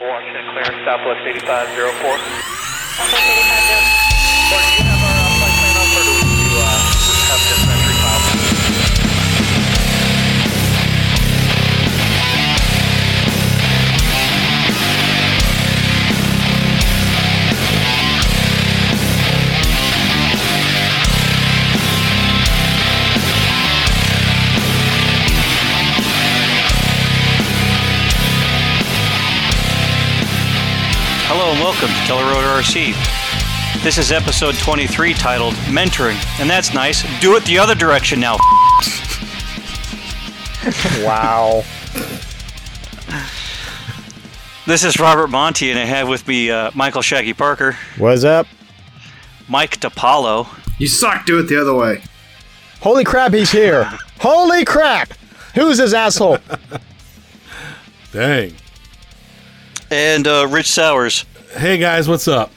Washington clearance, Southwest 8504. Southwest 8504. Welcome to Teleroad RC. This is episode 23 titled Mentoring, and that's nice. Do it the other direction now. Wow. This is Robert Monty, and I have with me uh, Michael Shaggy Parker, What's up? Mike DiPaolo, You suck. Do it the other way. Holy crap, he's here. Holy crap. Who's this asshole? Dang. and uh, Rich Sowers. Hey guys, what's up?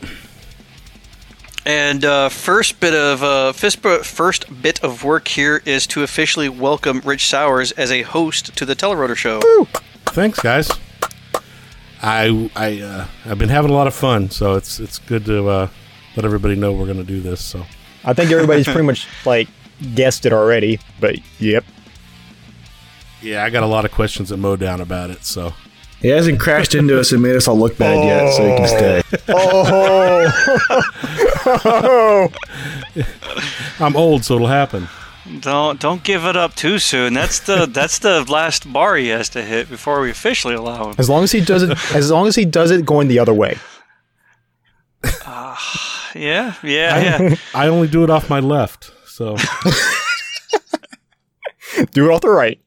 And uh, first bit of uh, first, bit- first bit of work here is to officially welcome Rich Sowers as a host to the Telerotor Show. Thanks, guys. I I uh, I've been having a lot of fun, so it's it's good to uh, let everybody know we're going to do this. So I think everybody's pretty much like guessed it already, but yep. yeah, I got a lot of questions at Modown about it. So He hasn't crashed into us and made us all look bad yet, so he can oh. stay. Oh, I'm old, so it'll happen. Don't don't give it up too soon. That's the that's the last bar he has to hit before we officially allow him. as long as he does it, as long as he does it going the other way. Uh, yeah, yeah, yeah. I only do it off my left. So Do it off the right.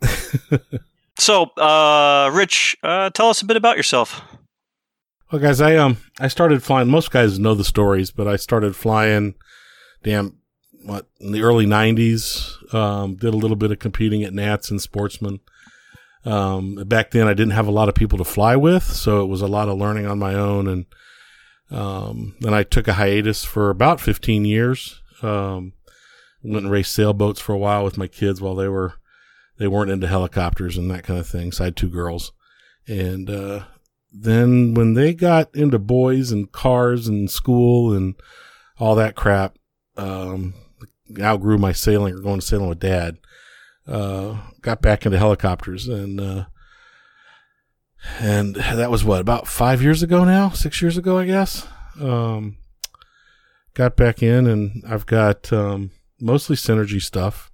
So, uh, Rich, uh, tell us a bit about yourself. well, guys, I um I started flying. Most guys know the stories, but I started flying. Damn, what in the early '90s? Um, did a little bit of competing at Nats and Sportsman. Um, back then, I didn't have a lot of people to fly with, so it was a lot of learning on my own. And um, then I took a hiatus for about 15 years. Um, went and raced sailboats for a while with my kids while they were they weren't into helicopters and that kind of thing. So I had two girls, and uh, then when they got into boys and cars and school and all that crap, um, outgrew my sailing or going to sailing with dad. Uh, got back into helicopters and, uh, and that was what about five years ago now, six years ago, I guess. Um, got back in and I've got, um, mostly synergy stuff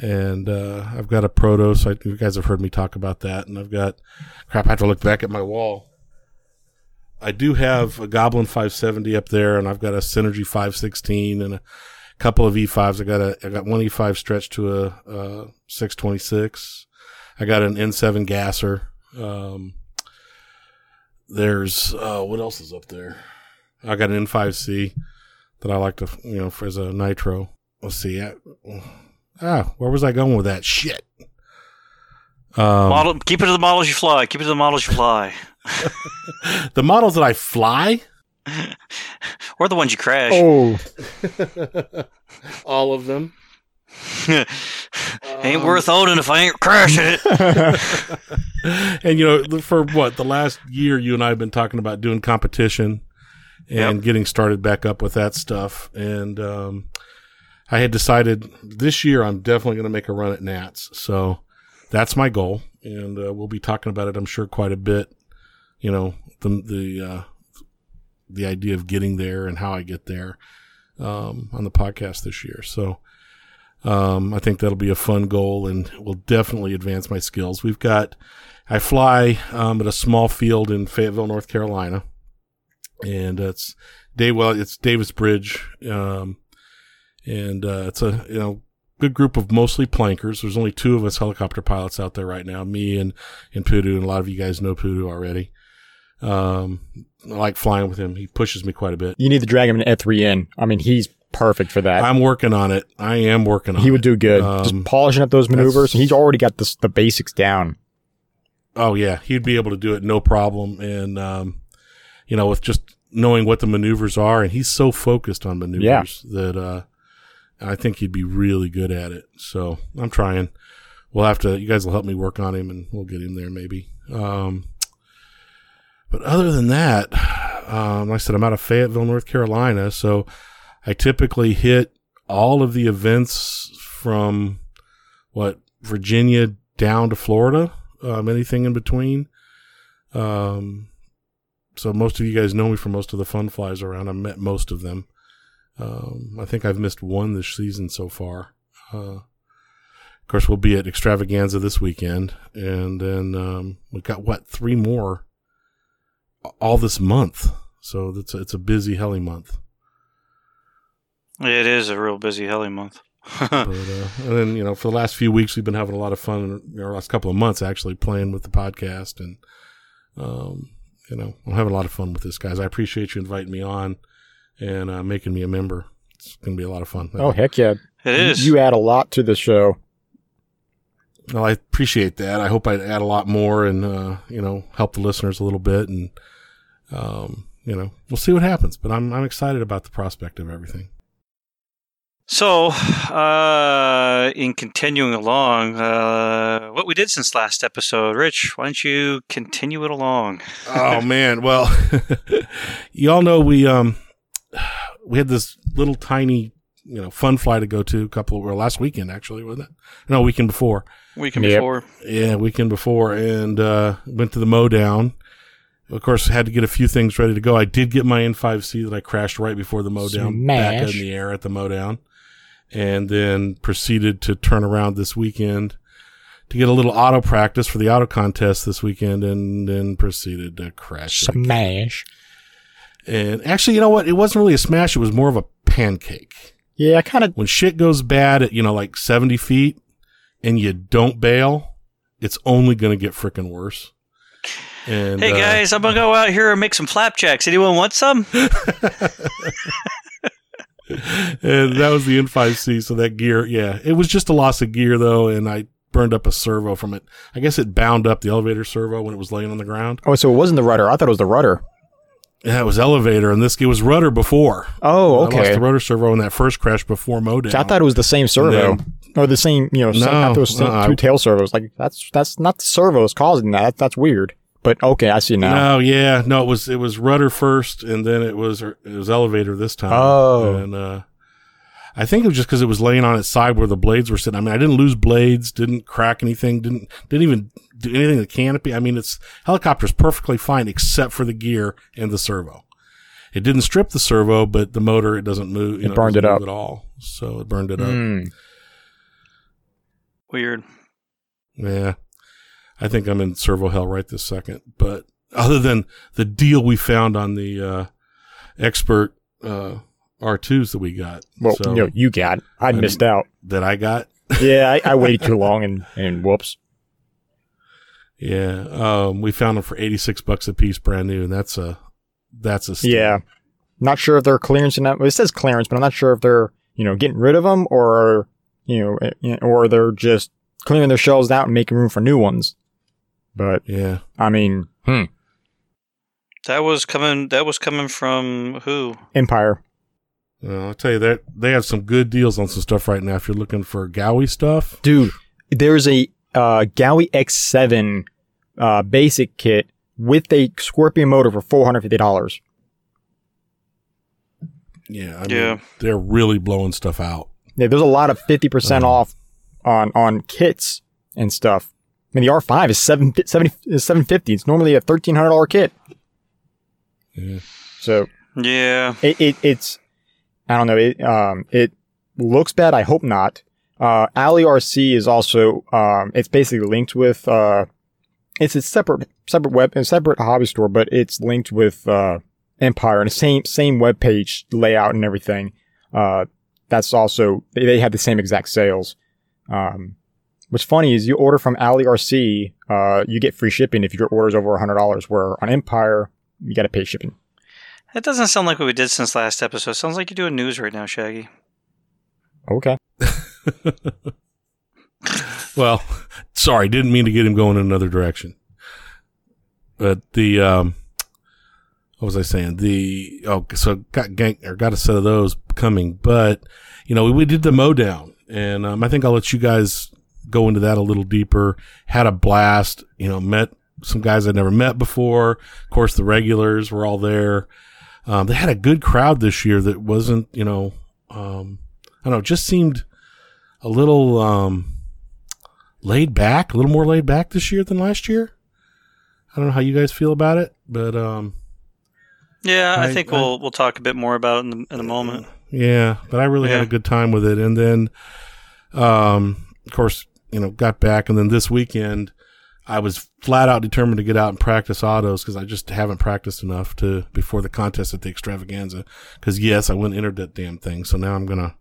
and, uh, I've got a proto. So I, you guys have heard me talk about that and I've got crap. I have to look back at my wall. I do have a Goblin 570 up there, and I've got a Synergy 516 and a couple of E5s. I got a I got one E5 stretched to a, uh 626. I got an N7 gasser. Um, there's uh, what else is up there? I got an N5C that I like to you know for, as a nitro. Let's see. I, ah, where was I going with that shit? Um, Model, keep it to the models you fly. Keep it to the models you fly, the models that I fly. or the ones you crash. Oh, All of them. ain't worth owning if I ain't crashing it. and you know, for what the last year, you and I have been talking about doing competition and Yep. getting started back up with that stuff. And um, I had decided this year I'm definitely going to make a run at Nats. So that's my goal, and uh, we'll be talking about it, I'm sure, quite a bit. You know, the the uh, the idea of getting there and how I get there um, on the podcast this year. So. Um, I think that'll be a fun goal and will definitely advance my skills. We've got, I fly um, at a small field in Fayetteville, North Carolina, and it's day well, it's Davis Bridge, um, and uh, it's a you know good group of mostly plankers. There's only two of us helicopter pilots out there right now, me and and Pudu, and a lot of you guys know Pudu already. Um, I like flying with him. He pushes me quite a bit. you need to drag him an E3 in. I mean, he's perfect for that. I'm working on it. I am working on it. he it. would do good. Um, Just polishing up those maneuvers, he's already got the the basics down. Oh yeah, he'd be able to do it no problem, and um, you know, with just knowing what the maneuvers are, and he's so focused on maneuvers that uh, I think he'd be really good at it. So I'm trying. We'll have to. You guys will help me work on him, and we'll get him there maybe. Um, but other than that, um, like I said, I'm out of Fayetteville, North Carolina, so I typically hit all of the events from what Virginia down to Florida, um, anything in between. Um, so most of you guys know me from most of the fun flies around. I've met most of them. Um, I think I've missed one this season so far. Uh, of course, we'll be at Extravaganza this weekend, and then um, we've got what three more all this month. So it's a, it's a busy heli month. It is a real busy heli month. but, uh, and then you know for the last few weeks we've been having a lot of fun. You know, last couple of months actually playing with the podcast, and um, you know I'm having a lot of fun with this, guys. I appreciate you inviting me on and uh, making me a member. It's going to be a lot of fun. Oh heck yeah! It is. You add a lot to the show. Well, I appreciate that. I hope I add a lot more and uh, you know help the listeners a little bit, and um, you know we'll see what happens. But I'm I'm excited about the prospect of everything. So, uh, in continuing along, uh, what we did since last episode, Rich, why don't you continue it along? oh man, well, you all know we um we had this little tiny you know fun fly to go to a couple or last weekend actually wasn't it? No, weekend before. Weekend Yep. before. Yeah, weekend before, and uh, went to the mow down. Of course, had to get a few things ready to go. I did get my N5C that I crashed right before the mow down, back in the air at the mow down, and then proceeded to turn around this weekend to get a little auto practice for the auto contest this weekend, and then proceeded to crash. it again. Smash. And actually, you know what? It wasn't really a smash. It was more of a pancake. Yeah, I kind of. When shit goes bad at, you know, like 70 feet and you don't bail, it's only going to get freaking worse. And, Hey uh, guys, I'm gonna go out here and make some flapjacks. Anyone want some? and that was the N5C. So that gear, yeah, it was just a loss of gear though. And I burned up a servo from it. I guess it bound up the elevator servo when it was laying on the ground. Oh, so it wasn't the rudder. I thought it was the rudder. Yeah, it was elevator and this it was rudder before. Oh, I lost okay. the rudder servo in that first crash before mow down. I thought it was the same servo. then- or the same, you know, same, I thought it was same- uh-uh. two tail servos. Like that's that's not the servos causing that. That's weird. But okay, I see now. No, yeah, no, it was it was rudder first, and then it was it was elevator this time. Oh. and uh, I think it was just because it was laying on its side where the blades were sitting. I mean, I didn't lose blades, didn't crack anything, didn't didn't even do anything to the canopy. I mean, it's helicopter's perfectly fine except for the gear and the servo. It didn't strip the servo, but the motor it doesn't move. You It know, burned doesn't it up. at all. So it burned it up. Hmm. Weird. Yeah. I think I'm in servo hell right this second. But other than the deal we found on the uh, expert uh, R2s that we got, Well, so, you know, you got. I I'm- missed out. that I got, Yeah, I, I waited too long and and whoops. yeah, um, we found them for 86 bucks a piece, brand new, and that's a that's a steal. Yeah, not sure if they're clearancing that. Well, it says clearance, but I'm not sure if they're you know getting rid of them or you know eh, or they're just clearing their shelves out and making room for new ones. But yeah. I mean, hmm, That was coming. That was coming from who? Empire. Well, I'll tell you that they have some good deals on some stuff right now. If you're looking for Gaui stuff, dude. There's a uh, Gaui X7 uh, basic kit with a Scorpion motor for four hundred fifty dollars. yeah, I Yeah. mean, they're really blowing stuff out. Yeah, there's a lot of fifty percent Uh-huh. off on on kits and stuff. I mean, the R5 is seven seventy is seven fifty. It's normally a thirteen hundred dollar kit. Yeah. So Yeah. it, it it's I don't know it um it looks bad. I hope not. Uh, Ali RC is also um it's basically linked with uh it's a separate separate web and separate hobby store, but it's linked with uh Empire and the same same web page layout and everything. Uh, that's also they, they have the same exact sales. Um, what's funny is you order from Ali RC, uh, you get free shipping if your order's over hundred dollars. Where on Empire, you got to pay shipping. That doesn't sound like what we did since last episode. Sounds like you're doing news right now, Shaggy. Okay. Well, sorry, didn't mean to get him going in another direction. But the um, what was I saying? The oh, so got gang or got a set of those coming, but you know we, we did the mow down, and um, I think I'll let you guys go into that a little deeper. Had a blast, you know, met some guys I'd never met before. Of course, the regulars were all there. Um, they had a good crowd this year that wasn't, you know, um, I don't know, just seemed a little um, laid back, a little more laid back this year than last year. I don't know how you guys feel about it, but um, Yeah, I, I- think I- we'll we'll talk a bit more about it in, in a moment. Yeah, but I really had a good time with it. And then, um, of course, you know, got back, and then this weekend, I was flat out determined to get out and practice autos because I just haven't practiced enough to before the contest at the extravaganza. Because yes, I went and entered that damn thing, so now I'm gonna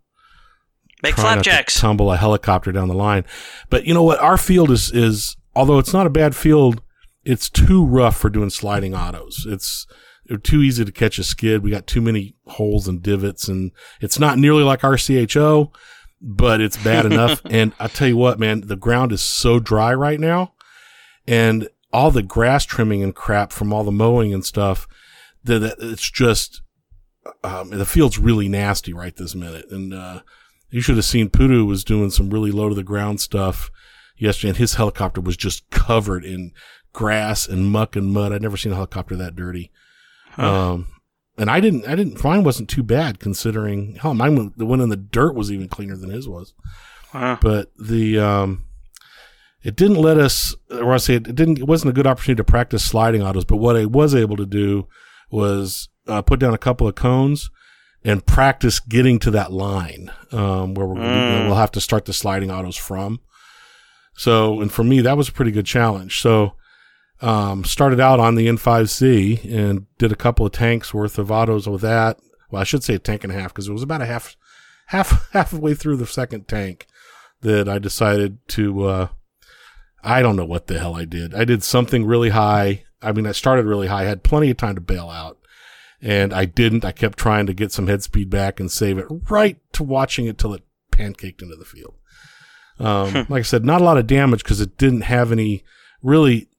Make try not to flapjacks. tumble a helicopter down the line. But you know what? Our field is is although it's not a bad field, it's too rough for doing sliding autos. It's too easy to catch a skid. We got too many holes and divots, and it's not nearly like RCHO, but it's bad enough. And I tell you what, man, the ground is so dry right now, and all the grass trimming and crap from all the mowing and stuff, that it's just um, the field's really nasty right this minute. And uh, you should have seen Pudu was doing some really low to the ground stuff yesterday, and his helicopter was just covered in grass and muck and mud. I'd never seen a helicopter that dirty. Um, and I didn't, I didn't, mine wasn't too bad considering, hell, mine, the one in the dirt was even cleaner than his was. Wow. But the, um, it didn't let us, or I say it didn't, it wasn't a good opportunity to practice sliding autos. But what I was able to do was uh, put down a couple of cones and practice getting to that line um, where we're, Mm. we'll have to start the sliding autos from. So, and for me, that was a pretty good challenge. So, um, started out on the N5C and did a couple of tanks worth of autos with that. Well, I should say a tank and a half because it was about a half, half, halfway through the second tank that I decided to, uh, I don't know what the hell I did. I did something really high. I mean, I started really high, I had plenty of time to bail out and I didn't. I kept trying to get some head speed back and save it right to watching it till it pancaked into the field. Um, like I said, not a lot of damage because it didn't have any really.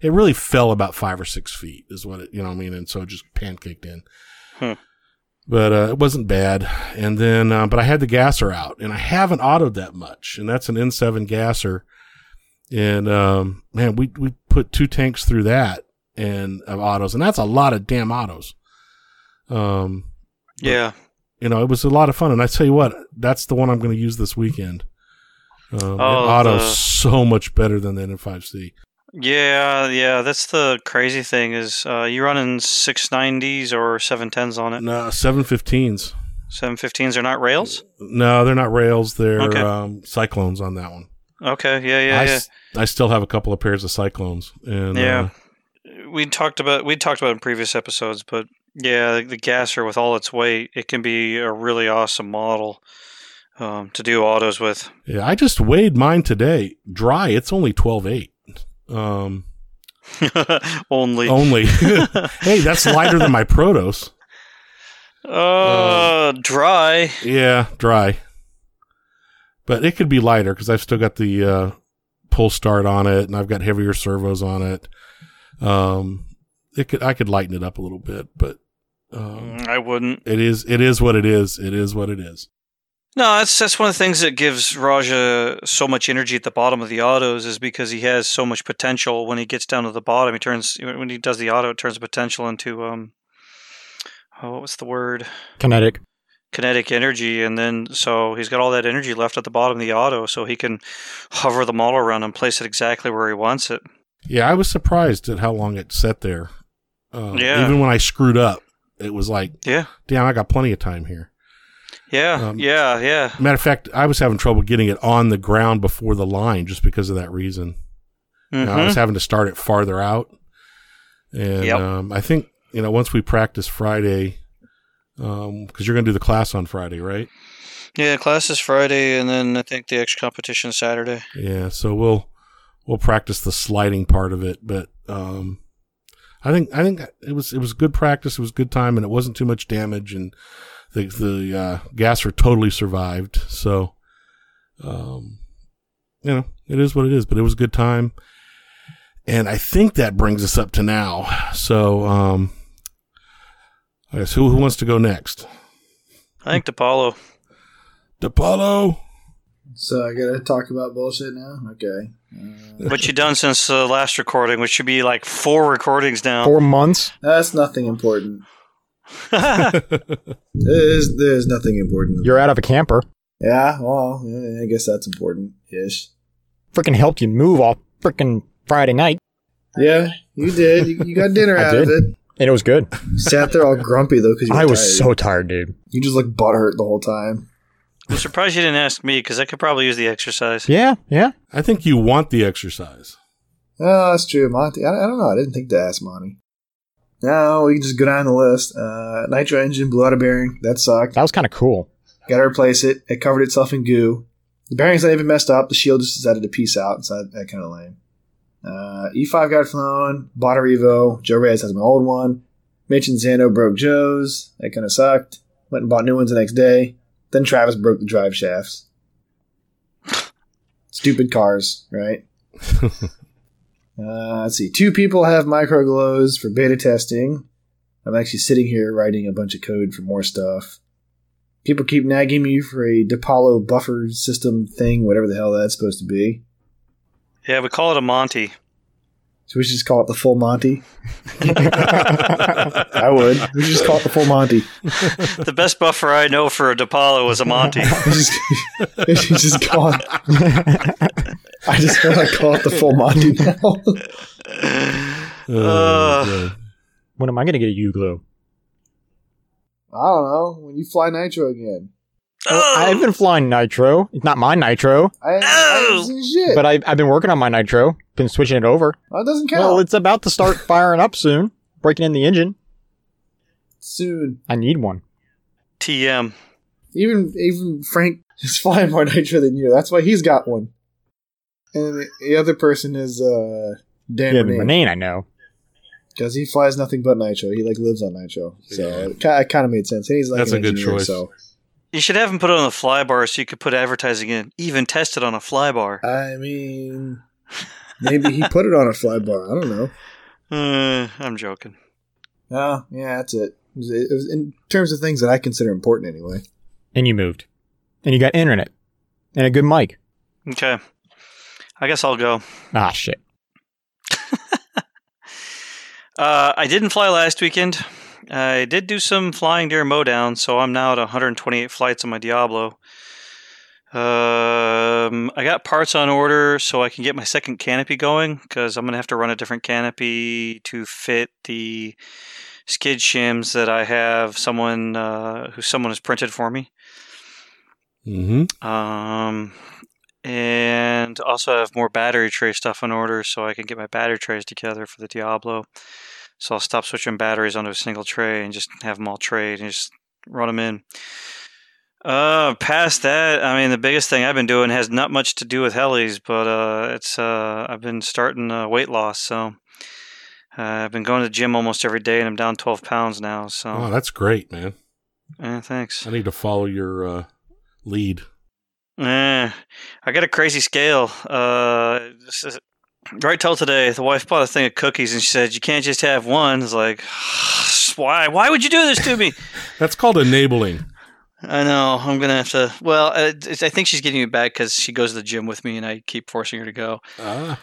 It really fell about five or six feet, is what it, you know what I mean? And so it just pancaked in. Hmm. But uh, it wasn't bad. And then, uh, but I had the gasser out and I haven't autoed that much. And that's an N7 gasser. And um, man, we, we put two tanks through that and of autos. And that's a lot of damn autos. Um, Yeah. you know, it was a lot of fun. And I tell you what, that's the one I'm going to use this weekend. Um, Oh, auto's the- so much better than the N5C. Yeah, yeah. That's the crazy thing is uh, you're running six nineties or seven tens on it. No, 715s. Seven fifteens are not rails. No, they're not rails. They're Okay. um, cyclones on that one. Okay. Yeah. Yeah. I, yeah. s- I still have a couple of pairs of cyclones. And Yeah. uh, we talked about we talked about in previous episodes, but yeah, the, the gasser with all its weight, it can be a really awesome model um, to do autos with. yeah, I just weighed mine today. Dry, it's only 12.8. Um, Only. only. hey, that's lighter than my Protos. Uh, dry. Yeah, dry. But it could be lighter because I've still got the uh, pull start on it, and I've got heavier servos on it. Um, it could I could lighten it up a little bit, but um, I wouldn't. it is it is what it is. It is what it is. No, that's that's one of the things that gives Raja so much energy at the bottom of the autos is because he has so much potential. When he gets down to the bottom, he turns when he does the auto, it turns the potential into um, oh, what was the word? Kinetic. Kinetic energy, and then so he's got all that energy left at the bottom of the auto, so he can hover the model around and place it exactly where he wants it. Yeah, I was surprised at how long it sat there. Uh, Yeah. Even when I screwed up, it was like, Yeah, damn, I got plenty of time here. yeah, Um, yeah, yeah. Matter of fact, I was having trouble getting it on the ground before the line just because of that reason. You know, I was Mhm. having to start it farther out. And Yep. um, I think, you know, once we practice Friday, because you're going to do the class on Friday, right? Yeah, class is Friday, and then I think the X competition Saturday. Yeah. So we'll we'll practice the sliding part of it, but um, I think I think it was it was good practice. It was good time, and it wasn't too much damage, and the the uh, gasser totally survived. So, um, you know, it is what it is. But it was a good time, and I think that brings us up to now. So, um, I guess who who wants to go next? I think DePaulo. DePaulo. So I gotta talk about bullshit now. Okay. Uh, What you done since the last recording, which should be like four recordings now. Four months. that's nothing important. There's there's nothing important. You're out of a camper. yeah. Well, I guess that's important ish. Freaking helped you move all freaking Friday night, Yeah, you did. You, you got dinner I out of it. And it was good. Sat there all grumpy though because I was so tired, dude. You just looked butthurt the whole time. I'm surprised you didn't ask me because I could probably use the exercise. Yeah, yeah. I think you want the exercise. Oh, that's true, Monty. I, I don't know. I didn't think to ask Monty. No, we can just go down the list. Uh, nitro engine blew out a bearing. That sucked. That was kind of cool. Got to replace it. It covered itself in goo. The bearing's not even messed up. The shield just decided to piece out. So that, that kind of lame. Uh, E5 got flown. Bought a Revo. Joe Reyes has my old one. Mitch and Zando broke Joe's. That kind of sucked. Went and bought new ones the next day. Then Travis broke the drive shafts. Stupid cars, right? Uh, let's see. Two people have micro glows for beta testing. I'm actually sitting here writing a bunch of code for more stuff. People keep nagging me for a DePaulo buffer system thing, whatever the hell that's supposed to be. Yeah, we call it a Monty. So we should just call it the full Monty. I would. We should just call it the full Monty. the best buffer I know for a DePaulo was a Monty. We just, we should just call it. I just want to call it the full Monty now. Oh, Uh. When am I gonna get a U glue? I don't know. When you fly Nitro again. Oh, I've been flying nitro. It's not my nitro, I, I Oh. haven't seen shit. but I, I've been working on my nitro. Been switching it over. Well, it doesn't count. Well, it's about to start firing up soon. Breaking in the engine. Soon. I need one. TM. Even even Frank is flying more nitro than you. That's why he's got one. And the, the other person is uh Dan Yeah, Renee. Renee, I know. because he flies nothing but nitro. He like lives on nitro, so it, it kind of made sense. And he's like That's an a good engineer, choice. So You should have him put it on the flybar so you could put advertising in. Even test it on a flybar. I mean, maybe he put it on a fly bar. I don't know. Uh, I'm joking. Oh, yeah, that's it. It was, it was in terms of things that I consider important anyway. And you moved. And you got internet. And a good mic. Okay. I guess I'll go. Ah, shit. Uh, I didn't fly last weekend. I did do some flying during mowdown, so I'm now at 128 flights on my Diablo. Um, I got parts on order so I can get my second canopy going because I'm gonna have to run a different canopy to fit the skid shims that I have someone uh, who someone has printed for me. Mm-hmm. Um, and also I have more battery tray stuff on order so I can get my battery trays together for the Diablo. So I'll stop switching batteries onto a single tray and just have them all trade and just run them in. Uh, past that, I mean, the biggest thing I've been doing has not much to do with helis, but uh, it's uh, I've been starting uh, weight loss. So uh, I've been going to the gym almost every day, and I'm down 12 pounds now. So Oh, that's great, man. eh, thanks. I need to follow your uh, lead. Eh, I got a crazy scale. Uh, this is, right till today, the wife bought a thing of cookies and she said, "You can't just have one." It's like, why? Why would you do this to me? That's called enabling. I know. I'm gonna have to. Well, uh, it's- I think she's getting me back because she goes to the gym with me, and I keep forcing her to go. Ah,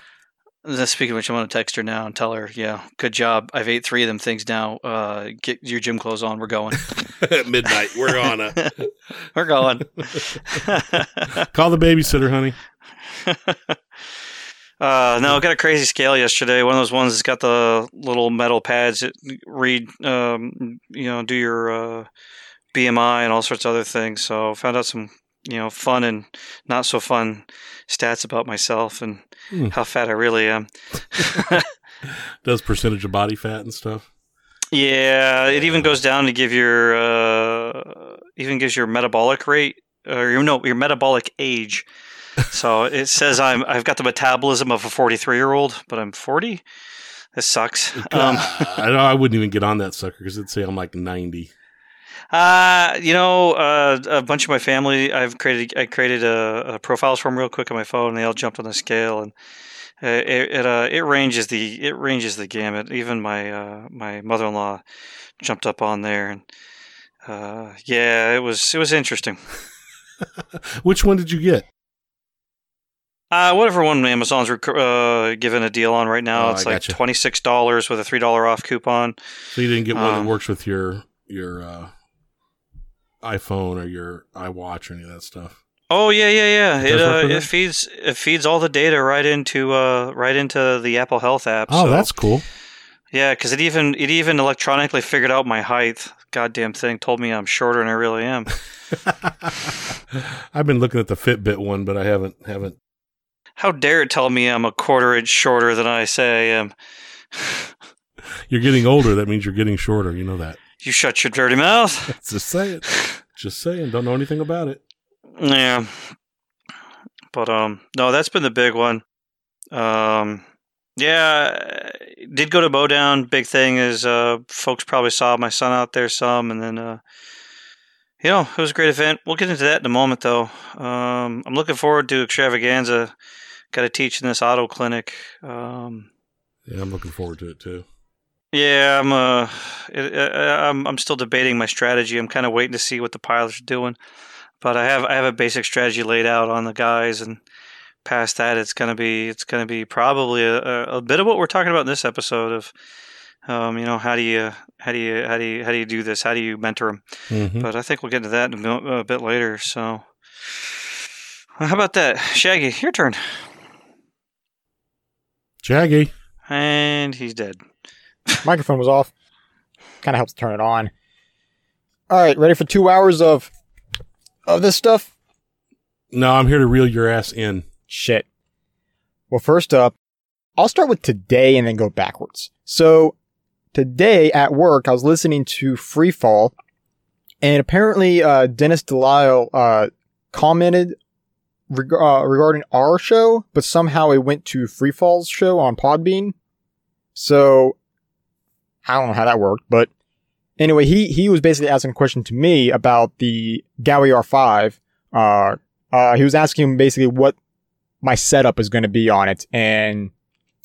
Uh, Speaking of which, I'm gonna text her now and tell her, "Yeah, good job. I've ate three of them things now. Uh, get your gym clothes on. We're going. at midnight. We're on a We're going." call the babysitter, honey. Uh, no, I got a crazy scale yesterday. One of those ones that's got the little metal pads that read, um, you know, do your uh, BMI and all sorts of other things. So found out some, you know, fun and not so fun stats about myself and Hmm. how fat I really am. Does percentage of body fat and stuff. yeah, it even goes down to give your, uh, even gives your metabolic rate or your no, your metabolic age. So it says I'm I've got the metabolism of a 43 year old, but I'm 40. This sucks. Um, I I wouldn't even get on that sucker because it'd say I'm like 90. uh, you know, uh, a bunch of my family, I've created, I created a, a profiles from real quick on my phone. And they all jumped on the scale, and uh, it it, uh, it ranges the it ranges the gamut. Even my uh, my mother in law jumped up on there, and uh, yeah, it was it was interesting. Which one did you get? Uh, whatever one Amazon's uh, giving a deal on right now. Oh, it's I like gotcha. twenty six dollars with a three dollar off coupon. So you didn't get one Um, that works with your your uh, iPhone or your iWatch or any of that stuff. Oh yeah, yeah, yeah. It It uh, it? feeds it feeds all the data right into uh right into the Apple Health app. Oh, so- that's cool. yeah, because it even it even electronically figured out my height. Goddamn thing told me I'm shorter than I really am. I've been looking at the Fitbit one, but I haven't haven't. How dare it tell me I'm a quarter inch shorter than I say I am? You're getting older. That means you're getting shorter. You know that. You shut your dirty mouth. Just saying. Just saying. Don't know anything about it. Yeah. But um no, that's been the big one. Um yeah, did go to Mowdown. Big thing is uh folks probably saw my son out there some and then uh you know, it was a great event. We'll get into that in a moment though. Um I'm looking forward to extravaganza. Got to teach in this auto clinic. Um Yeah, I'm looking forward to it too. yeah, I'm uh, it, uh, I'm I'm still debating my strategy. I'm kind of waiting to see what the pilots are doing, but I have I have a basic strategy laid out on the guys, and past that, it's gonna be it's gonna be probably a, a, bit of what we're talking about in this episode of, um, you know, how do you how do you how do you how do you do this? How do you mentor them? Mhm. But I think we'll get into that a, bit later. So, how about that, Shaggy? Your turn, Jaggy. and he's dead. Microphone was off. Kind of helps turn it on. All right, ready for two hours of of this stuff? No, I'm here to reel your ass in. Shit. Well, first up, I'll start with today and then go backwards. So, today at work, I was listening to Freefall, and apparently, uh, Dennis Delisle, uh, commented reg- uh, regarding our show, but somehow it went to Freefall's show on Podbean. So, I don't know how that worked, but anyway, he, he was basically asking a question to me about the Gaui R5. Uh, uh, he was asking basically what my setup is going to be on it. And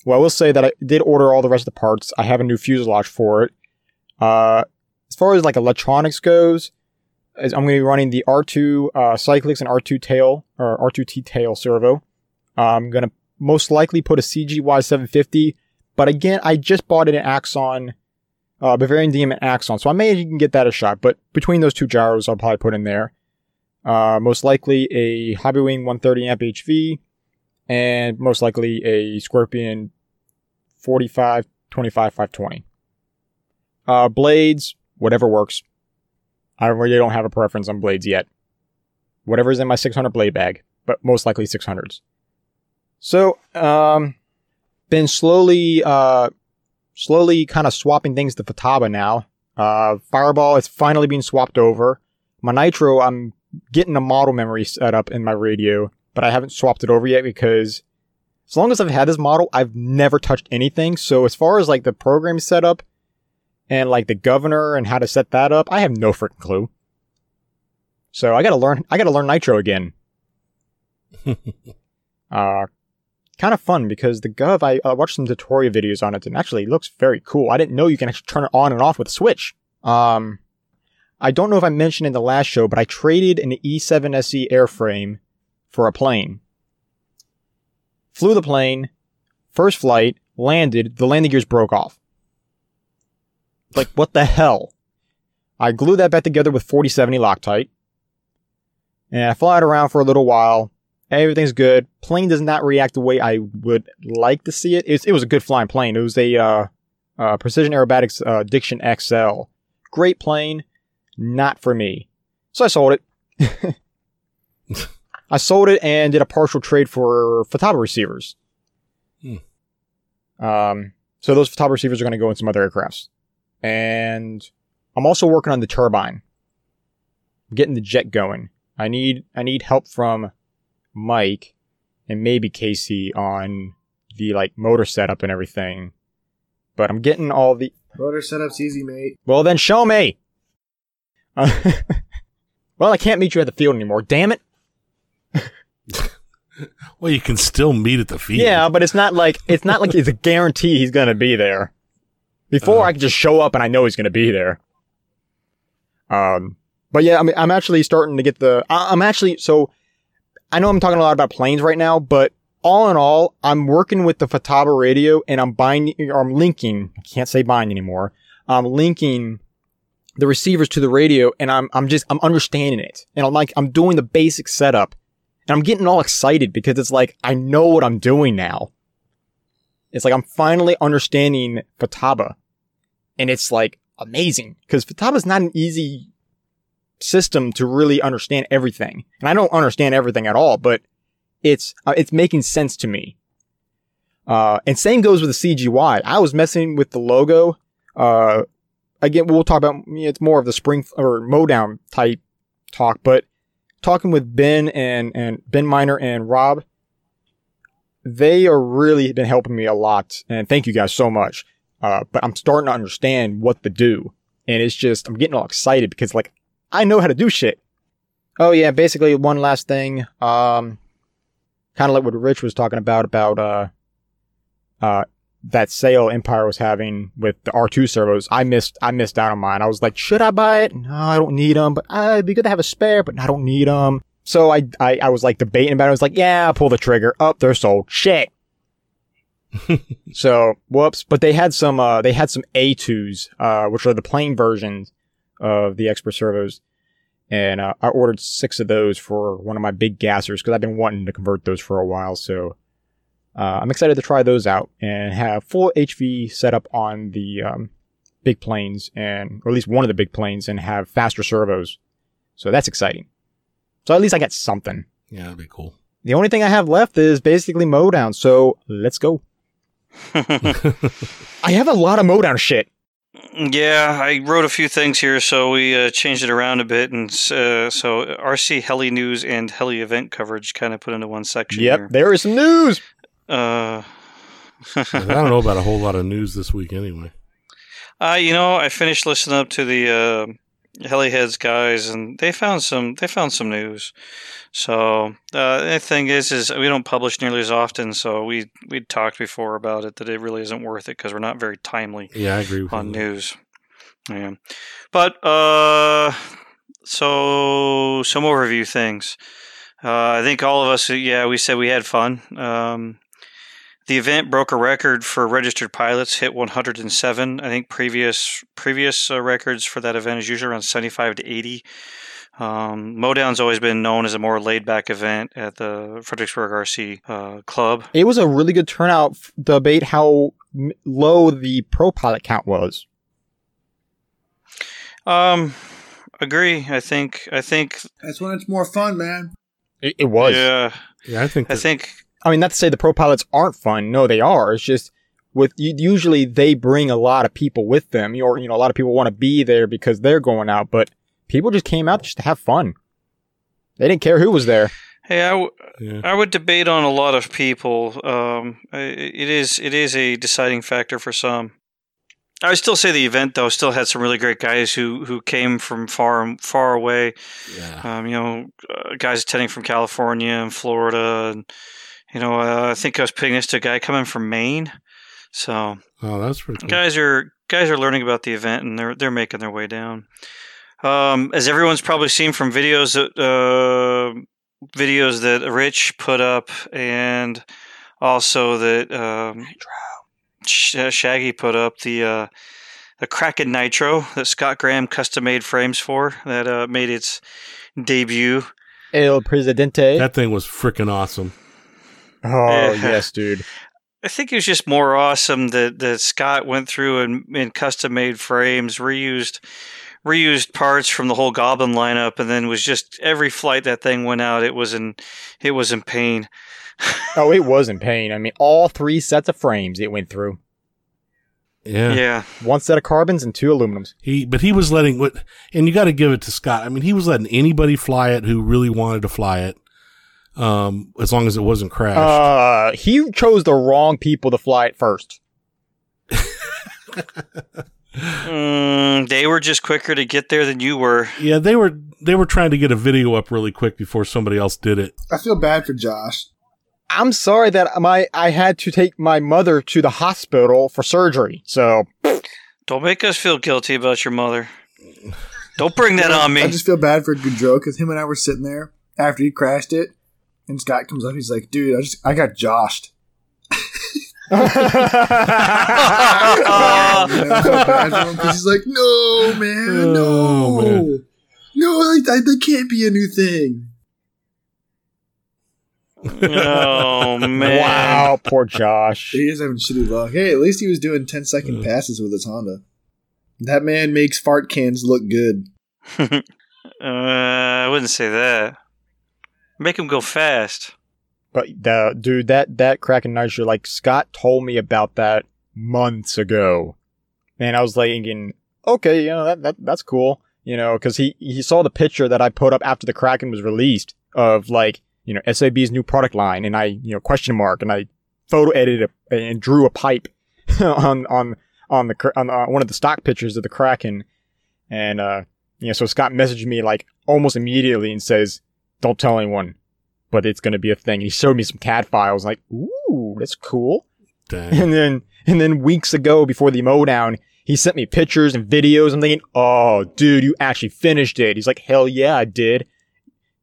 well, I will say that I did order all the rest of the parts. I have a new fuselage for it. Uh, as far as like electronics goes, is I'm going to be running the R2 uh, Cyclics and R2 tail or R2T tail servo. I'm going to most likely put a CGY 750, but again, I just bought it in Axon, uh, Bavarian Demon Axon, so I may even get that a shot. But between those two gyros, I'll probably put in there. Uh, most likely a Hobbywing 130 amp HV, and most likely a Scorpion 45, 25, 520. Uh, blades, whatever works. I really don't have a preference on blades yet. Whatever's in my 600 blade bag, but most likely 600s. So, um, been slowly, uh, slowly kind of swapping things to Futaba now. Uh, Fireball is finally being swapped over. My Nitro, I'm getting a model memory set up in my radio, but I haven't swapped it over yet because as long as I've had this model, I've never touched anything. So as far as like the program setup and like the governor and how to set that up, I have no freaking clue. So I gotta learn, I gotta learn Nitro again. uh, kind of fun because the Gov, I uh, watched some tutorial videos on it and actually looks very cool. I didn't know you can actually turn it on and off with a switch. Um, I don't know if I mentioned in the last show, but I traded an E E7SE airframe for a plane. Flew the plane, first flight, landed, the landing gears broke off. Like, what the hell? I glued that back together with 4070 Loctite. And I fly it around for a little while. Everything's good. Plane does not react the way I would like to see it. It's, it was a good flying plane. It was a uh, uh, Precision Aerobatics uh, Addiction XL. Great plane, not for me. So I sold it. I sold it and did a partial trade for Futaba receivers. Hmm. Um, so those Futaba receivers are going to go in some other aircrafts. And I'm also working on the turbine. I'm getting the jet going. I need I need help from Mike and maybe Casey on the like motor setup and everything. But I'm getting all the Motor setup's easy, mate. well then show me. Uh, well, I can't meet you at the field anymore. Damn it. Well, you can still meet at the field. Yeah, but it's not like it's not like it's a guarantee he's gonna be there. Before Uh. I can just show up and I know he's gonna be there. Um, but yeah, I mean, I'm actually starting to get the. I- I'm actually so. I know I'm talking a lot about planes right now, but all in all, I'm working with the Futaba radio and I'm binding, or I'm linking, I can't say bind anymore. I'm linking the receivers to the radio and I'm, I'm just, I'm understanding it. And I'm like, I'm doing the basic setup and I'm getting all excited because it's like, I know what I'm doing now. It's like, I'm finally understanding Futaba and it's like amazing because Futaba is not an easy system to really understand everything. And I don't understand everything at all, but it's uh, it's making sense to me. Uh, and same goes with the CGY. I was messing with the logo. Uh, again, we'll talk about it's more of the spring or Modown type talk, but talking with Ben and and Ben Miner and Rob, they are really been helping me a lot, and thank you guys so much. Uh, but I'm starting to understand what to do, and it's just I'm getting all excited because like I know how to do shit. Oh yeah, basically one last thing. Um, kind of like what Rich was talking about about uh, uh, that sale Empire was having with the R2 servos. I missed I missed out on mine. I was like, should I buy it? No, I don't need them, but uh, it'd be good to have a spare, but I don't need them. So I, I I was like debating about it. I was like, yeah, I'll pull the trigger. Up, oh, they're sold. Shit. so whoops. But they had some uh they had some A2s, uh, which are the plain versions of the expert servos. And uh, I ordered six of those for one of my big gassers because I've been wanting to convert those for a while. So uh, I'm excited to try those out and have full HV setup on the um, big planes and, or at least one of the big planes and have faster servos. So that's exciting. So at least I got something. Yeah, that'd be cool. The only thing I have left is basically Modown. So let's go. I have a lot of Modown shit. Yeah, I wrote a few things here, so we uh, changed it around a bit, and uh, so RC heli news and heli event coverage kind of put into one section. Yep, here. there is some news. Uh, I don't know about a whole lot of news this week anyway. uh, you know, I finished listening up to the uh, Heliheads guys, and they found some. They found some news. So uh, the thing is, is we don't publish nearly as often. So we we talked before about it that it really isn't worth it because we're not very timely Yeah, I agree with on you. news. Yeah, but uh, so some overview things. Uh, I think all of us, yeah, we said we had fun. Um, the event broke a record for registered pilots, hit 107. I think previous previous uh, records for that event is usually around 75 to 80. Um, Modown's always been known as a more laid back event at the Fredericksburg RC uh, Club. It was a really good turnout. f- Debate how m- low the pro pilot count was. Um, agree. I think. I think. That's when it's more fun, man. It, it was. Yeah. Yeah, I think I that- think. I mean, not to say the pro pilots aren't fun. No, they are. It's just with usually they bring a lot of people with them, or you know, a lot of people want to be there because they're going out, but people just came out just to have fun. They didn't care who was there. Hey, I, w- yeah. I would debate on a lot of people. Um, it is it is a deciding factor for some. I would still say the event though still had some really great guys who who came from far far away. yeah. Um, you know, uh, guys attending from California and Florida, and you know, uh, I think I was picking next to a guy coming from Maine. So Oh, that's pretty cool. guys are guys are learning about the event and they're they're making their way down. Um, as everyone's probably seen from videos that uh, videos that Rich put up and also that um, Sh- uh, Shaggy put up the uh, the Kraken Nitro that Scott Graham custom made frames for that uh, made its debut. El Presidente. That thing was freaking awesome. Oh eh, yes, dude. I think it was just more awesome that, that Scott went through and, and custom made frames, reused reused parts from the whole Goblin lineup, and then was just every flight that thing went out, it was in it was in pain. Oh, it was in pain. I mean, all three sets of frames it went through. Yeah. Yeah, One set of carbons and two aluminums. He, but he was letting what, and you got to give it to Scott. I mean, he was letting anybody fly it who really wanted to fly it, um, as long as it wasn't crashed. Uh, he chose the wrong people to fly it first. mm, they were just quicker to get there than you were. yeah, they were they were trying to get a video up really quick before somebody else did it. I feel bad for Josh. I'm sorry that my I had to take my mother to the hospital for surgery. So Don't make us feel guilty about your mother. Don't bring that on me. I just feel bad for Goudreau because him and I were sitting there after he crashed it, And Scott comes up. He's like, "Dude, I just I got joshed." Man, I felt bad for him 'cause he's like, "No, man, no, Oh, man. no, like, that, that can't be a new thing." oh man! wow, poor Josh. He is having shitty luck. Hey, at least he was doing 10 second passes with his Honda. That man makes fart cans look good. uh, I wouldn't say that. Make him go fast. But the dude, that that Kraken Nitro, like Scott told me about that months ago, and I was like thinking, okay, you know that, that that's cool, you know, because he he saw the picture that I put up after the Kraken was released of like you know SAB's new product line, and I you know question mark, and I photo edited a, and drew a pipe on on on the on uh, one of the stock pictures of the Kraken, and uh you know so Scott messaged me like almost immediately and says, don't tell anyone but it's going to be a thing. He showed me some CAD files, like, ooh, that's cool. Dang. And then, and then weeks ago, before the mowdown, he sent me pictures and videos. I'm thinking, oh, dude, you actually finished it. He's like, hell yeah, I did.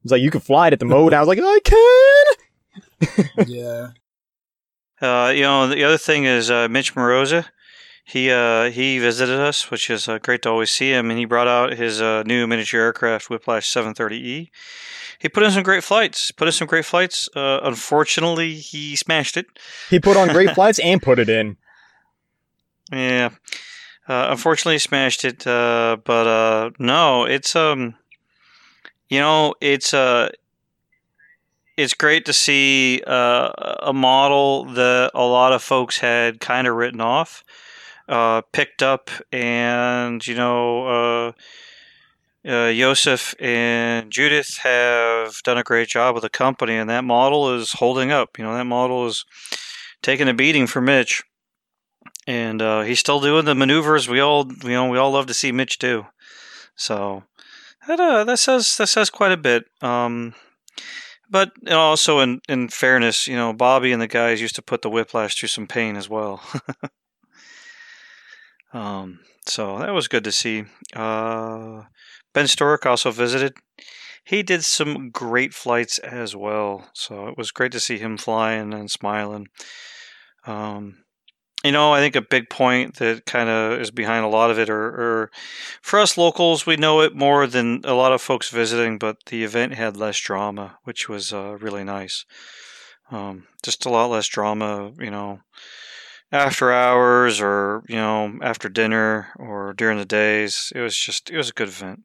He's like, you can fly it at the mowdown. I was like, I can. yeah. Uh, you know, the other thing is uh, Mitch Moroza. He uh, he visited us, which is uh, great to always see him, and he brought out his uh, new miniature aircraft Whiplash 730E. He put in some great flights. Put in some great flights. Uh, unfortunately, he smashed it. He put on great flights and put it in. Yeah. Uh, unfortunately, he smashed it. Uh, but uh, no, it's um, you know, it's uh, it's great to see uh, a model that a lot of folks had kind of written off, uh, picked up, and you know, uh, uh, Joseph and Judith have done a great job with the company, and that model is holding up. You know, that model is taking a beating for Mitch and uh, he's still doing the maneuvers we all you know we all love to see Mitch do. So that uh, that says that says quite a bit. Um, but also in in fairness, you know Bobby and the guys used to put the whiplash through some pain as well. um, so that was good to see. Uh, ben Sturrock also visited. He did some great flights as well, so it was great to see him flying and smiling. Um, you know, I think a big point that kind of is behind a lot of it, or, or for us locals, we know it more than a lot of folks visiting, but the event had less drama, which was uh, really nice. Um, just a lot less drama, you know, after hours or, you know, after dinner or during the days. It was just, it was a good event.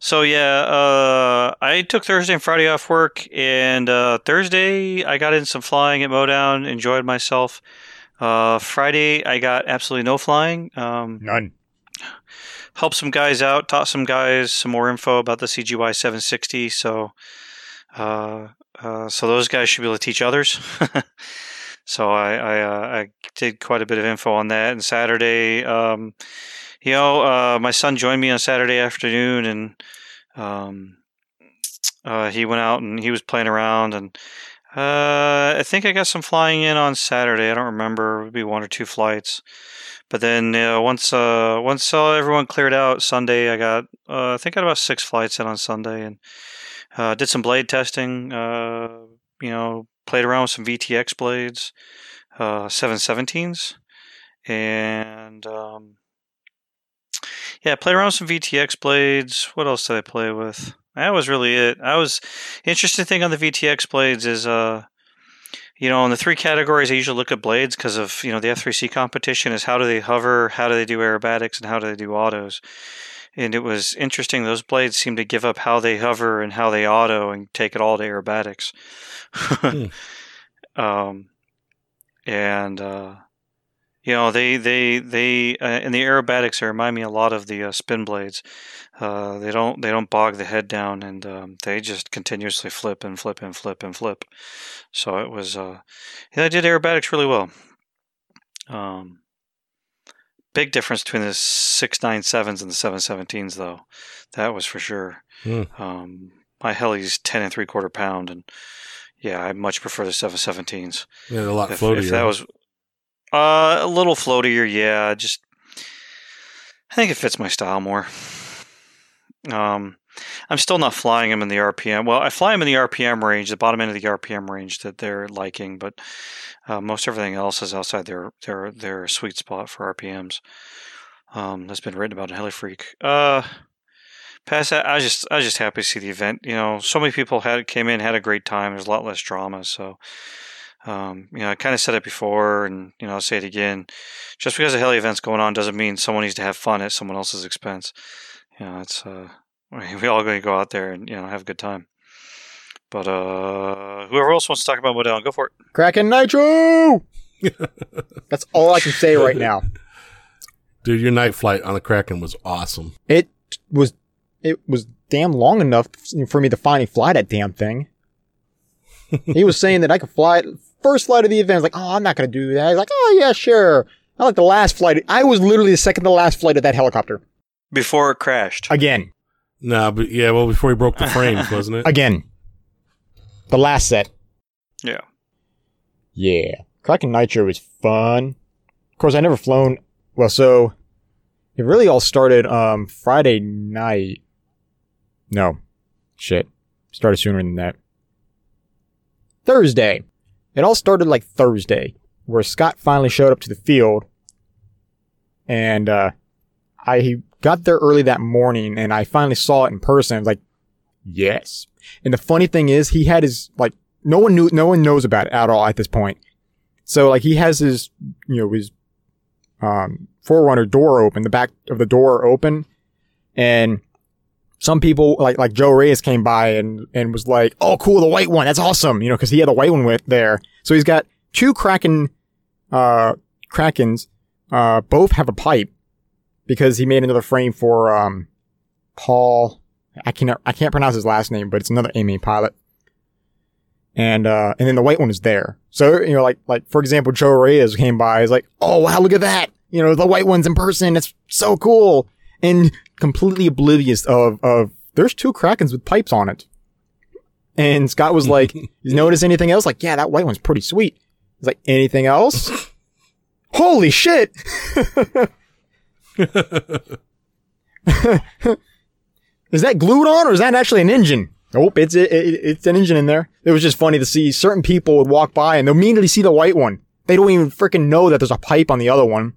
So yeah, uh, I took Thursday and Friday off work, and uh, Thursday I got in some flying at Mowdown, enjoyed myself. Uh, Friday I got absolutely no flying. Um, None. helped some guys out, taught some guys some more info about the CGY 760. So, uh, uh, so those guys should be able to teach others. so I I, uh, I did quite a bit of info on that. And Saturday, um, you know, uh, my son joined me on Saturday afternoon, and um, uh, he went out and he was playing around, and uh, I think I got some flying in on Saturday. I don't remember; it would be one or two flights. But then uh, once uh, once everyone cleared out Sunday, I got I think I got about six flights in on Sunday, and did some blade testing. You know, played around with some VTX blades, uh, 717s, and um, yeah, played around with some VTX blades. What else did I play with? That was really it. I was interesting thing on the VTX blades is uh you know, in the three categories I usually look at blades because of, you know, the F3C competition is how do they hover, how do they do aerobatics, and how do they do autos. And it was interesting. Those blades seem to give up how they hover and how they auto and take it all to aerobatics. um, and uh, you know, they they they uh, in the aerobatics they remind me a lot of the uh, spin blades. Uh, they don't they don't bog the head down, and um, they just continuously flip and flip and flip and flip. So it was uh, yeah, they did aerobatics really well. Um, big difference between the six nine sevens and the seven seventeens, though. That was for sure. Hmm. Um, my heli's ten and three quarter pound, and yeah, I much prefer the seven seventeens. Yeah, a lot If, floatier. if that was uh, a little floatier, yeah, just I think it fits my style more. Um, I'm still not flying them in the RPM. Well, I fly them in the RPM range, the bottom end of the RPM range that they're liking, but uh, most everything else is outside their their their sweet spot for RPMs. Um, that's been written about in HeliFreak. Uh, past that, I was just I was just happy to see the event. You know, so many people had came in, had a great time. There's a lot less drama, so. Um, you know, I kind of said it before, and you know, I'll say it again. Just because a heli event's going on doesn't mean someone needs to have fun at someone else's expense. You know, it's uh, we all going to go out there and you know have a good time. But uh, whoever else wants to talk about Modell, go for it. Kraken Nitro. That's all I can say right now. Dude, your night flight on the Kraken was awesome. It was it was damn long enough for me to finally fly that damn thing. he was saying that I could fly it first flight of the event. I was like, oh, I'm not gonna do that. He's like, oh yeah, sure. I like the last flight. I was literally the second to last flight of that helicopter. Before it crashed. Again. Nah, but yeah, well, before he broke the frames, wasn't it? Again. The last set. Yeah. Yeah. Kraken Nitro was fun. Of course, I never flown. Well, so it really all started um Friday night. No. Shit. Started sooner than that. Thursday. It all started like Thursday, where Scott finally showed up to the field. And uh I got there early that morning and I finally saw it in person. I was like, yes. And the funny thing is, he had his, like, no one knew, no one knows about it at all at this point. So, like, he has his, you know, his, um, Forerunner door open, the back of the door open. And some people, like, like Joe Reyes came by and, and was like, oh, cool, the white one. That's awesome. You know, cause he had the white one with there. So he's got two Kraken, uh, Krakens, uh, both have a pipe because he made another frame for um, Paul. I can't I can't pronounce his last name, but it's another AMA pilot. And uh, and then the white one is there. So you know, like like for example, Joe Reyes came by. He's like, oh wow, look at that! You know, the white one's in person. It's so cool. And completely oblivious of of there's two Krakens with pipes on it. And Scott was like, you notice anything else? Like, yeah, that white one's pretty sweet. He's like, anything else? Holy shit! is that glued on or is that actually an engine? Nope, it's it, it, it's an engine in there. It was just funny to see certain people would walk by and they'll immediately see the white one. They don't even freaking know that there's a pipe on the other one.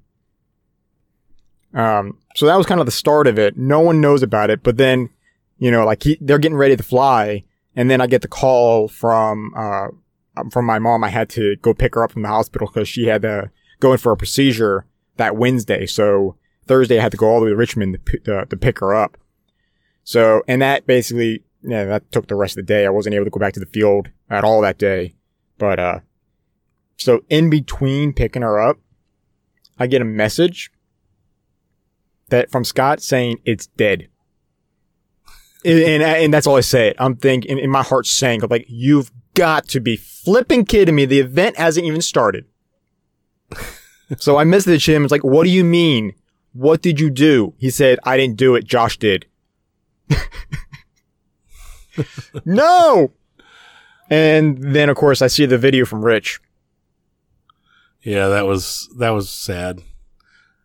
Um, so that was kind of the start of it. No one knows about it, but then, you know, like he, they're getting ready to fly, and then I get the call from uh from my mom. I had to go pick her up from the hospital because she had to go in for a procedure that Wednesday. So Thursday I had to go all the way to Richmond to, uh, to pick her up. So, and that basically, yeah, that took the rest of the day. I wasn't able to go back to the field at all that day. But, uh, so in between picking her up, I get a message that from Scott saying it's dead. and, and, and that's all I say. I'm thinking, in my heart saying, like, you've got to be flipping kidding me. The event hasn't even started. so I messaged him. It's like, what do you mean? What did you do? He said, I didn't do it. Josh did. no. And then, of course, I see the video from Rich. Yeah, that was that was sad.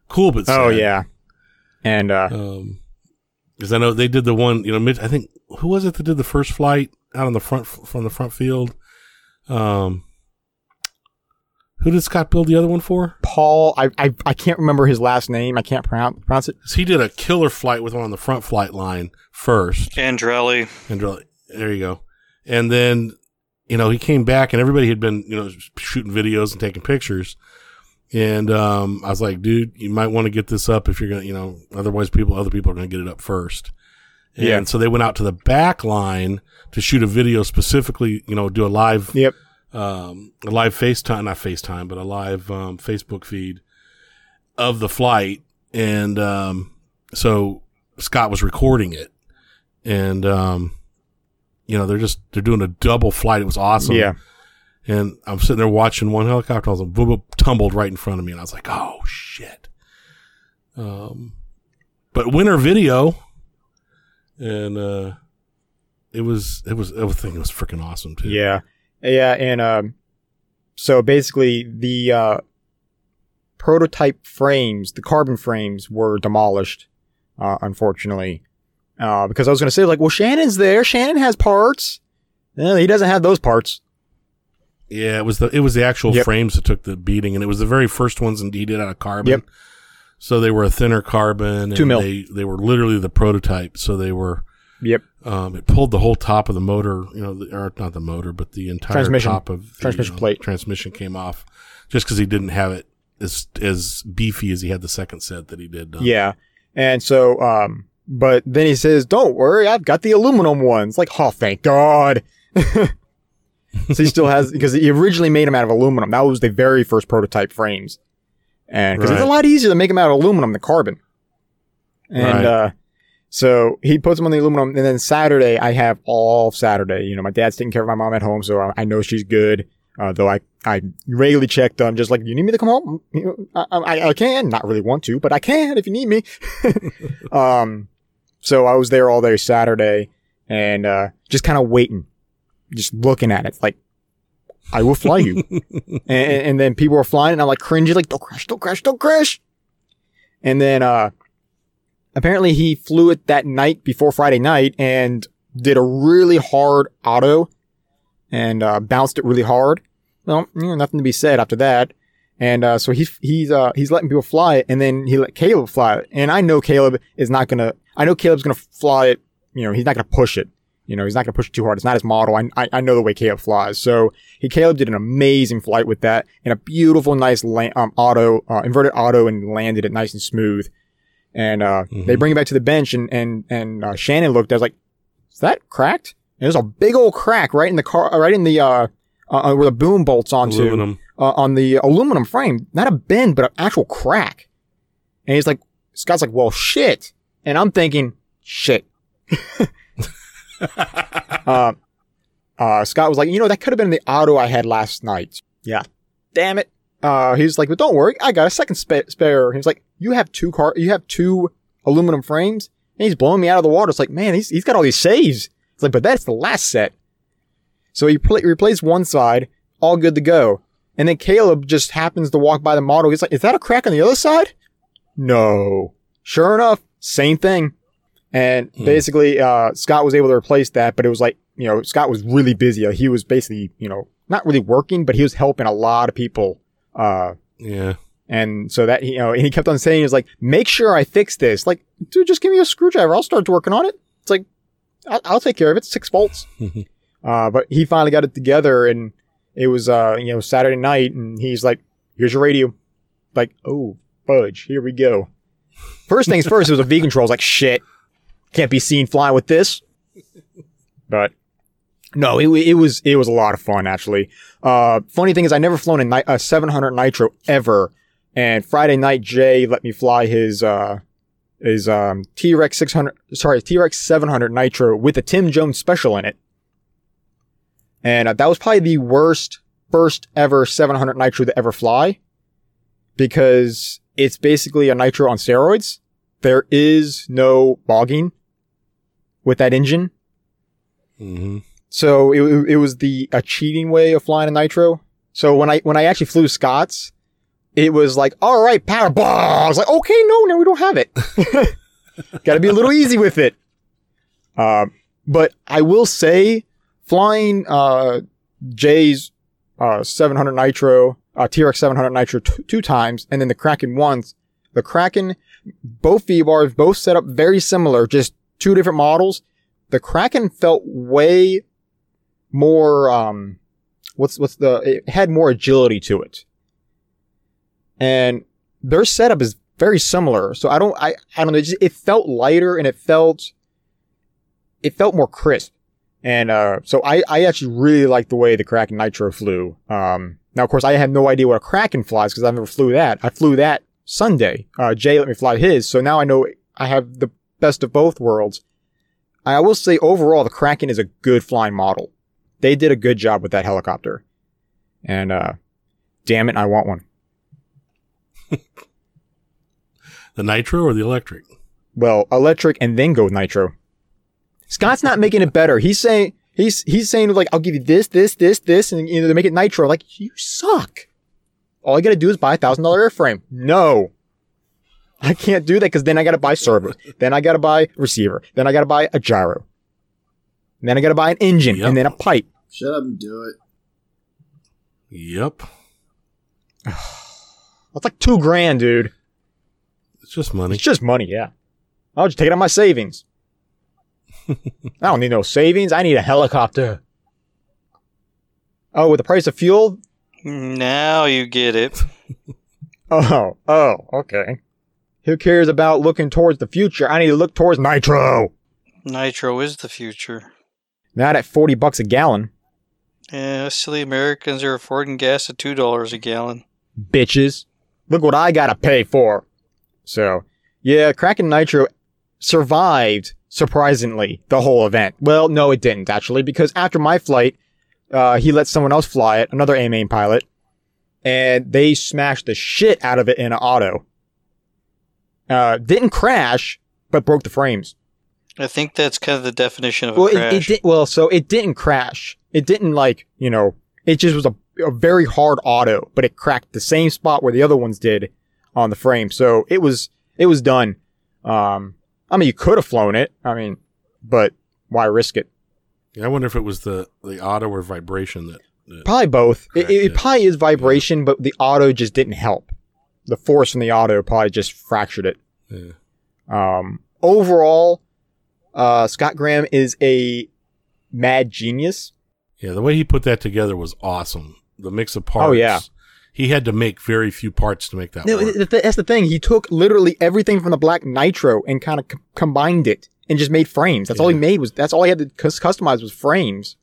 Cool, but sad. Oh, yeah. And, uh, Um, because I know they did the one. You know, Mitch, I think who was it that did the first flight out on the front from the front field? Um, who did Scott build the other one for? Paul, I, I, I can't remember his last name. I can't pronounce, pronounce it. 'Cause he did a killer flight with one on the front flight line first. Andrelli. And really, there you go. And then, you know, he came back and everybody had been, you know, shooting videos and taking pictures. And um, I was like, dude, you might want to get this up if you're going to, you know, otherwise people, other people are going to get it up first. And Yeah. so they went out to the back line to shoot a video specifically, you know, do a live, Yep. Um, a live FaceTime, not FaceTime, but a live um, Facebook feed of the flight. And um, so Scott was recording it. And, um, you know, they're just, they're doing a double flight. It was awesome. Yeah. And I'm sitting there watching one helicopter. I was like, boop, boop, tumbled right in front of me. And I was like, oh, shit. Um, but winter video. And, uh, it was, it was, everything was freaking awesome too. Yeah. Yeah. And, um, so basically the, uh, prototype frames, the carbon frames were demolished, uh, unfortunately. Uh, because I was going to say, like, well, Shannon's there. Shannon has parts. Eh, he doesn't have those parts. Yeah, it was the it was the actual Yep. frames that took the beating, and it was the very first ones indeed out of carbon. Yep. So they were a thinner carbon. Two and mil. They they were literally the prototype. So they were. Yep. Um, it pulled the whole top of the motor, you know, the, or not the motor, but the entire Transmission. top of the, Transmission you know, plate. Transmission came off just because he didn't have it as as beefy as he had the second set that he did. done. Yeah. And so, um, but then he says, don't worry, I've got the aluminum ones. Like, oh, thank God. so he still has, because he originally made them out of aluminum. That was the very first prototype frames. And because it's a lot easier to make them out of aluminum than carbon. And, Right. uh, so he puts them on the aluminum. And then Saturday, I have all Saturday. You know, my dad's taking care of my mom at home, so I, I know she's good. Uh, though I, I regularly check them, just like, you need me to come home? You know, I, I, I can. Not really want to, but I can if you need me. um, so I was there all day Saturday and, uh, just kind of waiting, just looking at it. Like, I will fly you. and, and then people were flying and I'm like cringing, like, don't crash, don't crash, don't crash. And then, uh, apparently he flew it that night before Friday night and did a really hard auto and, uh, bounced it really hard. Well, you know, nothing to be said after that. And, uh, so he's, he's, uh, he's letting people fly it and then he let Caleb fly it. And I know Caleb is not gonna, I know Caleb's gonna fly it, you know, he's not gonna push it. You know, he's not gonna push it too hard. It's not his model. I, I, I know the way Caleb flies. So he, Caleb did an amazing flight with that and a beautiful, nice, la- um, auto, uh, inverted auto and landed it nice and smooth. And, uh, they Mhm. bring it back to the bench and, and, and, uh, Shannon looked, I was like, is that cracked? And there's a big old crack right in the car, right in the, uh, uh, where the boom bolts onto aluminum. uh, on the aluminum frame, not a bend, but an actual crack. And he's like, Scott's like, well, shit. And I'm thinking, shit. uh, uh, Scott was like, you know, that could have been the auto I had last night. Yeah. Damn it. Uh, he's like, but don't worry, I got a second spa- spare. He's like, you have two car, you have two aluminum frames, and he's blowing me out of the water. It's like, man, he's he's got all these saves. It's like, but that's the last set. So he pl- replaced one side, all good to go. And then Caleb just happens to walk by the model. He's like, is that a crack on the other side? No. Sure enough, same thing. And Hmm. basically, uh, Scott was able to replace that, but it was like, you know, Scott was really busy. He was basically, you know, not really working, but he was helping a lot of people. Uh, Yeah. And so that, you know, and he kept on saying, he was like, make sure I fix this. Like, dude, just give me a screwdriver. I'll start working on it. It's like, I'll, I'll take care of it. Six volts. uh, but he finally got it together and it was, uh, you know, Saturday night and he's like, here's your radio. Like, oh, fudge. Here we go. First things first, it was a V control. I was like, shit. Can't be seen flying with this. But no, it, it was, it was a lot of fun, actually. Uh, funny thing is I never flown a, ni- a 700 nitro ever. And Friday night, Jay let me fly his, uh, his, um, T-Rex 600, sorry, T-Rex 700 nitro with a Tim Jones special in it. And uh, that was probably the worst first ever 700 nitro to ever fly because it's basically a nitro on steroids. There is no bogging with that engine. hmm So it, it was the a cheating way of flying a nitro. So when I when I actually flew Scott's, it was like, all right, power blah. I was like, okay, no, no, we don't have it. Got to be a little easy with it. Uh, but I will say, flying uh, Jay's uh, 700 Nitro, uh, T-Rex 700 Nitro t- two times, and then the Kraken once. The Kraken, both V bars, both set up very similar, just two different models. The Kraken felt way more. Um, what's what's the? It had more agility to it, and their setup is very similar. So I don't, I, I don't know. It, just, it felt lighter and it felt, it felt more crisp. And, uh, so I, I actually really like the way the Kraken Nitro flew. Um, now of course I had no idea what a Kraken flies because I never flew that. I flew that Sunday. Uh, Jay let me fly his. So now I know I have the best of both worlds. I will say overall the Kraken is a good flying model. They did a good job with that helicopter. And, uh, damn it, I want one. The nitro or the electric? well, electric and then go with nitro. Scott's not making it better. He's saying he's he's saying like I'll give you this, this, this, this, and you know to make it nitro. Like you suck. All I gotta do is buy a thousand dollar airframe. No. I can't do that because then I got to buy servo. then I got to buy receiver. Then I got to buy a gyro. And then I got to buy an engine Yep. and then a pipe. Shut up and do it. Yep. That's like two grand, dude. It's just money. It's just money, yeah. I'll just take it out of my savings. I don't need no savings. I need a helicopter. Oh, with the price of fuel? Now you get it. Oh, oh, okay. Who cares about looking towards the future? I need to look towards nitro. Nitro is the future. Not at 40 bucks a gallon, Yeah, silly Americans are affording gas at two dollars a gallon. bitches. Look what I gotta pay for. So, yeah, Kraken Nitro survived, surprisingly, the whole event. Well, no, it didn't, actually, because after my flight, uh, he let someone else fly it, another A-Main pilot, and they smashed the shit out of it in an auto. Uh, didn't crash, but broke the frames. I think that's kind of the definition of a Well, it, crash. it did, well, so it didn't crash. It didn't like, you know, it just was a, a very hard auto, but it cracked the same spot where the other ones did on the frame. So it was, it was done. Um, I mean, you could have flown it. I mean, but why risk it? Yeah, I wonder if it was the the auto or vibration that. that Probably both. It, it, it probably is vibration, but the auto just didn't help. The force from the auto probably just fractured it. yeah. Um, overall, uh, Scott Graham is a mad genius. Yeah, the way he put that together was awesome. The mix of parts. Oh, yeah. He had to make very few parts to make that No, work. th- th- that's the thing. He took literally everything from the Black Nitro and kind of c- combined it and just made frames. That's all he made was. That's all he had to cus- customize was frames.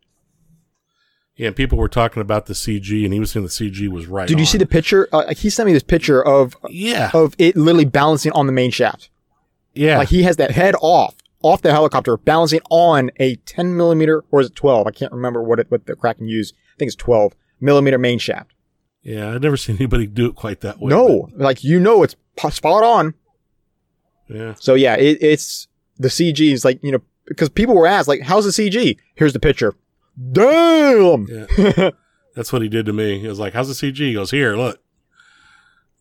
yeah, and people were talking about the CG, and he was saying the CG was right. Did you see the picture? Uh, he sent me this picture of Yeah, of it literally balancing on the main shaft. yeah. Like he has that head off off the helicopter, balancing on a 10 millimeter or is it 12? I can't remember what it what the Kraken used. I think it's 12 millimeter main shaft. yeah, I've never seen anybody do it quite that way. no, like you know, it's spot on. yeah, So yeah, it, it's the CG is like you know because people were asked like, "How's the CG?" Here's the picture. Damn. yeah. That's what he did to me. He was like, "How's the CG?" He goes, "Here, look."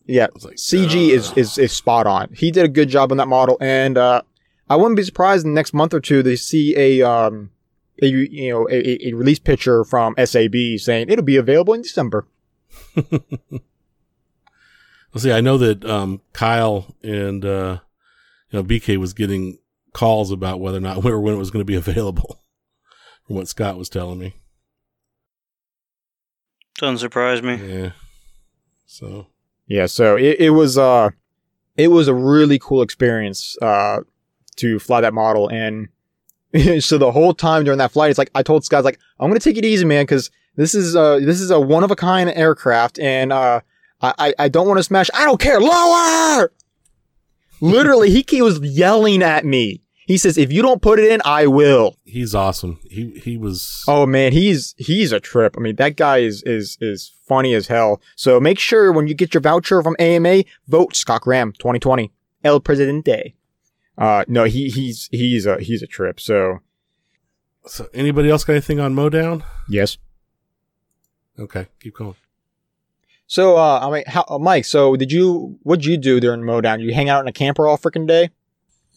Yeah, like, CG is, is is spot on. He did a good job on that model, and uh, I wouldn't be surprised in the next month or two to see a um a you know a, a- a release picture from SAB saying it'll be available in December. Well, see, I know that um, Kyle and uh, you know BK was getting calls about whether or not or when it was going to be available. From what Scott was telling me. Doesn't surprise me. Yeah. So Yeah, so it, it was uh it was a really cool experience uh to fly that model and so the whole time during that flight it's like I told Scott like I'm gonna take it easy man because this is uh this is a one of a kind aircraft and uh I I, I don't want to smash I don't care lower literally he, he was yelling at me he says if you don't put it in I will he's awesome. He he was. Oh man, he's he's a trip. I mean, that guy is is is funny as hell. So make sure when you get your voucher from AMA, vote Scott Graham 2020 El Presidente. Uh, no, he he's he's a he's a trip. So So anybody else got anything on Mowdown? yes. Okay, keep going. So uh, I mean, how, uh, Mike. So did you what'd you do during Mowdown? You hang out in a camper all freaking day?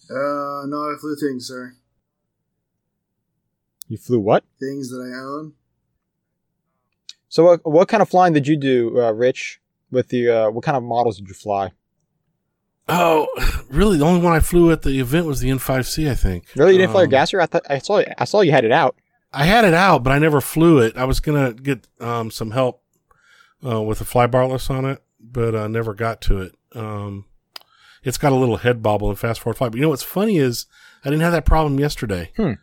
Uh, no, I flew things, sir. You flew what? Things that I own. So what what kind of flying did you do, uh, Rich? With the uh, what kind of models did you fly? Oh, really? The only one I flew at the event was the N5C. I think. Really, you didn't fly your Um, gasser? I thought I saw I saw you had it out. I had it out, but I never flew it. I was gonna get um, some help uh, with a flybarless on it, but I never got to it. Um, it's got a little head bobble and fast forward flight. But you know what's funny is I didn't have that problem yesterday. Hmm.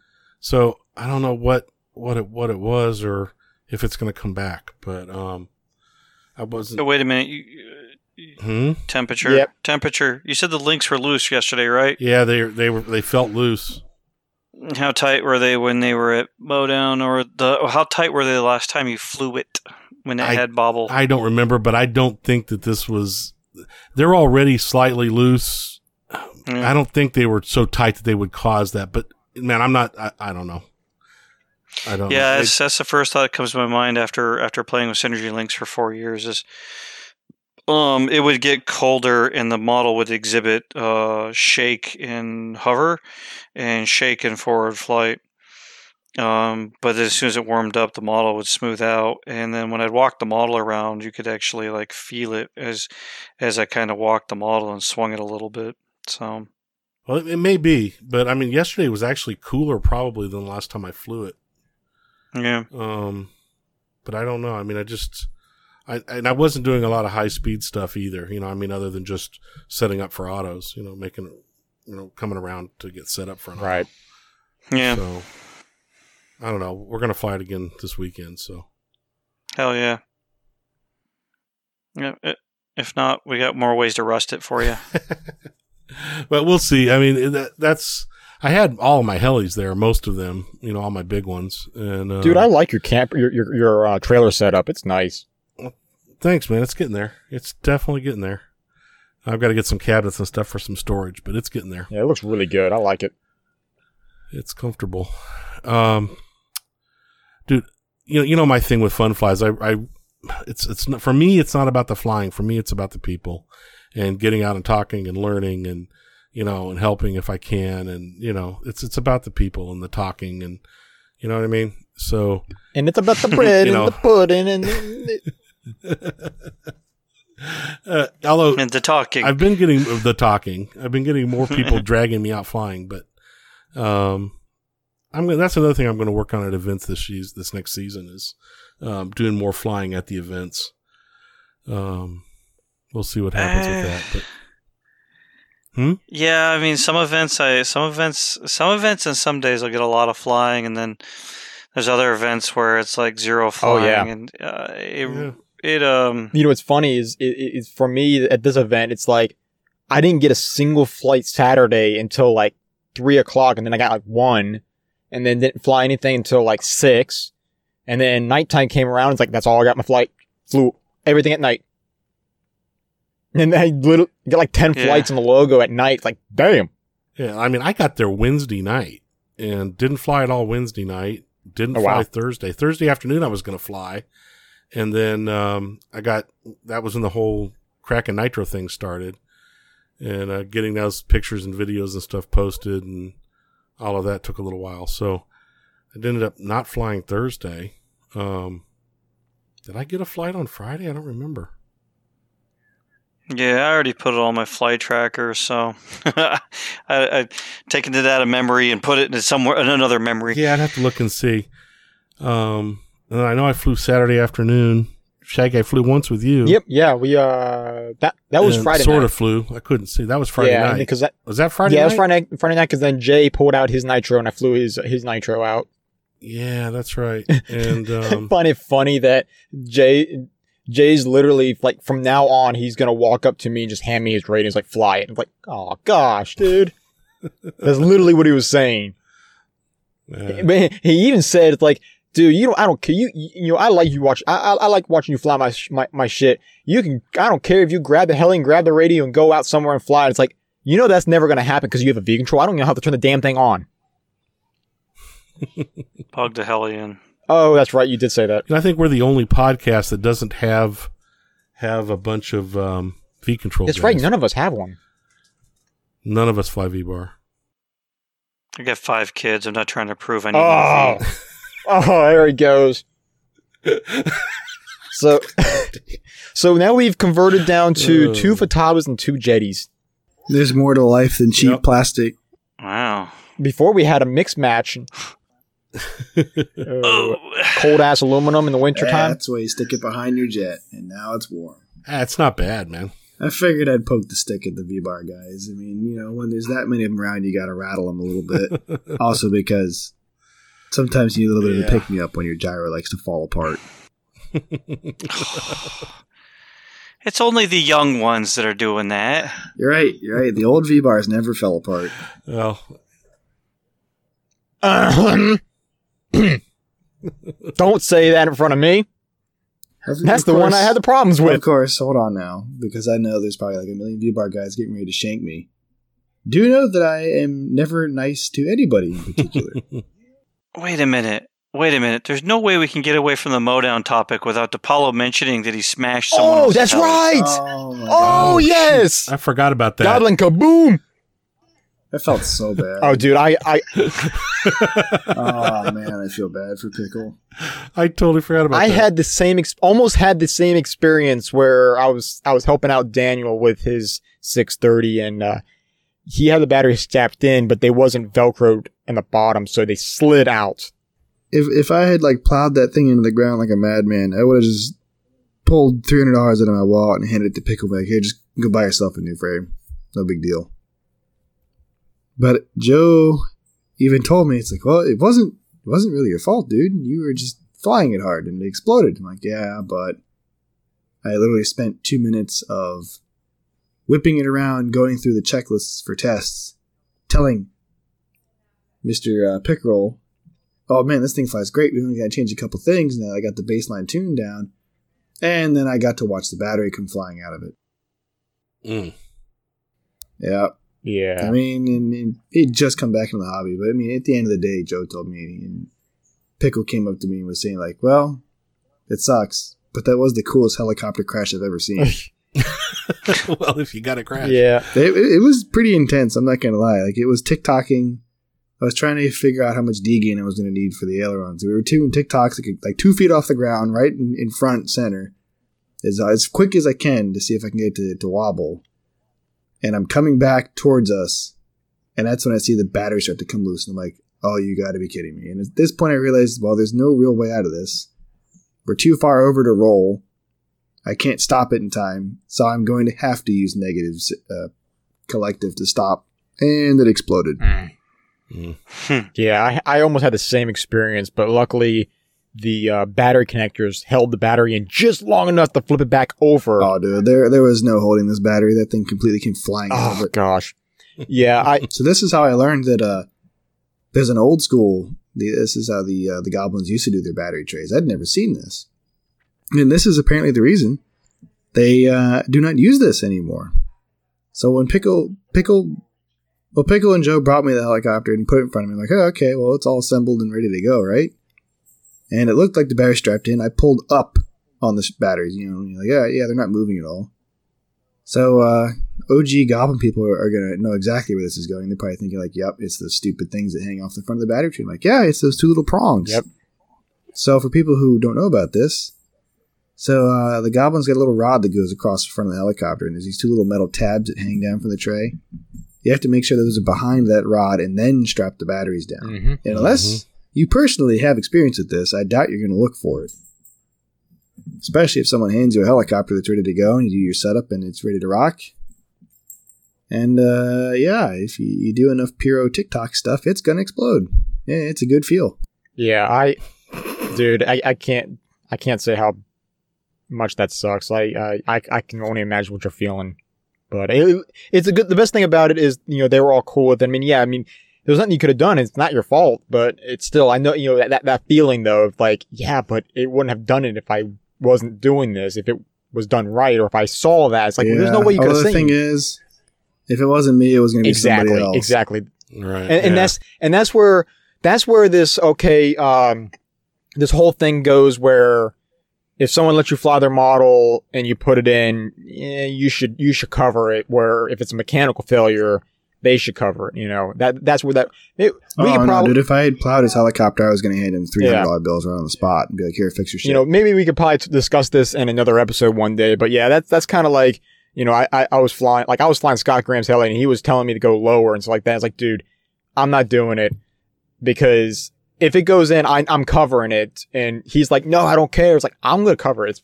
So I don't know what what it what it was or if it's gonna come back. But um, I wasn't. Oh, wait a minute. You, Hmm? temperature. Yep. Temperature. You said the links were loose yesterday, right? Yeah, they they were they felt loose. How tight were they when they were at Mowdown, or the how tight were they the last time you flew it when it I- had bobble? I don't remember, but I don't think that this was. They're already slightly loose. Yeah. I don't think they were so tight that they would cause that. But man, I'm not. I, I don't know. I don't. yeah, know. that's, that's the first thought that comes to my mind after after playing with Synergy Links for four years. Is um, it would get colder and the model would exhibit uh, shake in hover and shake in forward flight. Um, but as soon as it warmed up, the model would smooth out, and then when I'd walk the model around, you could actually like feel it as as I kind of walked the model and swung it a little bit. So Well, it, may be, but I mean, yesterday was actually cooler probably than the last time I flew it. yeah, Um, but I don't know. I mean, I just, I and I wasn't doing a lot of high speed stuff either. You know, I mean, other than just setting up for autos. You know, making, you know, coming around to get set up for an auto. Right. yeah, So I don't know. We're gonna fly it again this weekend. So hell yeah. Yeah, i- if not, we got more ways to rust it for you. but we'll see. I mean, that, that's. I had all my helis there, most of them. You know, all my big ones. And uh, Dude, I like your camp, your your, your uh, trailer setup. It's nice. Thanks, man. It's getting there. It's definitely getting there. I've got to get some cabinets and stuff for some storage, but it's getting there. Yeah, it looks really good. I like it. It's comfortable. Um, dude, you know, you know my thing with fun flies. I, I, it's it's not for me. It's not about the flying. For me, it's about the people and getting out and talking and learning and you know and helping if I can and you know it's it's about the people and the talking and you know what I mean. So And it's about the bread You and the pudding and the, uh, although and the talking. I've been getting the talking. I've been getting more people dragging me out flying, but um, I'm gonna, that's another thing I'm going to work on at events this season, this next season is um, doing more flying at the events. Um, we'll see what happens with that. But Yeah, I mean, some events, I some events, some events, and some days I'll get a lot of flying, and then there's other events where it's like zero flying, Oh, yeah. and uh, it Yeah. It um you know what's funny is it, it- it's for me at this event. It's like I didn't get a single flight Saturday until like three o'clock, and then I got like one, and then didn't fly anything until like six, and then nighttime came around. It's like that's all I got. My flight flew everything at night, and I literally got like ten Yeah. flights on the logo at night. It's like damn. yeah, I mean, I got there Wednesday night and didn't fly at all Wednesday night. Didn't Oh, fly wow. Thursday. Thursday afternoon, I was going to fly, and then um, I got that was when the whole Kraken Nitro thing started, and uh, getting those pictures and videos and stuff posted and all of that took a little while. So I ended up not flying Thursday. Um, did I get a flight on Friday? I don't remember. yeah, I already put it on my flight tracker, so I, I taken it out of memory and put it into somewhere in another memory. Yeah, I'd have to look and see. Um, and I know I flew Saturday afternoon. Shaggy, I flew once with you. Yep. Yeah. We uh that that was and Friday Sort night. of flew. I couldn't see. That was Friday yeah, night. because that was that Friday yeah, it night? was Friday night, Friday night because then Jay pulled out his nitro and I flew his his nitro out. Yeah, that's right. And um, find it funny that Jay Jay's literally like from now on he's gonna walk up to me and just hand me his ratings like fly it. I'm like, oh gosh, dude. That's literally what he was saying. uh, But he even said like, dude, you know, I don't care. You, you know, I like you watch. I, I, I like watching you fly my, sh- my my shit. You can. I don't care if you grab the heli and grab the radio and go out somewhere and fly. It's like you know that's never gonna happen because you have a V control. I don't know how to turn the damn thing on. Pug the Hellion. Oh, that's right. You did say that. and I think we're the only podcast that doesn't have have a bunch of um, V control. That's guys. right. None of us have one. None of us fly V bar. I got five kids. I'm not trying to prove anything. Oh, oh. there he goes. So, so now we've converted down to two Futabas and two Jetis. There's more to life than cheap Yep. plastic. Wow. Before we had a mixed match, uh, Oh. cold ass aluminum in the wintertime. That's why you stick it behind your jet, and now it's warm. That's not bad, man. I figured I'd poke the stick at the V-bar guys. I mean, you know, when there's that many of them around, you got to rattle them a little bit. also, because sometimes you need a little bit of a pick me up when your gyro likes to fall apart. It's only the young ones that are doing that. You're right. You're right. The old V-bars never fell apart. Well, Don't say that in front of me. That's Of the one I had the problems with. Of course, hold on now, because I know there's probably like a million V-bar guys getting ready to shank me. Do know that I am never nice to anybody in particular. Wait a minute. Wait a minute. There's no way we can get away from the mowdown topic without DePaulo mentioning that he smashed someone. Oh, that's heli. right. Oh, Oh, gosh. yes. I forgot about that. Goblin kaboom. That felt so bad. Oh, dude, I, I, oh man, I feel bad for Pickle. I totally forgot about I that. had the same, ex- almost had the same experience where I was, I was helping out Daniel with his 630 and, uh, he had the battery strapped in, but they wasn't Velcroed in the bottom, so they slid out. If if I had like plowed that thing into the ground like a madman, I would have just pulled three hundred dollars out of my wallet and handed it to Pickle like, "Here, just go buy yourself a new frame. No big deal." But Joe even told me it's like, well, it wasn't it wasn't really your fault, dude. You were just flying it hard and it exploded. I'm like, yeah, but I literally spent two minutes of whipping it around, going through the checklists for tests, telling Mister uh, Pickerel oh man, this thing flies great. We only got to change a couple things. Now I got the baseline tune down. And then I got to watch the battery come flying out of it. Mm. Yeah. Yeah. I mean, and, and he'd just come back into the hobby. But I mean, at the end of the day, Joe told me, and Pickle came up to me and was saying, like, well, it sucks, but that was the coolest helicopter crash I've ever seen. well, if you got a crash. yeah. it, it, it was pretty intense. I'm not going to lie. Like, it was tick-tocking. I was trying to figure out how much D-gain I was going to need for the ailerons. We were two tick-tocks like, like two feet off the ground, right in, in front center, as, uh, as quick as I can to see if I can get to, to wobble. And I'm coming back towards us, and that's when I see the battery start to come loose. And I'm like, oh, you got to be kidding me. And at this point, I realized, well, there's no real way out of this. We're too far over to roll. I can't stop it in time, so I'm going to have to use negatives uh, collective to stop, and it exploded. Mm. Yeah, I, I almost had the same experience, but luckily the uh, battery connectors held the battery in just long enough to flip it back over. Oh, dude, there there was no holding this battery. That thing completely came flying out of Oh it. gosh. Yeah, I So this is how I learned that uh, there's an old school. This is how the uh, the goblins used to do their battery trays. I'd never seen this, and this is apparently the reason they uh, do not use this anymore. So when Pickle Pickle, well, Pickle and Joe brought me the helicopter and put it in front of me. I'm like, oh, okay, well, it's all assembled and ready to go, right? And it looked like the battery strapped in. I pulled up on the batteries. You know, you're like, yeah, yeah, they're not moving at all. So uh, OG Goblin people are, are gonna know exactly where this is going. They're probably thinking like, "Yep, it's those stupid things that hang off the front of the battery tree." I'm like, yeah, it's those two little prongs. Yep. So for people who don't know about this, so uh, the Goblin's got a little rod that goes across the front of the helicopter, and there's these two little metal tabs that hang down from the tray. You have to make sure those are behind that rod, and then strap the batteries down. Mhm. And unless you personally have experience with this, I doubt you're going to look for it. Especially if someone hands you a helicopter that's ready to go and you do your setup and it's ready to rock. And uh, yeah, if you, you do enough pyro TikTok stuff, it's going to explode. Yeah, it's a good feel. yeah, I dude, I, I can't I can't say how much that sucks. I I I, I can only imagine what you're feeling. But it, it's a good. The best thing about it is, you know, they were all cool with it. I mean, yeah, I mean, there was nothing you could have done. It's not your fault, but it's still. I know, you know, that that, that feeling though of like, yeah, but it wouldn't have done it if I wasn't doing this. If it was done right, or if I saw that, it's like, well, there's no way you could have Although seen. the thing is, if it wasn't me, it was going to be exactly, somebody else. exactly. Right. and, and yeah. that's and that's where that's where this okay um this whole thing goes where if someone lets you fly their model and you put it in yeah, you should you should cover it where if it's a mechanical failure they should cover it you know that that's where that it, we oh, could no, probably dude. If I had plowed his helicopter, I was going to hand him $300 bills right on the spot and be like, here, fix your shit. you know maybe we could probably t- discuss this in another episode one day but yeah that's that's kind of like you know I, I i was flying like i was flying scott graham's heli and he was telling me to go lower and stuff like that it's like dude i'm not doing it because if it goes in I, i'm covering it and he's like no i don't care it's like i'm gonna cover it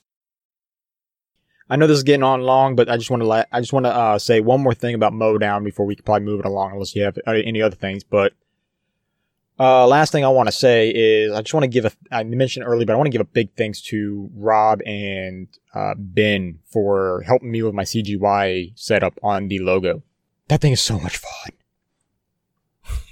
i know this is getting on long but i just want to let i just want to uh, say one more thing about Mowdown before we can probably move it along unless you have uh, any other things but uh, last thing I want to say is I just want to give a, I mentioned earlier, but I want to give a big thanks to Rob and uh, Ben for helping me with my CGY setup on the logo. That thing is so much fun.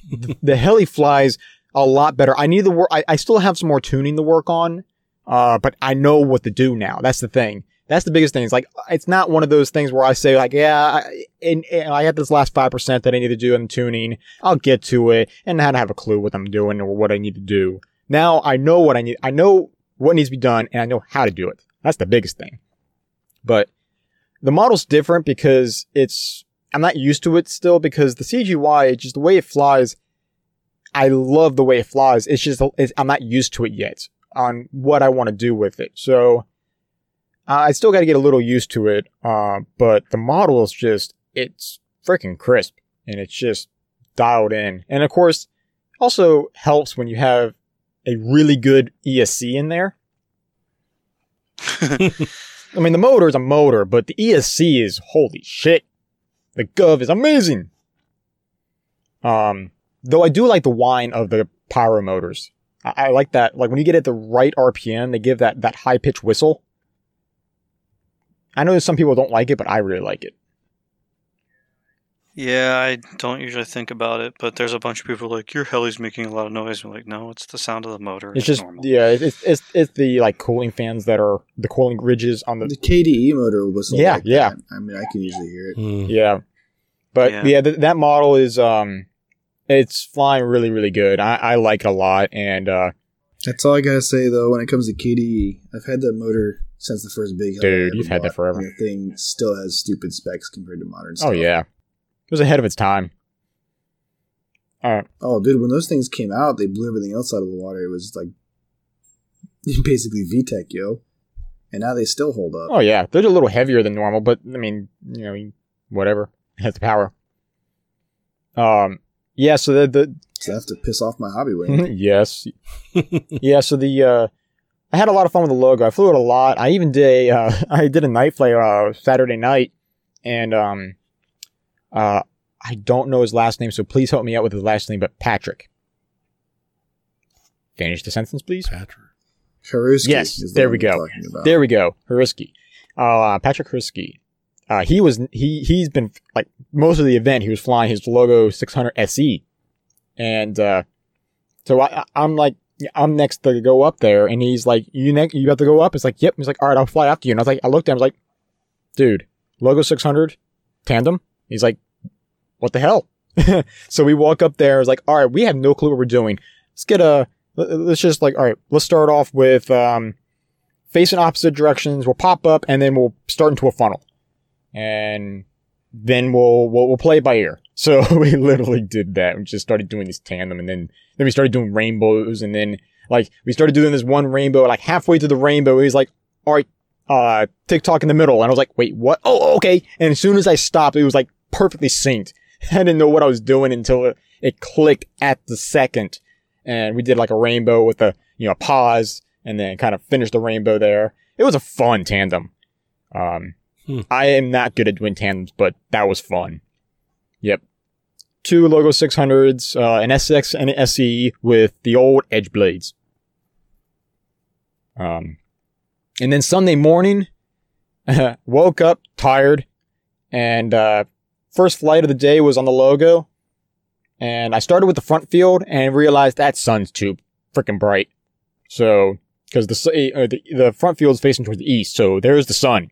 the, the heli flies a lot better. I need the work. I, I still have some more tuning to work on, uh, but I know what to do now. That's the thing. That's the biggest thing. It's like it's not one of those things where I say like, yeah, I, and, and I have this last five percent that I need to do in tuning. I'll get to it and not have a clue what I'm doing or what I need to do. now I know what I need. I know what needs to be done and I know how to do it. That's the biggest thing. But the model's different because it's, I'm not used to it still because the CGY, just the way it flies, I love the way it flies. It's just, it's, I'm not used to it yet on what I want to do with it. So uh, I still got to get a little used to it. Uh, but the model is just, it's freaking crisp and it's just dialed in. And of course, also helps when you have a really good ESC in there. I mean, the motor is a motor, but the ESC is holy shit. The Gov is amazing. Um, though I do like the whine of the pyro motors. I, I like that. Like when you get at the right RPM, they give that, that high pitch whistle. I know that some people don't like it, but I really like it. Yeah, I don't usually think about it, but there's a bunch of people like your heli's making a lot of noise. I'm like, no, it's the sound of the motor. It's just normal. yeah, it's it's it's the like cooling fans that are the cooling ridges on the The KDE motor whistle. Yeah, like yeah. that. I mean, I can usually hear it. Hmm. Yeah. But Yeah. yeah, th- that model is um it's flying really really good. I, I like it a lot and uh That's all I gotta say though. When it comes to KDE, I've had that motor since the first big. Dude, you've had that forever. The thing still has stupid specs compared to modern oh yeah. It was ahead of its time. Uh Oh, dude, when those things came out, they blew everything else out of the water. It was like basically VTech, yo. And now they still hold up. oh yeah, they're a little heavier than normal, but I mean, you know, whatever. It has the power. Um yeah, so the the So I have to piss off my Hobbywing. yes. yeah, so the uh I had a lot of fun with the logo. I flew it a lot. I even did a uh, I did a night flare uh, Saturday night and um uh I don't know his last name, so please help me out with his last name, but Patrick. Finish the sentence, please. Patrick. Haruski. Yes, is there one we we're go. talking about. There we go. Huriski. Uh, Patrick Huriski. Uh, he was, he, he's been, like, most of the event, he was flying his Logo 600 SE. And, uh, so I, I'm like, I'm next to go up there, and he's like, you next, you have to go up? It's like, yep. He's like, all right, I'll fly after you. And I was like, I looked at him, I was like, dude, Logo 600, tandem? He's like, what the hell? so we walk up there, it's like, all right, we have no clue what we're doing. Let's get a, let- let's just like, all right, let's start off with, um, facing opposite directions. We'll pop up and then we'll start into a funnel. And then we'll, we'll, we'll play it by ear. So we literally did that. We just started doing this tandem and then, then we started doing rainbows and then like we started doing this one rainbow, like halfway through the rainbow, he's like, all right, uh, TikTok in the middle. And I was like, wait, what? Oh, okay. And as soon as I stopped, it was like perfectly synced. I didn't know what I was doing until it, it clicked at the second. And we did like a rainbow with a, you know, pause and then kind of finished the rainbow there. It was a fun tandem. Um, Hmm. I am not good at doing tandems, but that was fun. Yep. Two Logo 600s, uh, an SX and an SE with the old edge blades. Um, and then Sunday morning, woke up tired and, uh, first flight of the day was on the logo. And I started with the front field and realized that sun's too freaking bright. So, cause the, uh, the, the front field's facing towards the east. So there's the sun.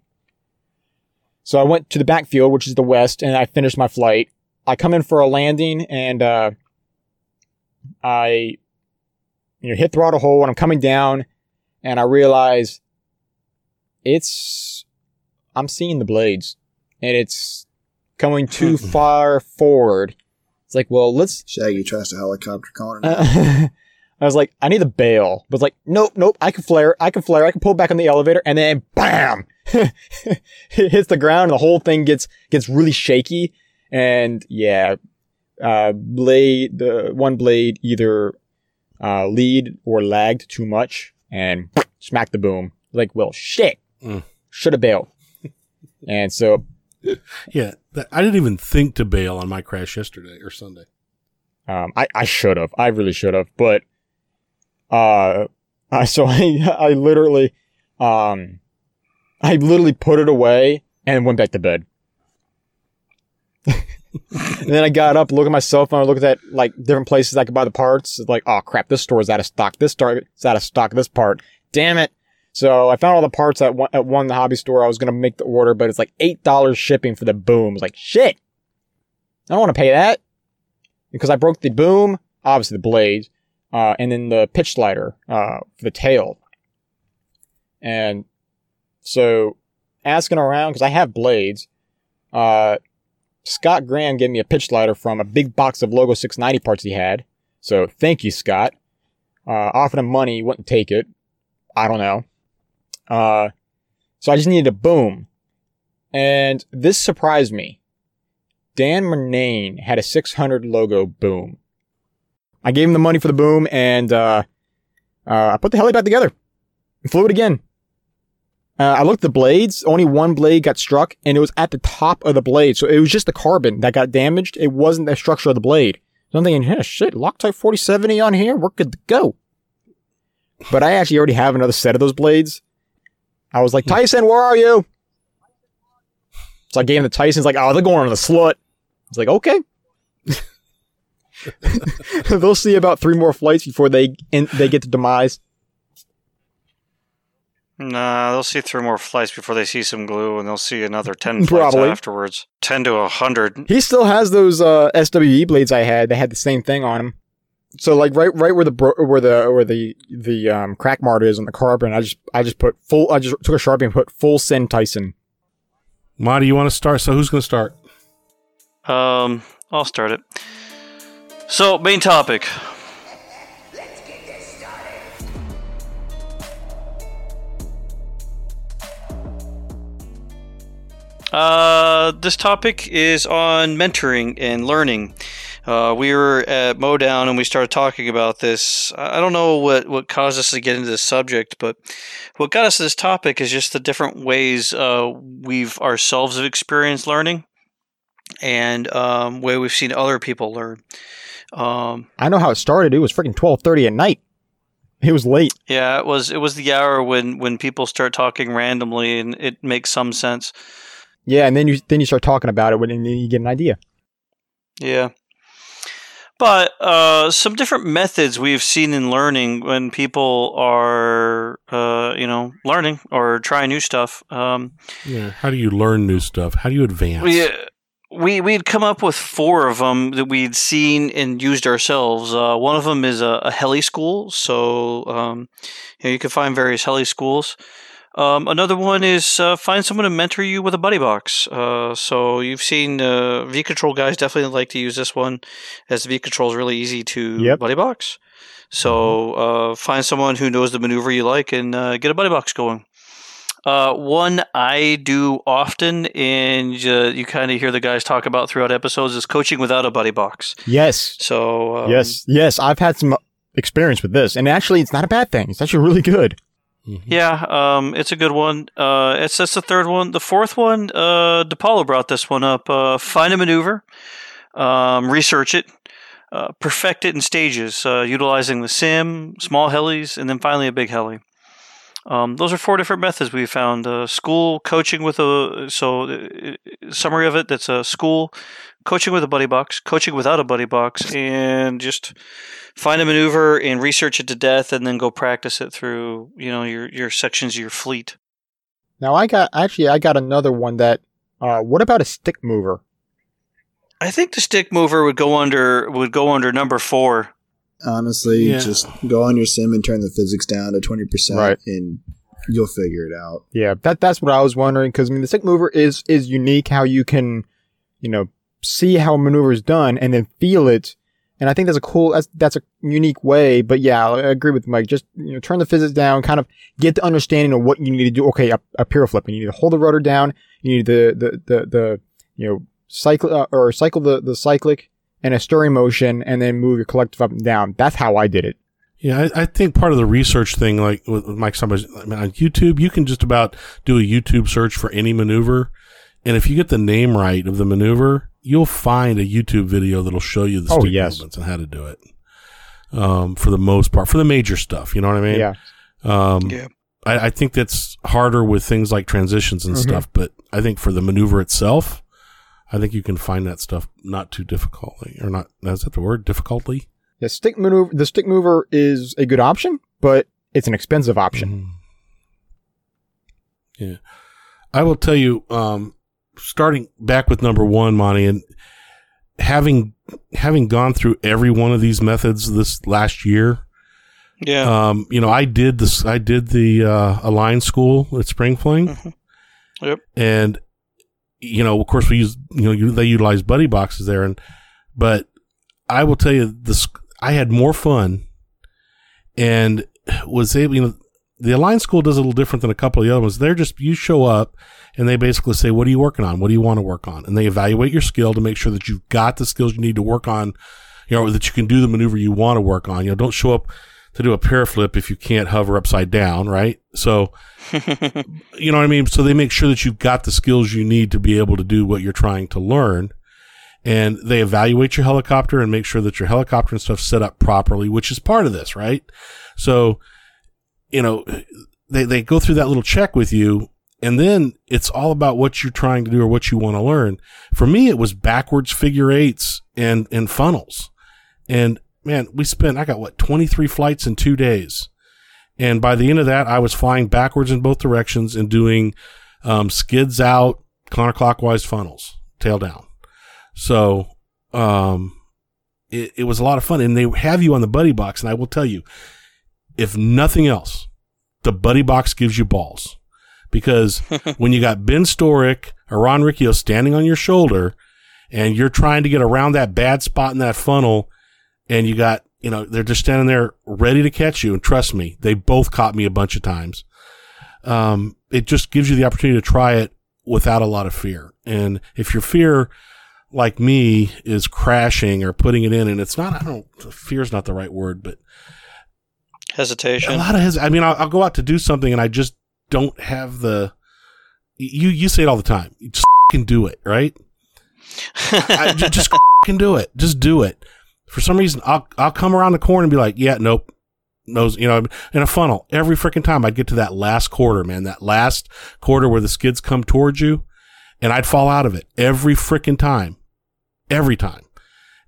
So I went to the backfield, which is the west, and I finished my flight. I come in for a landing and, uh, I, you know, hit throttle hold and I'm coming down and I realize it's, I'm seeing the blades and it's coming too far forward. It's like, well, let's, Shaggy tries to helicopter corner. uh, I was like, I need a bail. But it's like, nope, nope, I can flare, I can flare, I can pull back on the elevator, and then bam! it hits the ground and the whole thing gets gets really shaky. And yeah, uh blade the one blade either uh lead or lagged too much and smacked the boom. Like, well shit. Mm. Should have bailed. and so Yeah, that, I didn't even think to bail on my crash yesterday or Sunday. Um, I, I should have. I really should have. But, uh, I, so I, I literally, um, I literally put it away and went back to bed. and then I got up, looked at my cell phone, looked at like different places I could buy the parts. It's like, oh crap, this store is out of stock. This store is out of stock. This part. Damn it. So I found all the parts at one, at one hobby store. I was to make the order, but it's like $8 shipping for the boom. I was like, shit. I don't want to pay that because I broke the boom, obviously the blade, uh, and then the pitch slider uh, for the tail. And so asking around because I have blades. Uh, Scott Graham gave me a pitch slider from a big box of Logo 690 parts he had. So thank you, Scott. Uh, offered him money, wouldn't take it. I don't know. Uh, so I just needed a boom. And this surprised me. Dan Murnane had a 600 logo boom. I gave him the money for the boom and, uh, uh, I put the heli back together and flew it again. Uh, I looked the blades. Only one blade got struck, and it was at the top of the blade. So it was just the carbon that got damaged. It wasn't the structure of the blade. So I'm thinking, hey, shit, Loctite 4070 on here. We're good to go. But I actually already have another set of those blades. I was like, Tyson, where are you? So I gave him the Tyson's like, oh, they're going on the slut. It's like, okay. They'll see about three more flights before they in, they get to demise. Nah, they'll see three more flights before they see some glue, and they'll see another ten flights Probably. afterwards. Ten to a hundred. He still has those uh, SWE blades I had. They had the same thing on them. So like right right where the bro- where the where the the um, crack mart is on the carbon, I just I just put full. I just took a sharpie and put full send Tyson. Marty, you want to start? So who's going to start? Um, I'll start it. So, main topic. Uh, this topic is on mentoring and learning. Uh, we were at Mowdown and we started talking about this. I don't know what, what caused us to get into this subject, but what got us to this topic is just the different ways uh, we've ourselves have experienced learning and um, way we've seen other people learn. Um, I know how it started. It was freaking twelve thirty at night. It was late. yeah, it was it was the hour when when people start talking randomly, and it makes some sense. Yeah, and then you then you start talking about it and then you get an idea. Yeah. But uh, some different methods we've seen in learning when people are, uh, you know, learning or trying new stuff. Um, Yeah. How do you learn new stuff? How do you advance? we we we'd come up with four of them that we'd seen and used ourselves. Uh, one of them is a, a heli school, so um, you know you can find various heli schools. Um, another one is uh, find someone to mentor you with a buddy box. Uh, so you've seen uh, V Control guys definitely like to use this one, as V Control is really easy to Yep. buddy box. So uh, find someone who knows the maneuver you like and uh, get a buddy box going. Uh, one I do often, and uh, you kind of hear the guys talk about throughout episodes, is coaching without a buddy box. Yes, So um, yes, yes. I've had some experience with this, and actually, it's not a bad thing. It's actually really good. Mhm. yeah, um, it's a good one. Uh, it's that's the third one. The fourth one, uh, DePaulo brought this one up. Uh, find a maneuver, um, research it, uh, perfect it in stages, uh, utilizing the sim, small helis, and then finally a big heli. Um, those are four different methods we found. Uh, school coaching with a so uh, summary of it. That's a school coaching with a buddy box, coaching without a buddy box, and just find a maneuver and research it to death, and then go practice it through you know your your sections of your fleet. Now, I got actually, I got another one that. Uh, what about a stick mover? I think the stick mover would go under would go under number four. Honestly, Yeah. just go on your sim and turn the physics down to twenty percent, Right. and you'll figure it out. Yeah, that that's what I was wondering because I mean the stick mover is is unique how you can, you know, see how a maneuver is done and then feel it, and I think that's a cool that's that's a unique way. But yeah, I agree with Mike. Just you know, turn the physics down, kind of get the understanding of what you need to do. Okay, a, a pure flip, and you need to hold the rudder down. You need the the the, the you know cycle uh, or cycle the the cyclic and a stirring motion, and then move your collective up and down. That's how I did it. Yeah, I, I think part of the research thing, like with, with Mike Summers, I mean, on YouTube, you can just about do a YouTube search for any maneuver. And if you get the name right of the maneuver, you'll find a YouTube video that'll show you the Oh, stick yes. movements and how to do it. Um, for the most part, for the major stuff, you know what I mean? Yeah. Um, Yeah. I, I think that's harder with things like transitions and Mhm. stuff, but I think for the maneuver itself, I think you can find that stuff not too difficultly, or not. Is that the word? Difficultly? The stick maneuver, the stick mover is a good option, but it's an expensive option. Mhm. Yeah. I will tell you, um, starting back with number one, Monty, and having having gone through every one of these methods this last year, Yeah. um, you know, I did this. I did the uh, Align School at Spring Fling, Mhm. Yep. and you know, of course, we use you know they utilize buddy boxes there, and but I will tell you this: I had more fun, and was able. You know, the Align School does a little different than a couple of the other ones. They're just you show up, and they basically say, "What are you working on? What do you want to work on?" And they evaluate your skill to make sure that you've got the skills you need to work on. You know that you can do the maneuver you want to work on. You know, don't show up to do a piroflip if you can't hover upside down, right? So, you know what I mean? So they make sure that you've got the skills you need to be able to do what you're trying to learn. And they evaluate your helicopter and make sure that your helicopter and stuff set up properly, which is part of this, right? So, you know, they, they go through that little check with you and then it's all about what you're trying to do or what you want to learn. For me, it was backwards figure eights and, and funnels. And man, we spent, I got what, 23 flights in two days. And by the end of that, I was flying backwards in both directions and doing um, skids out, counterclockwise funnels, tail down. So um, it, it was a lot of fun. And they have you on the buddy box. And I will tell you, if nothing else, the buddy box gives you balls. Because when you got Ben Storick or Ron Riccio standing on your shoulder and you're trying to get around that bad spot in that funnel and you got, you know, they're just standing there ready to catch you. And trust me, they both caught me a bunch of times. Um, it just gives you the opportunity to try it without a lot of fear. And if your fear, like me, is crashing or putting it in, and it's not, I don't, fear is not the right word, but hesitation. a lot of his, I mean, I'll, I'll go out to do something and I just don't have the, you, you say it all the time. You just can do it, right? I, just can do it. Just do it. For some reason, I'll I'll come around the corner and be like, yeah, nope, nose, you know, in a funnel. Every freaking time I'd get to that last quarter, man, that last quarter where the skids come towards you, and I'd fall out of it every freaking time, every time.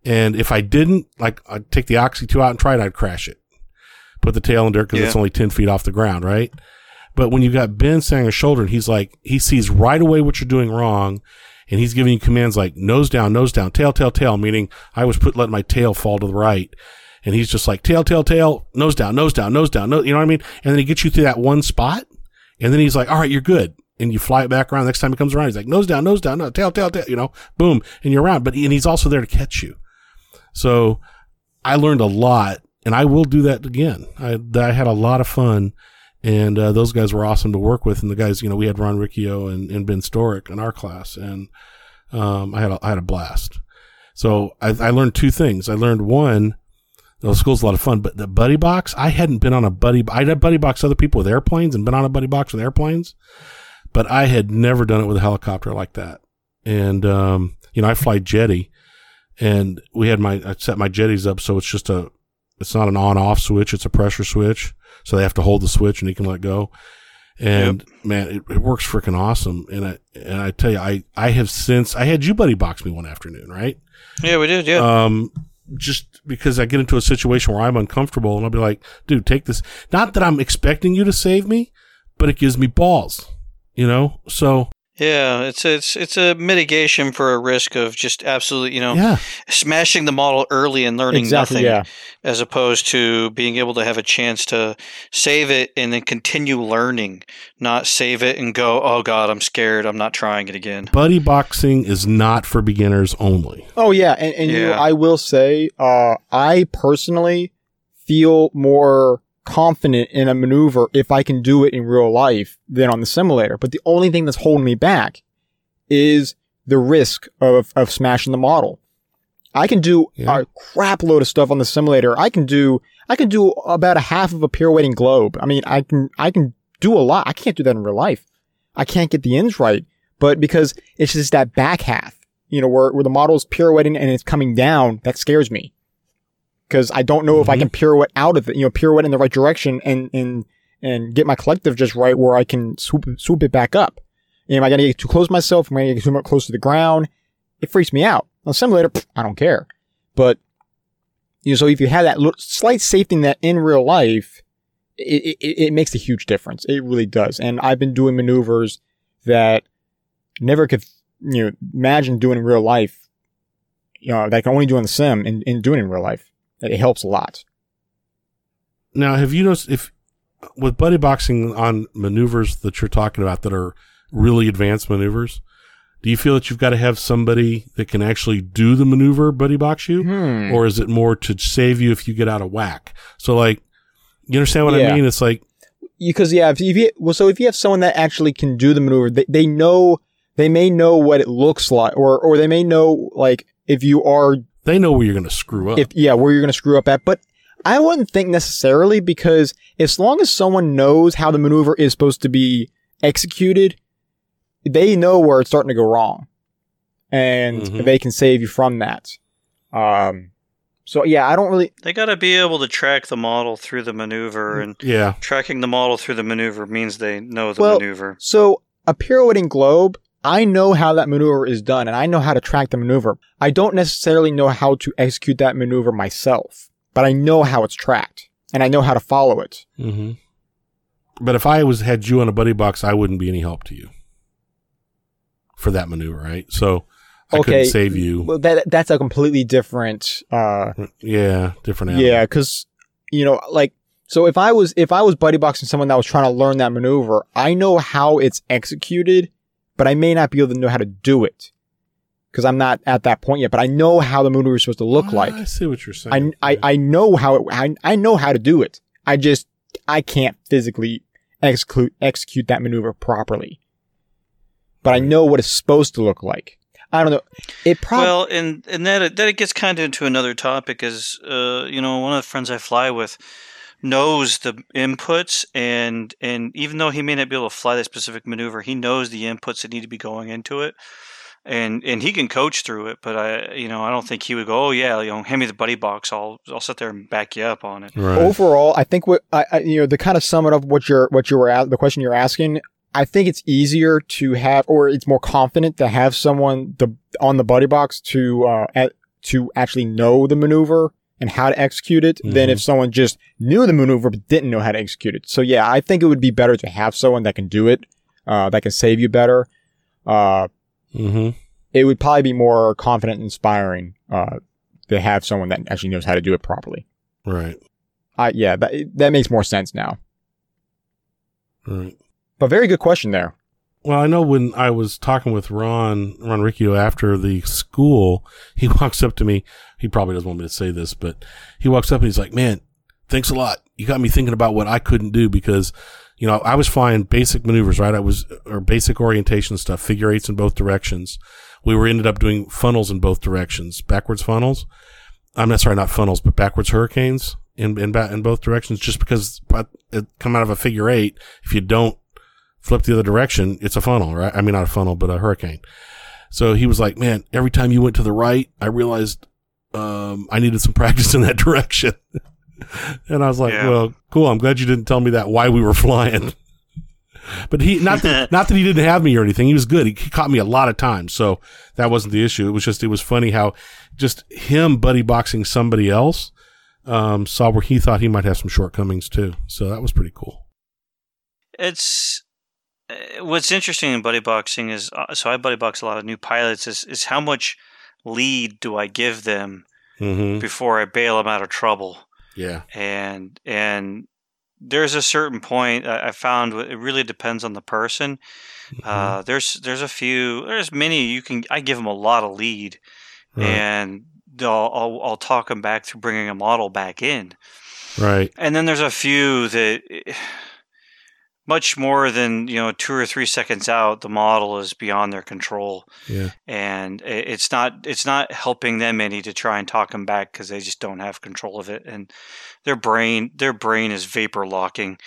And if I didn't, like, I'd take the Oxy 2 out and try it, I'd crash it. Put the tail in there because Yeah. it's only 10 feet off the ground, right? But when you've got Ben standing on your shoulder and he's like, he sees right away what you're doing wrong and he's giving you commands like nose down, nose down, tail, tail, tail, meaning I was put letting my tail fall to the right. And he's just like tail, tail, tail, nose down, nose down, nose down, no, you know what I mean? And then he gets you through that one spot, and then he's like, "All right, you're good." And you fly it back around. Next time he comes around, he's like, "Nose down, nose down, no, tail, tail, tail," you know, boom, and you're around. But and he's also there to catch you. So I learned a lot, and I will do that again. I I had a lot of fun, and uh, those guys were awesome to work with. And the guys, you know, we had Ron Riccio and, and Ben Storick in our class, and um, I had a, I had a blast. So I, I learned two things. I learned one, the school's a lot of fun, but the buddy box, I hadn't been on a buddy. I had buddy box other people with airplanes and been on a buddy box with airplanes, but I had never done it with a helicopter like that. And um, you know, I fly Jeti, and we had my I set my Jetis up so it's just a it's not an on off switch, it's a pressure switch. So they have to hold the switch and he can let go. And man, it, it works freaking awesome. And I and I tell you, I I have since I had you buddy box me one afternoon, right? yeah, we did. Yeah. Um, just because I get into a situation where I'm uncomfortable and I'll be like, dude, take this. Not that I'm expecting you to save me, but it gives me balls, you know? So yeah. It's it's it's a mitigation for a risk of just absolutely, you know, yeah, smashing the model early and learning Exactly. nothing, Yeah. as opposed to being able to have a chance to save it and then continue learning, not save it and go, oh god, I'm scared, I'm not trying it again. buddy boxing is not for beginners only. Oh yeah, and, and you know, I will say, uh, I personally feel more confident in a maneuver if I can do it in real life than on the simulator. But the only thing that's holding me back is the risk of of smashing the model. I can do Yeah. a crap load of stuff on the simulator. I can do I can do about a half of a pirouetting globe. I mean, I can I can do a lot. I can't do that in real life. I can't get the ends right, but because it's just that back half, you know, where where the model's pirouetting and it's coming down, that scares me. Because I don't know if I Mhm. can pirouette out of it, you know, pirouette in the right direction and and and get my collective just right where I can swoop swoop it back up. Am I gonna get too close to myself? Am I gonna get too much close to the ground? It freaks me out. On simulator, pff, I don't care. But you know, so if you have that little, slight safety net in real life, it, it, it makes a huge difference. It really does. And I've been doing maneuvers that never could, you know, imagine doing in real life. you know, that I can only do in the sim and, and doing it in real life. It helps a lot. Now, have you noticed if with buddy boxing on maneuvers that you're talking about that are really advanced maneuvers, do you feel that you've got to have somebody that can actually do the maneuver buddy box you? Hmm. Or is it more to save you if you get out of whack? So, like, you understand what I mean? It's like, because yeah, if, if you well, so if you have someone that actually can do the maneuver, they, they know they may know what it looks like, or or they may know like if you are they know where you're going to screw up. if yeah where you're going to screw up at. But I wouldn't think necessarily because as long as someone knows how the maneuver is supposed to be executed, they know where it's starting to go wrong, and Mhm. they can save you from that. Um, so yeah, I don't really. They got to be able to track the model through the maneuver, and yeah. tracking the model through the maneuver means they know the Well, maneuver. So a pirouetting globe, I know how that maneuver is done and I know how to track the maneuver. I don't necessarily know how to execute that maneuver myself, but I know how it's tracked and I know how to follow it. hmm But if I was had you on a buddy box, I wouldn't be any help to you for that maneuver, right? So I Okay, couldn't save you. Well, that that's a completely different uh yeah, different. Animal. yeah, cuz you know, like so if I was if I was buddy boxing someone that was trying to learn that maneuver, I know how it's executed, but I may not be able to know how to do it. Cuz I'm not at that point yet, but I know how the maneuver is supposed to look Ah, like. I see what you're saying. I, I, I know how it, I, I know how to do it. I just, I can't physically execute, execute that maneuver properly. But I know what it's supposed to look like. I don't know. It probably, Well, and and that that it gets kind of into another topic is, uh, you know, one of the friends I fly with knows the inputs, and and even though he may not be able to fly that specific maneuver, he knows the inputs that need to be going into it, and and he can coach through it. But I, you know, I don't think he would go, oh yeah, you know, hand me the buddy box, I'll I'll sit there and back you up on it. right. overall, I think what, I, I, you know, to kind of sum it up, what you're, what you were at, the question you're asking, I think it's easier to have, or it's more confident to have someone the, on the buddy box to, uh, at, to actually know the maneuver and how to execute it than Mhm. if someone just knew the maneuver but didn't know how to execute it. So yeah, I think it would be better to have someone that can do it, uh, that can save you better. Uh, hmm it would probably be more confident and inspiring, uh, to have someone that actually knows how to do it properly. Right. I, yeah, that, that makes more sense now. Right. But very good question there. Well, I know when I was talking with Ron, Ron Riccio after the school, he walks up to me. He probably doesn't want me to say this, but he walks up and he's like, man, thanks a lot. You got me thinking about what I couldn't do because, you know, I was flying basic maneuvers, right? I was, or basic orientation stuff, figure eights in both directions. We were ended up doing funnels in both directions, backwards funnels. I'm not sorry, not funnels, but backwards hurricanes in, in, in both directions just because it come out of a figure eight. If you don't flip the other direction, it's a funnel, right? I mean, not a funnel, but a hurricane. So he was like, man, every time you went to the right, I realized, um, I needed some practice in that direction. and I was like, Yeah. well, cool. I'm glad you didn't tell me that why we were flying. but he, not that, not that he didn't have me or anything. He was good. He, he caught me a lot of times. So that wasn't the issue. It was just, it was funny how just him buddy boxing somebody else, um, saw where he thought he might have some shortcomings too. So that was pretty cool. It's uh, what's interesting in buddy boxing is uh, so I buddy box a lot of new pilots is is how much lead do I give them hmm before I bail them out of trouble Yeah. and and there's a certain point I found it really depends on the person. Mm-hmm. Uh, there's there's a few there's many you can I give them a lot of lead Right. and they'll, I'll I'll talk them back through bringing a model back in. Right. And then there's a few that, eh, much more than you know, two or three seconds out, the model is beyond their control, Yeah. and it's not it's not helping them any to try and talk them back because they just don't have control of it, and their brain their brain is vapor locking,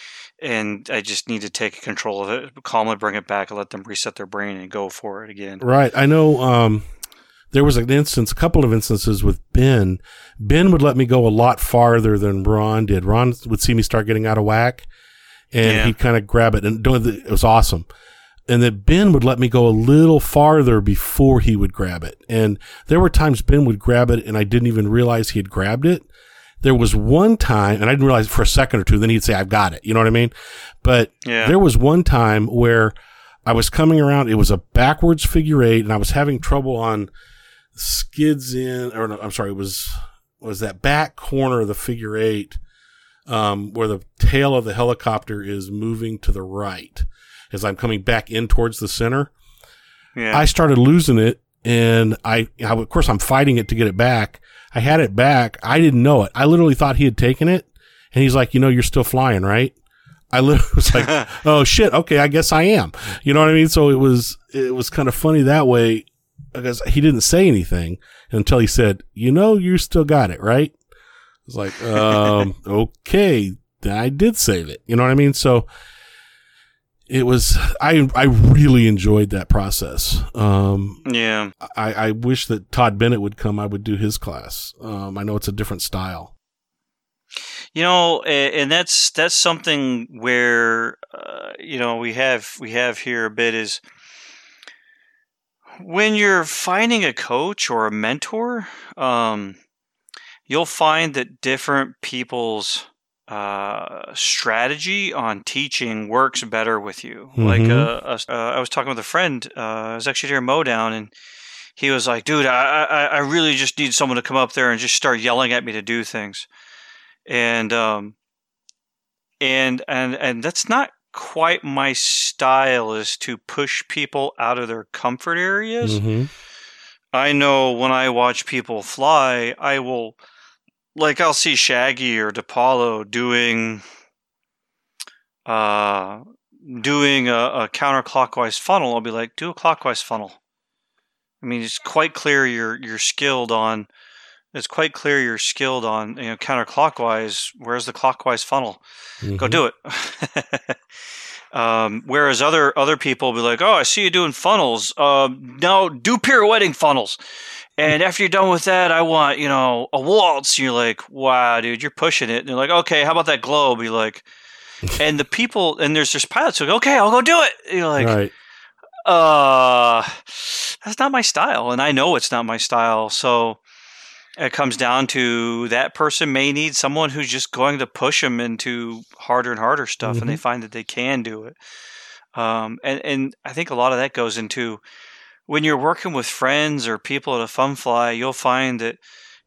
and I just need to take control of it, calmly bring it back, and let them reset their brain and go for it again. Right. I know um, there was an instance, a couple of instances with Ben. Ben would let me go a lot farther than Ron did. Ron would see me start getting out of whack and Yeah. he'd kind of grab it and it. It was awesome. And then Ben would let me go a little farther before he would grab it. And there were times Ben would grab it and I didn't even realize he had grabbed it. There was one time, and I didn't realize for a second or two, then he'd say, I've got it. You know what I mean? But Yeah. there was one time where I was coming around, it was a backwards figure eight, and I was having trouble on skids in, or no, I'm sorry, it was was that back corner of the figure eight, um, where the tail of the helicopter is moving to the right as I'm coming back in towards the center. Yeah. I started losing it, and I, I, of course, I'm fighting it to get it back. I had it back. I didn't know it. I literally thought he had taken it, and he's like, "You know, you're still flying, right?" I literally was like, "Oh shit, okay, I guess I am." You know what I mean? So it was, it was kind of funny that way because he didn't say anything until he said, "You know, you still got it, right?" I was like, um, "Okay, I did save it." You know what I mean? So it was I I really enjoyed that process. Um, yeah. I, I wish that Todd Bennett would come. I would do his class. Um, I know it's a different style. You know, and that's that's something where uh, you know we have we have here a bit is when you're finding a coach or a mentor, um, you'll find that different people's uh, strategy on teaching works better with you. Like, Mhm. uh, uh, I was talking with a friend. Uh, I was actually here in Mowdown, and he was like, "Dude, I, I I really just need someone to come up there and just start yelling at me to do things." and um and and and that's not quite my style is to push people out of their comfort areas hmm i know when i watch people fly i will like i'll see shaggy or depaulo doing uh doing a, a counterclockwise funnel. I'll be like do a clockwise funnel. I mean it's quite clear you're you're skilled on it's quite clear you're skilled on you know counterclockwise. Where's the clockwise funnel? Go do it. Um, whereas other other people will be like oh i see you doing funnels. Um, no do pirouetting funnels and after you're done with that i want you know a waltz. And you're like wow dude you're pushing it. And they're like okay how about that globe? You're like and the people and there's just pilots who go okay i'll go do it. And you're like right. uh that's not my style. And i know it's not my style. So it comes down to that person may need someone who's just going to push them into harder and harder stuff and they find that they can do it. Um, and, and i think a lot of that goes into when you're working with friends or people at a fun fly you'll find that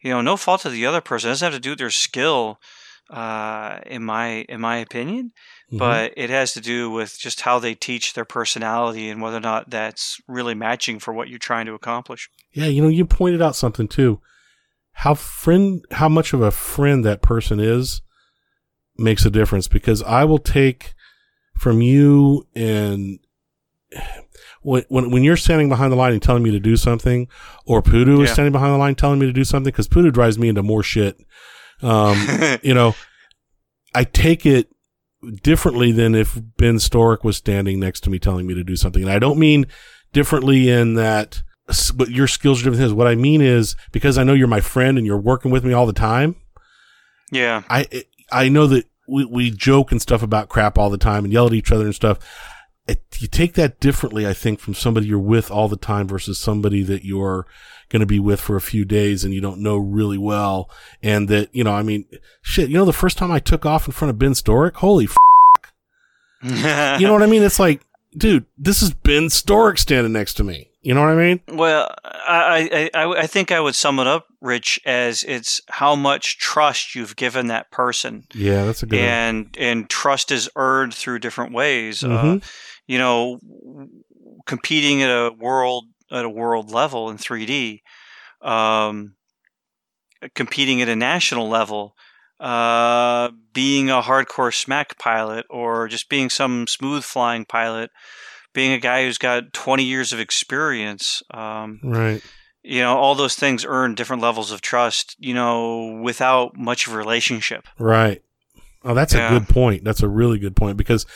you know no fault of the other person it doesn't have to do with their skill uh, in my in my opinion Mhm. but it has to do with just how they teach their personality and whether or not that's really matching for what you're trying to accomplish. yeah, you know, you pointed out something too. How friend, how much of a friend that person is makes a difference because I will take from you and when, when, when you're standing behind the line and telling me to do something or Pudu is standing behind the line telling me to do something because Pudu drives me into more shit. Um, you know, I take it differently than if Ben Storick was standing next to me telling me to do something. And I don't mean differently in that, but your skills are different things. What I mean is because I know you're my friend and you're working with me all the time. yeah. I, I know that we, we joke and stuff about crap all the time and yell at each other and stuff. It, you take that differently, I think, from somebody you're with all the time versus somebody that you're going to be with for a few days and you don't know really well. And that, you know, I mean, shit, you know, the first time I took off in front of Ben Storick, holy, f- you know what I mean? It's like, dude, this is Ben Storick standing next to me. You know what I mean? well, I, I, I, think I would sum it up, Rich, as it's how much trust you've given that person. Yeah, that's a good one. and and trust is earned through different ways. Uh, Mhm. You know, competing at a world at a world level in 3D, um, competing at a national level, uh, being a hardcore smack pilot, or just being some smooth flying pilot, being a guy who's got 20 years of experience. Um, Right. you know, all those things earn different levels of trust. You know, without much of a relationship. Right. Oh, that's Yeah. a good point. That's a really good point because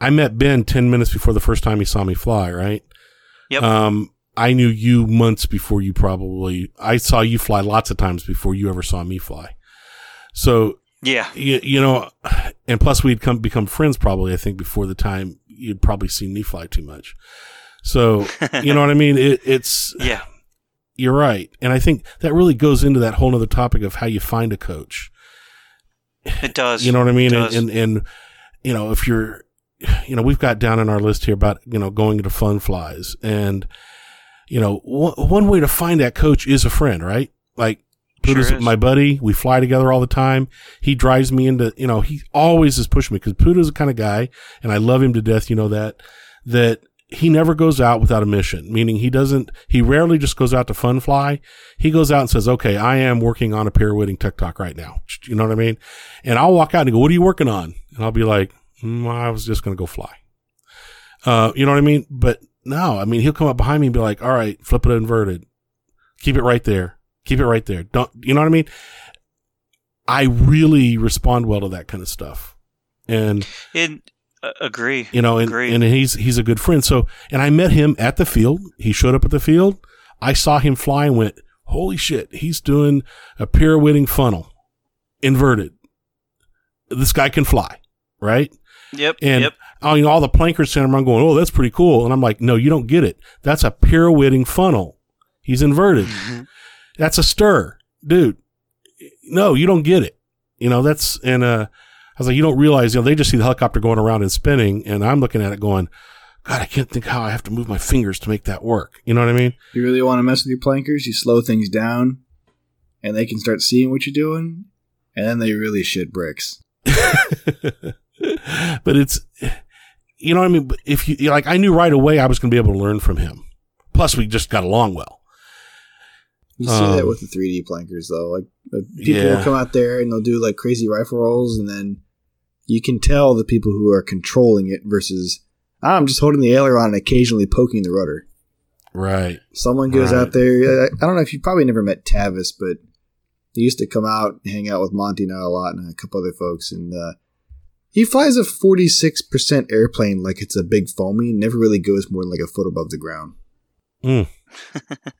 I met Ben 10 minutes before the first time he saw me fly, right? Yep. Um, I knew you months before you probably, I saw you fly lots of times before you ever saw me fly. So, Yeah. you, you know, and plus we'd come, become friends probably, I think, before the time you'd probably seen me fly too much. So, you know what I mean? It, it's, Yeah. you're right. And I think that really goes into that whole other topic of how you find a coach. It does. You know what I mean? And, and, and, you know, if you're, you know, we've got down in our list here about, you know, going to fun flies and, you know, one, one way to find that coach is a friend, right? Like, Sure Puda's is. my buddy. We fly together all the time. He drives me into, you know, he always is pushing me because Puda's the kind of guy, and I love him to death. You know that, that he never goes out without a mission, meaning he doesn't, he rarely just goes out to fun fly. He goes out and says, okay, I am working on a pirouetting TikTok right now. You know what I mean? And I'll walk out and go, what are you working on? And I'll be like, mm, I was just going to go fly. Uh, you know what I mean? But no, I mean, he'll come up behind me and be like, all right, flip it inverted. Keep it right there. Keep it right there. Don't, you know what I mean? I really respond well to that kind of stuff. And, In, uh, agree. you know, and, Agreed. and he's, he's a good friend. So, and I met him at the field. He showed up at the field. I saw him fly and went, holy shit, he's doing a pirouetting funnel inverted. This guy can fly, right? Yep. And yep. oh, you know, all the plankers sitting around going, "Oh, that's pretty cool," and I'm like, "No, you don't get it. That's a pirouetting funnel. He's inverted. Mhm. That's a stir, dude. No, you don't get it. You know, that's and uh, I was like, you don't realize, you know, they just see the helicopter going around and spinning, and I'm looking at it going, God, I can't think how I have to move my fingers to make that work. You know what I mean? You really want to mess with your plankers? You slow things down, and they can start seeing what you're doing, and then they really shit bricks. but it's, you know what I mean? If you like, I knew right away I was going to be able to learn from him. Plus, we just got along well. You see that Um, with the 3D plankers, though. Like uh, people Yeah. will come out there and they'll do like crazy rifle rolls, and then you can tell the people who are controlling it versus "Ah, I'm just holding the aileron and occasionally poking the rudder. Right. Someone goes Right. out there. I I don't know if you probably never met Tavis, but he used to come out hang out with Monty now a lot and a couple other folks, and uh, he flies a 46% airplane like it's a big foamy. Never really goes more than like a foot above the ground. Mm.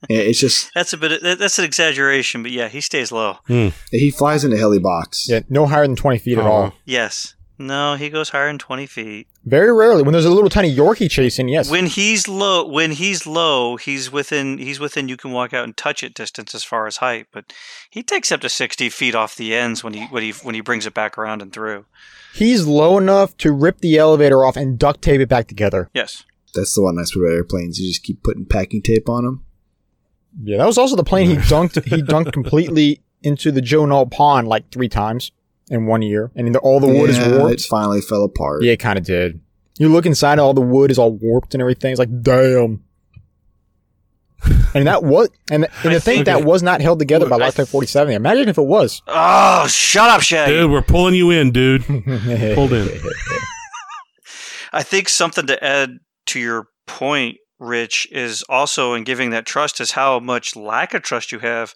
Yeah, it's just That's a bit. That, that's an exaggeration, but yeah, he stays low. he flies in a heli box. Yeah, no higher than 20 feet at all. Uh, Yes. No, he goes higher than twenty feet. Very rarely. When there's a little tiny Yorkie chasing, yes. When he's low, when he's low, he's within. He's within. You can walk out and touch it distance as far as height, but he takes up to sixty feet off the ends when he when he when he brings it back around and through. He's low enough to rip the elevator off and duct tape it back together. Yes. That's the one nice about airplanes. You just keep putting packing tape on them. Yeah, that was also the plane he dunked. he dunked completely into the Joe Null pond like three times in one year, and the, all the wood is warped. It warped. finally fell apart. Yeah, it kind of did. You look inside, all the wood is all warped and everything. It's like, damn. And that was, and, and I to think think- that was not held together by Look, I Lifetime 47. Imagine if it was. Oh, shut up, Shaggy. Dude, we're pulling you in, dude. Pulled in. I think something to add to your point, Rich, is also in giving that trust is how much lack of trust you have.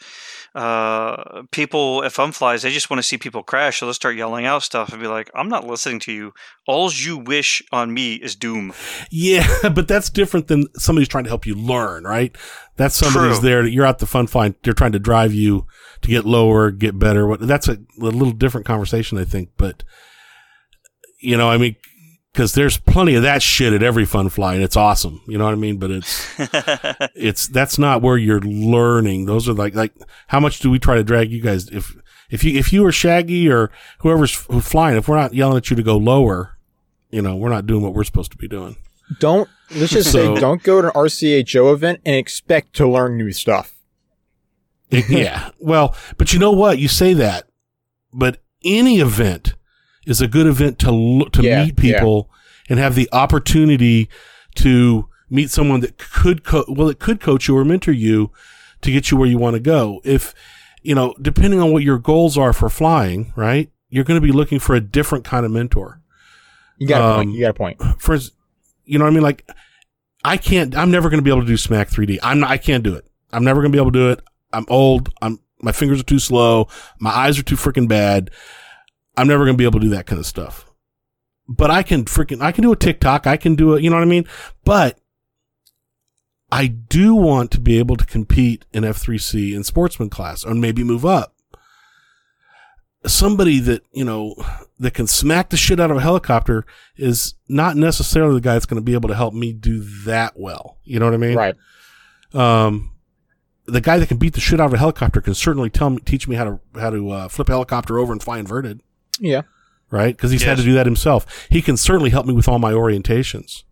Uh, people, if I'm flies, they just want to see people crash, so they'll start yelling out stuff and be like, "I'm not listening to you. All you wish on me is doom." Yeah, but that's different than somebody's trying to help you learn, right? That's somebody's there. You're out the fun flying. They're trying to drive you to get lower, get better. What? That's a, a little different conversation, I think. But you know, I mean, because there's plenty of that shit at every fun fly, and it's awesome. You know what I mean? But it's it's that's not where you're learning. Those are like like how much do we try to drag you guys? If if you if you or Shaggy or whoever's flying, if we're not yelling at you to go lower, you know, we're not doing what we're supposed to be doing. Don't, let's just So- say, don't go to an RCHO event and expect to learn new stuff. yeah. Well, but you know what? You say that, but any event is a good event to lo- to Yeah, meet people and have the opportunity to meet someone that could co- well, it could coach you or mentor you to get you where you want to go. If you know, depending on what your goals are for flying, right? You're going to be looking for a different kind of mentor. You got a Um, point. You got a point. For you know what I mean? Like, I can't. I'm never going to be able to do Smack 3D. I'm. Not, I can't do it. I'm never going to be able to do it. I'm old. I'm. My fingers are too slow. My eyes are too freaking bad. I'm never going to be able to do that kind of stuff. But I can freaking. I can do a TikTok. I can do it. You know what I mean? But I do want to be able to compete in F3C in sportsman class, or maybe move up. Somebody that you know that can smack the shit out of a helicopter is not necessarily the guy that's going to be able to help me do that well. You know what I mean? Right. Um, the guy that can beat the shit out of a helicopter can certainly tell me, teach me how to how to uh, flip a helicopter over and fly inverted. Yeah. Right? Because he's had to do that himself. He can certainly help me with all my orientations.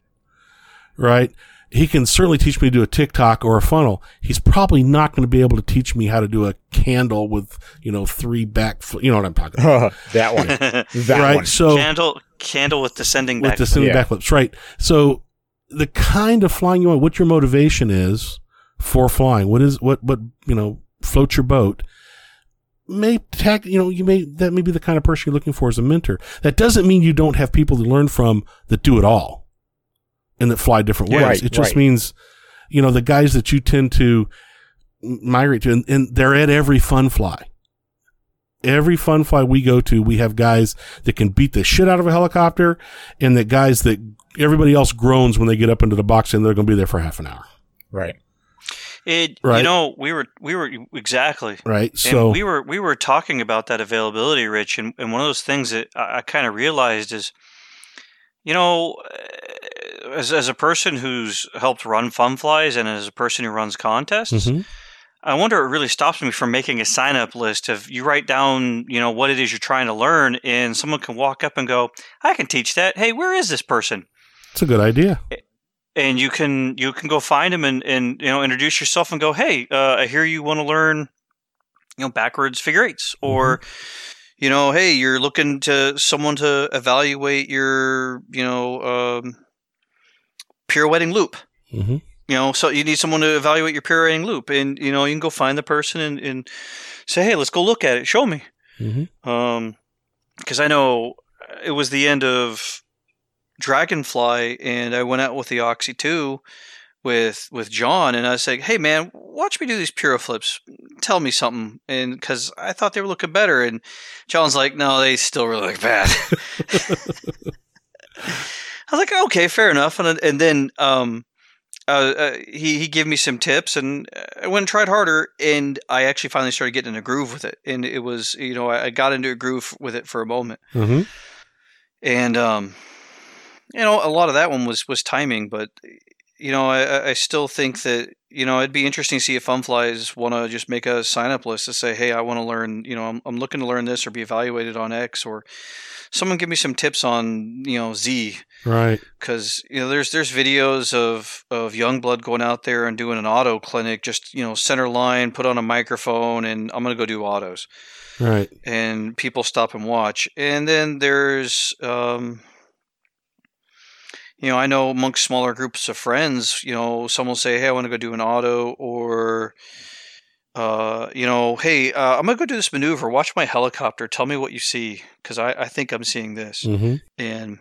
Right? he can certainly teach me to do a TikTok or a funnel. He's probably not going to be able to teach me how to do a candle with, you know, three back, fl- you know what I'm talking about. that one. That right. one. So candle candle with descending with back. the Yeah. backflips, right? So the kind of flying you want, what your motivation is for flying, what is what what you know floats your boat. May tag, you know, you may that may be the kind of person you're looking for as a mentor. That doesn't mean you don't have people to learn from that do it all and that fly different Yeah, ways. right, it just right. means, you know, the guys that you tend to migrate to, and, and they're at every fun fly every fun fly we go to, we have guys that can beat the shit out of a helicopter and that guys that everybody else groans when they get up into the box and they're going to be there for half an hour. Right. It, Right. You know, we were we were exactly. Right. So, and we were we were talking about that availability, Rich, and, and one of those things that I, I kind of realized is, you know, uh, as as a person who's helped run fun flies and as a person who runs contests, Mhm. I wonder it really stops me from making a sign up list of you write down, you know, what it is you're trying to learn, and someone can walk up and go, I can teach that. Hey, where is this person? it's a good idea. And you can you can go find him and, and you know introduce yourself and go hey uh, i hear you want to learn you know backwards figure eights or you know hey you're looking to someone to evaluate your you know um, pirouetting loop. Hmm you know so you need someone to evaluate your pirouetting loop and you know you can go find the person and, and say hey let's go look at it. Show me. Hmm um because i know it was the end of dragonfly and i went out with the oxy 2 with with john and i was like hey man watch me do these piroflips tell me something. And because i thought they were looking better and john's like no they still really look bad. I was like okay fair enough. And, and then um uh, uh, he he gave me some tips, and I went and tried harder, and I actually finally started getting in a groove with it. And it was, you know, I, I got into a groove with it for a moment, hmm and um, you know, a lot of that one was was timing, but you know, I- I, still think that you know it'd be interesting to see if Funflies want to just make a sign up list to say, hey, I want to learn, you know, I'm, I'm looking to learn this or be evaluated on X, or someone give me some tips on you know Z Right. because you know there's there's videos of of young blood going out there and doing an auto clinic just you know center line put on a microphone and i'm gonna go do autos Right. and people stop and watch and then there's um you know i know amongst smaller groups of friends you know some will say hey i want to go do an auto or uh, you know, hey, uh, I'm gonna go do this maneuver. Watch my helicopter. Tell me what you see, because I, I think I'm seeing this hmm and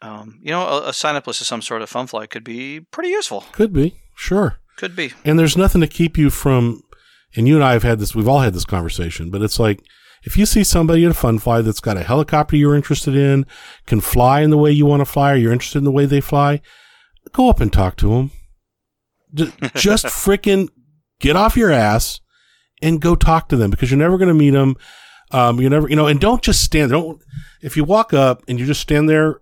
um, you know a, a sign up list of some sort of fun fly could be pretty useful Could be. Sure. could be And there's nothing to keep you from, and you and I have had this, we've all had this conversation, but it's like, if you see somebody at a fun fly that's got a helicopter you're interested in, can fly in the way you want to fly, or you're interested in the way they fly, go up and talk to them. Just, just frickin' get off your ass and go talk to them because you're never going to meet them. Um, you never, you know, and don't just stand. Don't if you walk up and you just stand there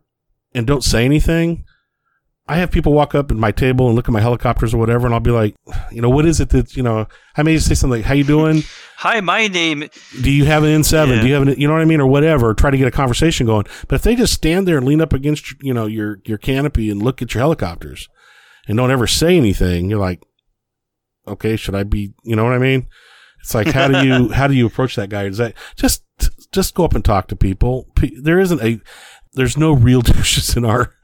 and don't say anything. I have people walk up at my table and look at my helicopters or whatever, and I'll be like, you know, what is it that you know? I may say something like, "How you doing? hi my name Do you have an N7? Yeah. Do you have an, you know what I mean, or whatever?" Try to get a conversation going. But if they just stand there and lean up against you know your your canopy and look at your helicopters and don't ever say anything, you're like, okay, should I be? You know what I mean? It's like how do you how do you approach that guy? Is that just just go up and talk to people? There isn't a there's no real douches in our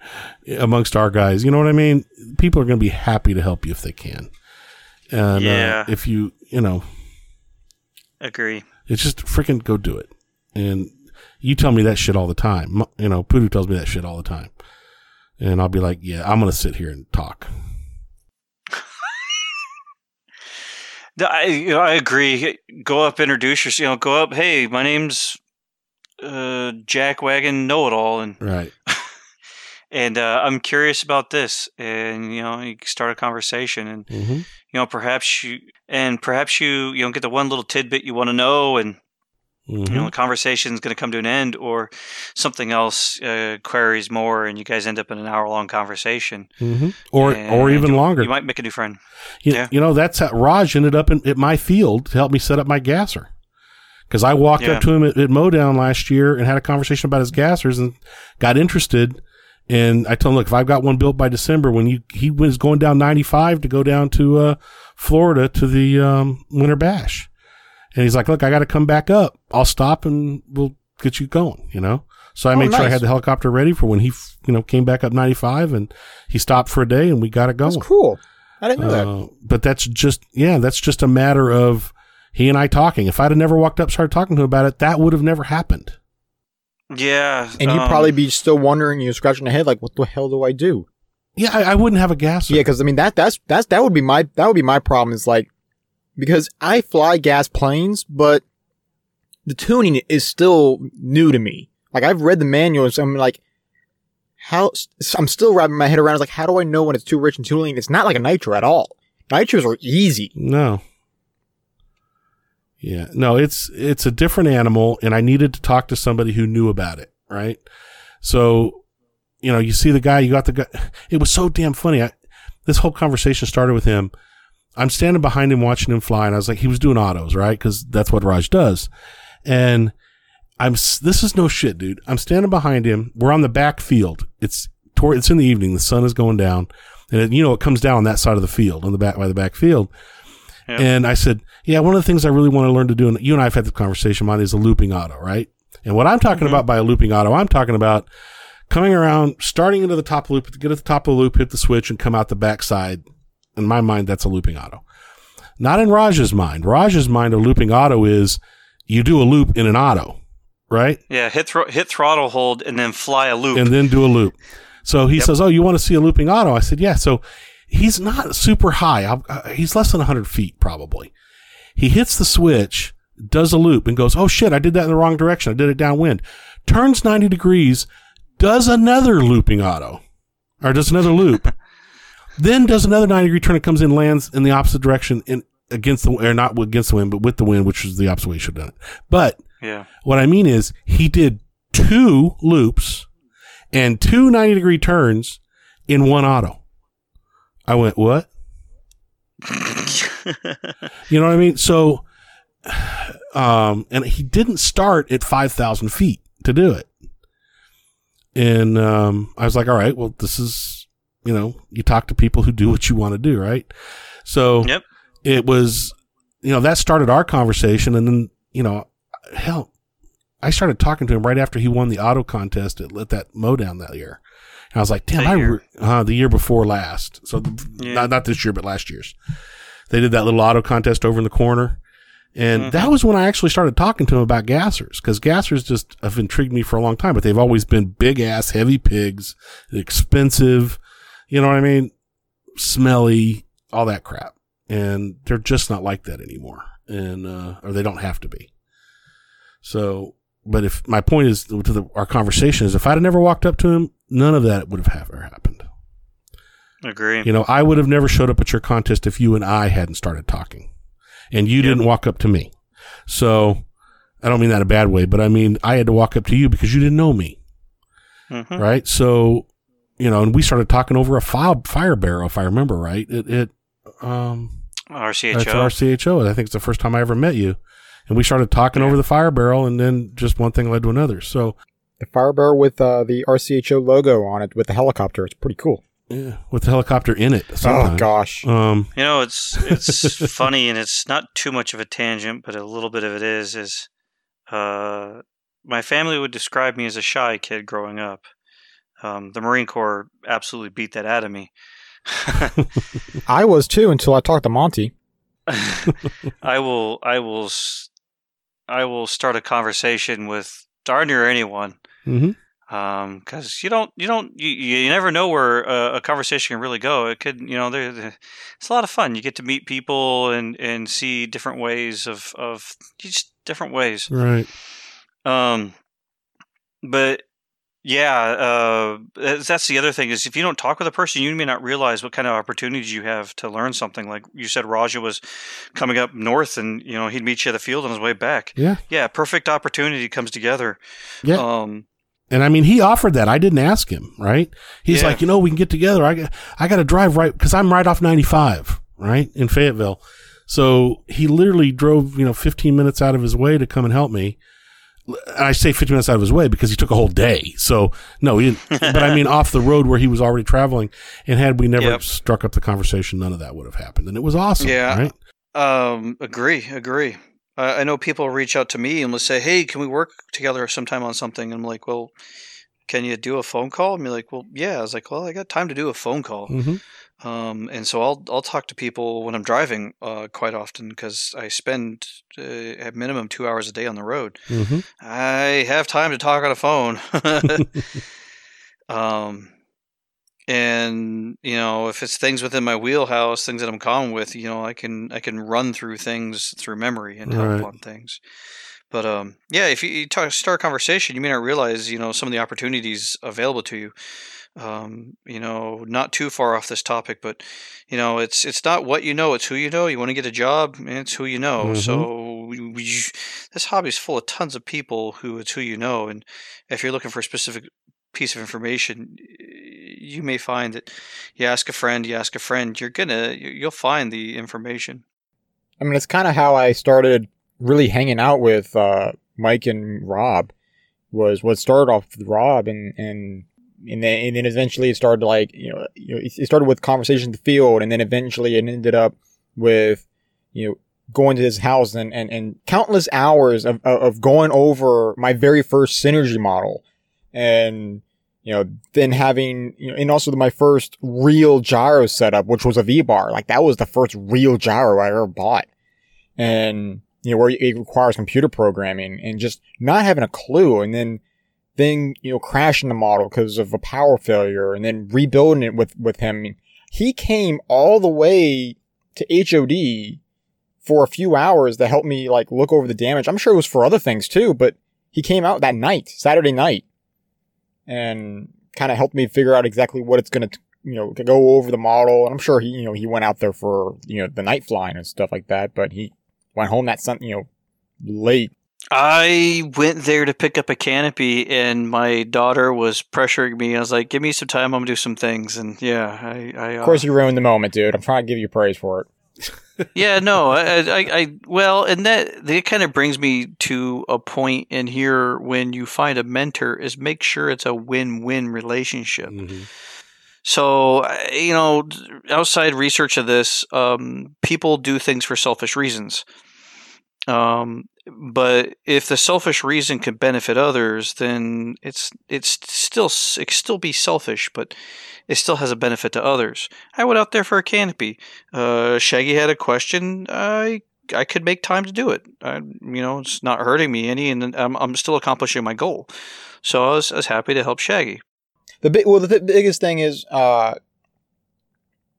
amongst our guys. You know what I mean? People are going to be happy to help you if they can. And Yeah. uh, if you you know agree it's just freaking go do it. And you tell me that shit all the time. You know, Poodoo tells me that shit all the time. And I'll be like, yeah, I'm going to sit here and talk. I, you know, I agree go up introduce yourself you know go up hey my name's uh, jack wagon know it all and Right. and uh, i'm curious about this and you know you start a conversation and hmm you know perhaps you and perhaps you you know get the one little tidbit you want to know and hmm you know the conversation is going to come to an end or something else uh, queries more and you guys end up in an hour long conversation hmm Or, or And even you- longer. you might make a new friend You, Yeah. you know, that's how Raj ended up in, at my field to help me set up my gasser. Because I walked Yeah. up to him at, at Mowdown last year and had a conversation about his gassers and got interested And I told him, look, if I've got one built by December, when you, he was going down 95 to go down to, uh, Florida to the, um, winter bash. And he's like, look, I got to come back up. I'll stop and we'll get you going, you know? So I Oh, made sure I had the helicopter ready for when he, you know, came back up 95 and he stopped for a day and we got it going. That's cool. I didn't know that. Uh, but that's just yeah, that's just a matter of he and I talking. If I'd have never walked up, started talking to him about it, that would have never happened. Yeah, And you'd um, probably be still wondering, you know, scratching your head, like, what the hell do I do? Yeah, I, I wouldn't have a gas. Yeah, because I mean that that's that's that would be my that would be my problem. Is like because I fly gas planes, but the tuning is still new to me. Like I've read the manual, so I'm like, how? I'm still wrapping my head around. It's like, how do I know when it's too rich in tuning? It's not like a nitro at all. Nitros are easy. No. Yeah, no, it's it's a different animal, and I needed to talk to somebody who knew about it, right? So, you know, you see the guy, you got the guy. It was so damn funny. I, this whole conversation started with him. I'm standing behind him watching him fly, and I was like, he was doing autos, right? Because that's what Raj does. And I'm this is no shit, dude. I'm standing behind him. We're on the back field. It's toward, it's in the evening. The sun is going down, and it, you know it comes down that side of the field, on the back by the back field. And I said, yeah, one of the things I really want to learn to do, and you and I have had this conversation, Monty, is a looping auto, right? And what I'm talking mm-hmm. about by a looping auto, I'm talking about coming around, starting into the top loop, get at the top of the loop, hit the switch, and come out the backside. In my mind, that's a looping auto. Not in Raj's mind. Raj's mind, a looping auto is you do a loop in an auto, right? Yeah, hit thro- hit throttle hold and then fly a loop. and then do a loop. So he Yep. says, "Oh, you want to see a looping auto?" I said, "Yeah." So he's not super high. I'll- Uh, he's less than 100 feet probably. He hits the switch, does a loop, and goes, "Oh shit! I did that in the wrong direction. I did it downwind." Turns 90 degrees, does another looping auto, or does another loop. then does another 90 degree turn. It comes in, lands in the opposite direction, in against the or not against the wind, but with the wind, which is the opposite way you should have done it. But yeah. what I mean is he did two loops and two 90 degree turns in one auto. I went, what? You know what I mean? So, um, and he didn't start at 5,000 feet to do it. And, um, I was like, all right, well, this is, you know, you talk to people who do what you want to do, right? So Yep. it was, you know, that started our conversation. And then, you know, hell, I started talking to him right after he won the auto contest at, at that Mowdown that year. And I was like, damn, I, re- uh, the year before last. So the, Yeah. not, not this year, but last year's. They did that little auto contest over in the corner. And Mhm. that was when I actually started talking to him about gassers because gassers just have intrigued me for a long time, but they've always been big ass, heavy pigs, expensive, you know what I mean? Smelly, all that crap. And they're just not like that anymore. And, uh, or they don't have to be. So, but if my point is to the, our conversation is if I'd have never walked up to him, none of that would have ever happened. Agree. You know, I would have never showed up at your contest if you and I hadn't started talking and you Yep. didn't walk up to me. So I don't mean that in a bad way, but I mean, I had to walk up to you because you didn't know me. Mhm. Right. So, you know, and we started talking over a file, fire barrel, if I remember right. It, it, um, RCHO. RCHO. I think it's the first time I ever met you. And we started talking Yeah. over the fire barrel and then just one thing led to another. So, The fire barrel with uh, the RCHO logo on it with the helicopter. It's pretty cool. yeah, with the helicopter in it. Oh sometimes. gosh. Um, You know, it's it's funny and it's not too much of a tangent, but a little bit of it is is uh my family would describe me as a shy kid growing up. Um, the Marine Corps absolutely beat that out of me. I was too until I talked to Monty. I will I will s- I will start a conversation with darn near anyone mhm. because you don't you don't you, you never know where a, a conversation can really go. It could you know there there- it's a lot of fun. You get to meet people and and see different ways of of just different ways. Right. Um, but yeah, uh, that's that's the other thing is if you don't talk with a person, you may not realize what kind of opportunities you have to learn something. Like you said, Raja was coming up north, and you know he'd meet you at the field on his way back. Yeah. Yeah, perfect opportunity comes together. Yeah. Um, And I mean, he offered that. I didn't ask him, right? He's Yeah. like, you know, we can get together. I got, I got to drive right because I'm right off 95, right in Fayetteville. So he literally drove, you know, 15 minutes out of his way to come and help me. I say 50 minutes out of his way because he took a whole day. So no, he didn't. but I mean, off the road where he was already traveling, and had we never Yep. struck up the conversation, none of that would have happened, and it was awesome. Yeah. right? Um, agree, agree. Uh, I know people reach out to me and will say, "Hey, can we work together sometime on something?" And I'm like, "Well, can you do a phone call?" And be like, "Well, yeah." I was like, "Well, I got time to do a phone call." hmm Um, and so I'll I'll talk to people when I'm driving uh, quite often because I spend uh, at minimum two hours a day on the road. hmm I have time to talk on a phone. um, and you know, if it's things within my wheelhouse, things that I'm common with, you know, I can I can run through things through memory and help Right. on things. But um, yeah, if you, you talk, start a conversation, you may not realize, you know, some of the opportunities available to you. Um, you know, not too far off this topic, but you know, it's it's not what you know, it's who you know. You want to get a job, it's who you know. Mhm. So we, we, this hobby is full of tons of people who it's who you know, and if you're looking for a specific piece of information, you may find that you ask a friend, you ask a friend, you're gonna you- you'll find the information. I mean, it's kind of how I started really hanging out with uh, Mike and Rob. Was what started off with Rob, and and and then, and then eventually it started like you know, you know, it started with conversation in the field, and then eventually it ended up with you know going to his house and and, and countless hours of of of going over my very first synergy model, and you know then having you know and also my first real gyro setup, which was a V bar. Like that was the first real gyro I ever bought. And you know where it requires computer programming and just not having a clue. And then then you know crashing the model because of a power failure and then rebuilding it with with him. He came all the way to HOD for a few hours to help me like look over the damage. I'm sure it was for other things too but he came out that night Saturday night and kind of helped me figure out exactly what it's going to you know to go over the model. And I'm sure he you know he went out there for you know the night flying and stuff like that but he went home that sun, you know, late. I went there to pick up a canopy, and my daughter was pressuring me. I was like, "Give me some time. I'm gonna do some things." And yeah, I, I uh, Of course, you ruined the moment, dude. I'm trying to give you praise for it. yeah, no, I, I, I, well, and that that kind of brings me to a point in here when you find a mentor is make sure it's a win-win relationship. hmm So, you know, outside research of this, um, people do things for selfish reasons. Um, but if the selfish reason could benefit others, then it's it's still it still be selfish, but it still has a benefit to others. I went out there for a canopy. Uh, Shaggy had a question. I I could make time to do it. I, you know, it's not hurting me any, and I'm I'm still accomplishing my goal. So I was, I was happy to help Shaggy. The big, well, the th- biggest thing is, uh,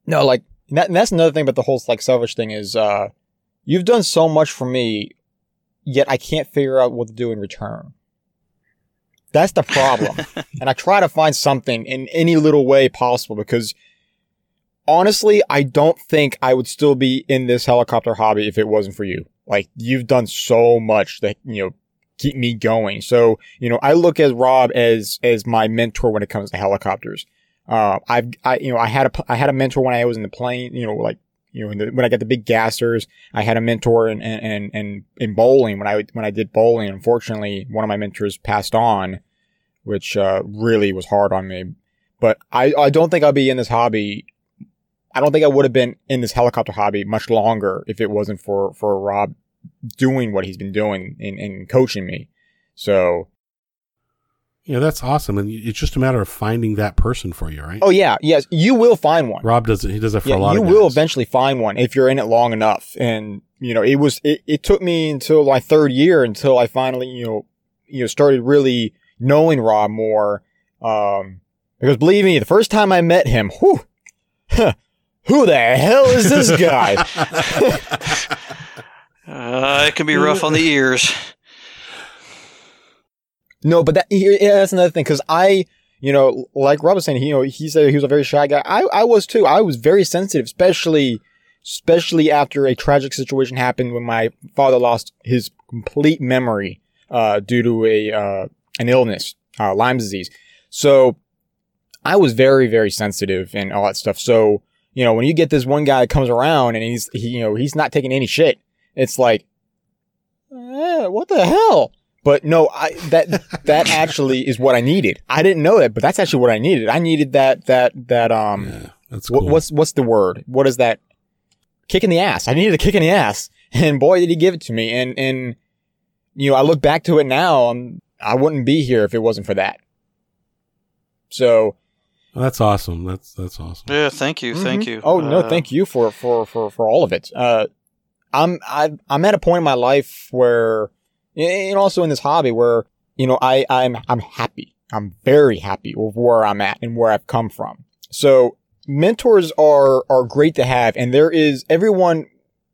no, like that, that's another thing about the whole like selfish thing is, uh, you've done so much for me, yet I can't figure out what to do in return. That's the problem. and I try to find something in any little way possible because honestly, I don't think I would still be in this helicopter hobby if it wasn't for you. Like you've done so much that, you know, keep me going. So, you know, I look at Rob as, as my mentor when it comes to helicopters. Uh, I've, I, you know, I had a, I had a mentor when I was in the plane, you know, like, you know, in the, when I got the big gassers, I had a mentor and in, in, in bowling when I, when I did bowling. Unfortunately, one of my mentors passed on, which, uh, really was hard on me. But I, I don't think I'll be in this hobby. I don't think I would have been in this helicopter hobby much longer if it wasn't for, for Rob doing what he's been doing and, and coaching me. So, Yeah, that's awesome, and it's just a matter of finding that person for you, right? oh yeah, yes, you will find one. Rob does it. He does it for yeah, a lot you of will guys. eventually find one if you're in it long enough. And you know, it was it, it took me until my third year until I finally you know you know started really knowing Rob more. Um, because believe me, the first time I met him, whew, who the hell is this guy? Uh, it can be rough on the ears. No, but that yeah, that's another thing because I, you know, like Rob was saying, you know, he said he was a very shy guy. I, I was too. I was very sensitive, especially, especially after a tragic situation happened when my father lost his complete memory, uh, due to a, uh, an illness, uh, Lyme disease. So I was very, very sensitive and all that stuff. So, you know, when you get this one guy that comes around and he's, he, you know, he's not taking any shit, it's like, eh, what the hell? But no, I that that actually is what I needed. I didn't know that, but that's actually what I needed. I needed that that that um Yeah, that's what, cool. what's what's the word? What is that? Kick in the ass. I needed a kick in the ass, and boy, did he give it to me. And and you know, I look back to it now, and I wouldn't be here if it wasn't for that. So that's awesome. That's that's awesome. Yeah, thank you, thank Mhm. you. Oh no, Uh, thank you for for for for all of it. Uh, I'm I I'm at a point in my life where, and also in this hobby where you know I I'm I'm happy. I'm very happy with where I'm at and where I've come from. So mentors are are great to have, and there is everyone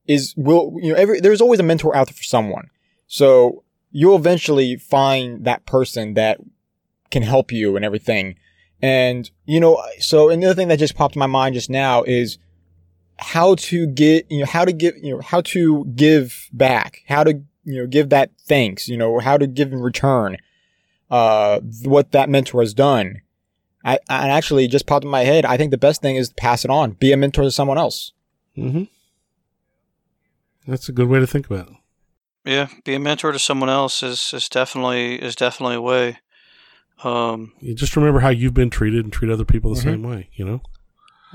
is will you know every there's always a mentor out there for someone. So you'll eventually find that person that can help you and everything. And, you know, so another thing that just popped in my mind just now is how to get, you know, how to give, you know, how to give back, how to, you know, give that thanks, you know, how to give in return, uh, what that mentor has done. I, I actually just popped in my head. I think the best thing is to pass it on, be a mentor to someone else. Mm-hmm. That's a good way to think about it. Yeah, be a mentor to someone else is, is definitely is definitely a way. Um, You just remember how you've been treated and treat other people the Mhm. same way. You know.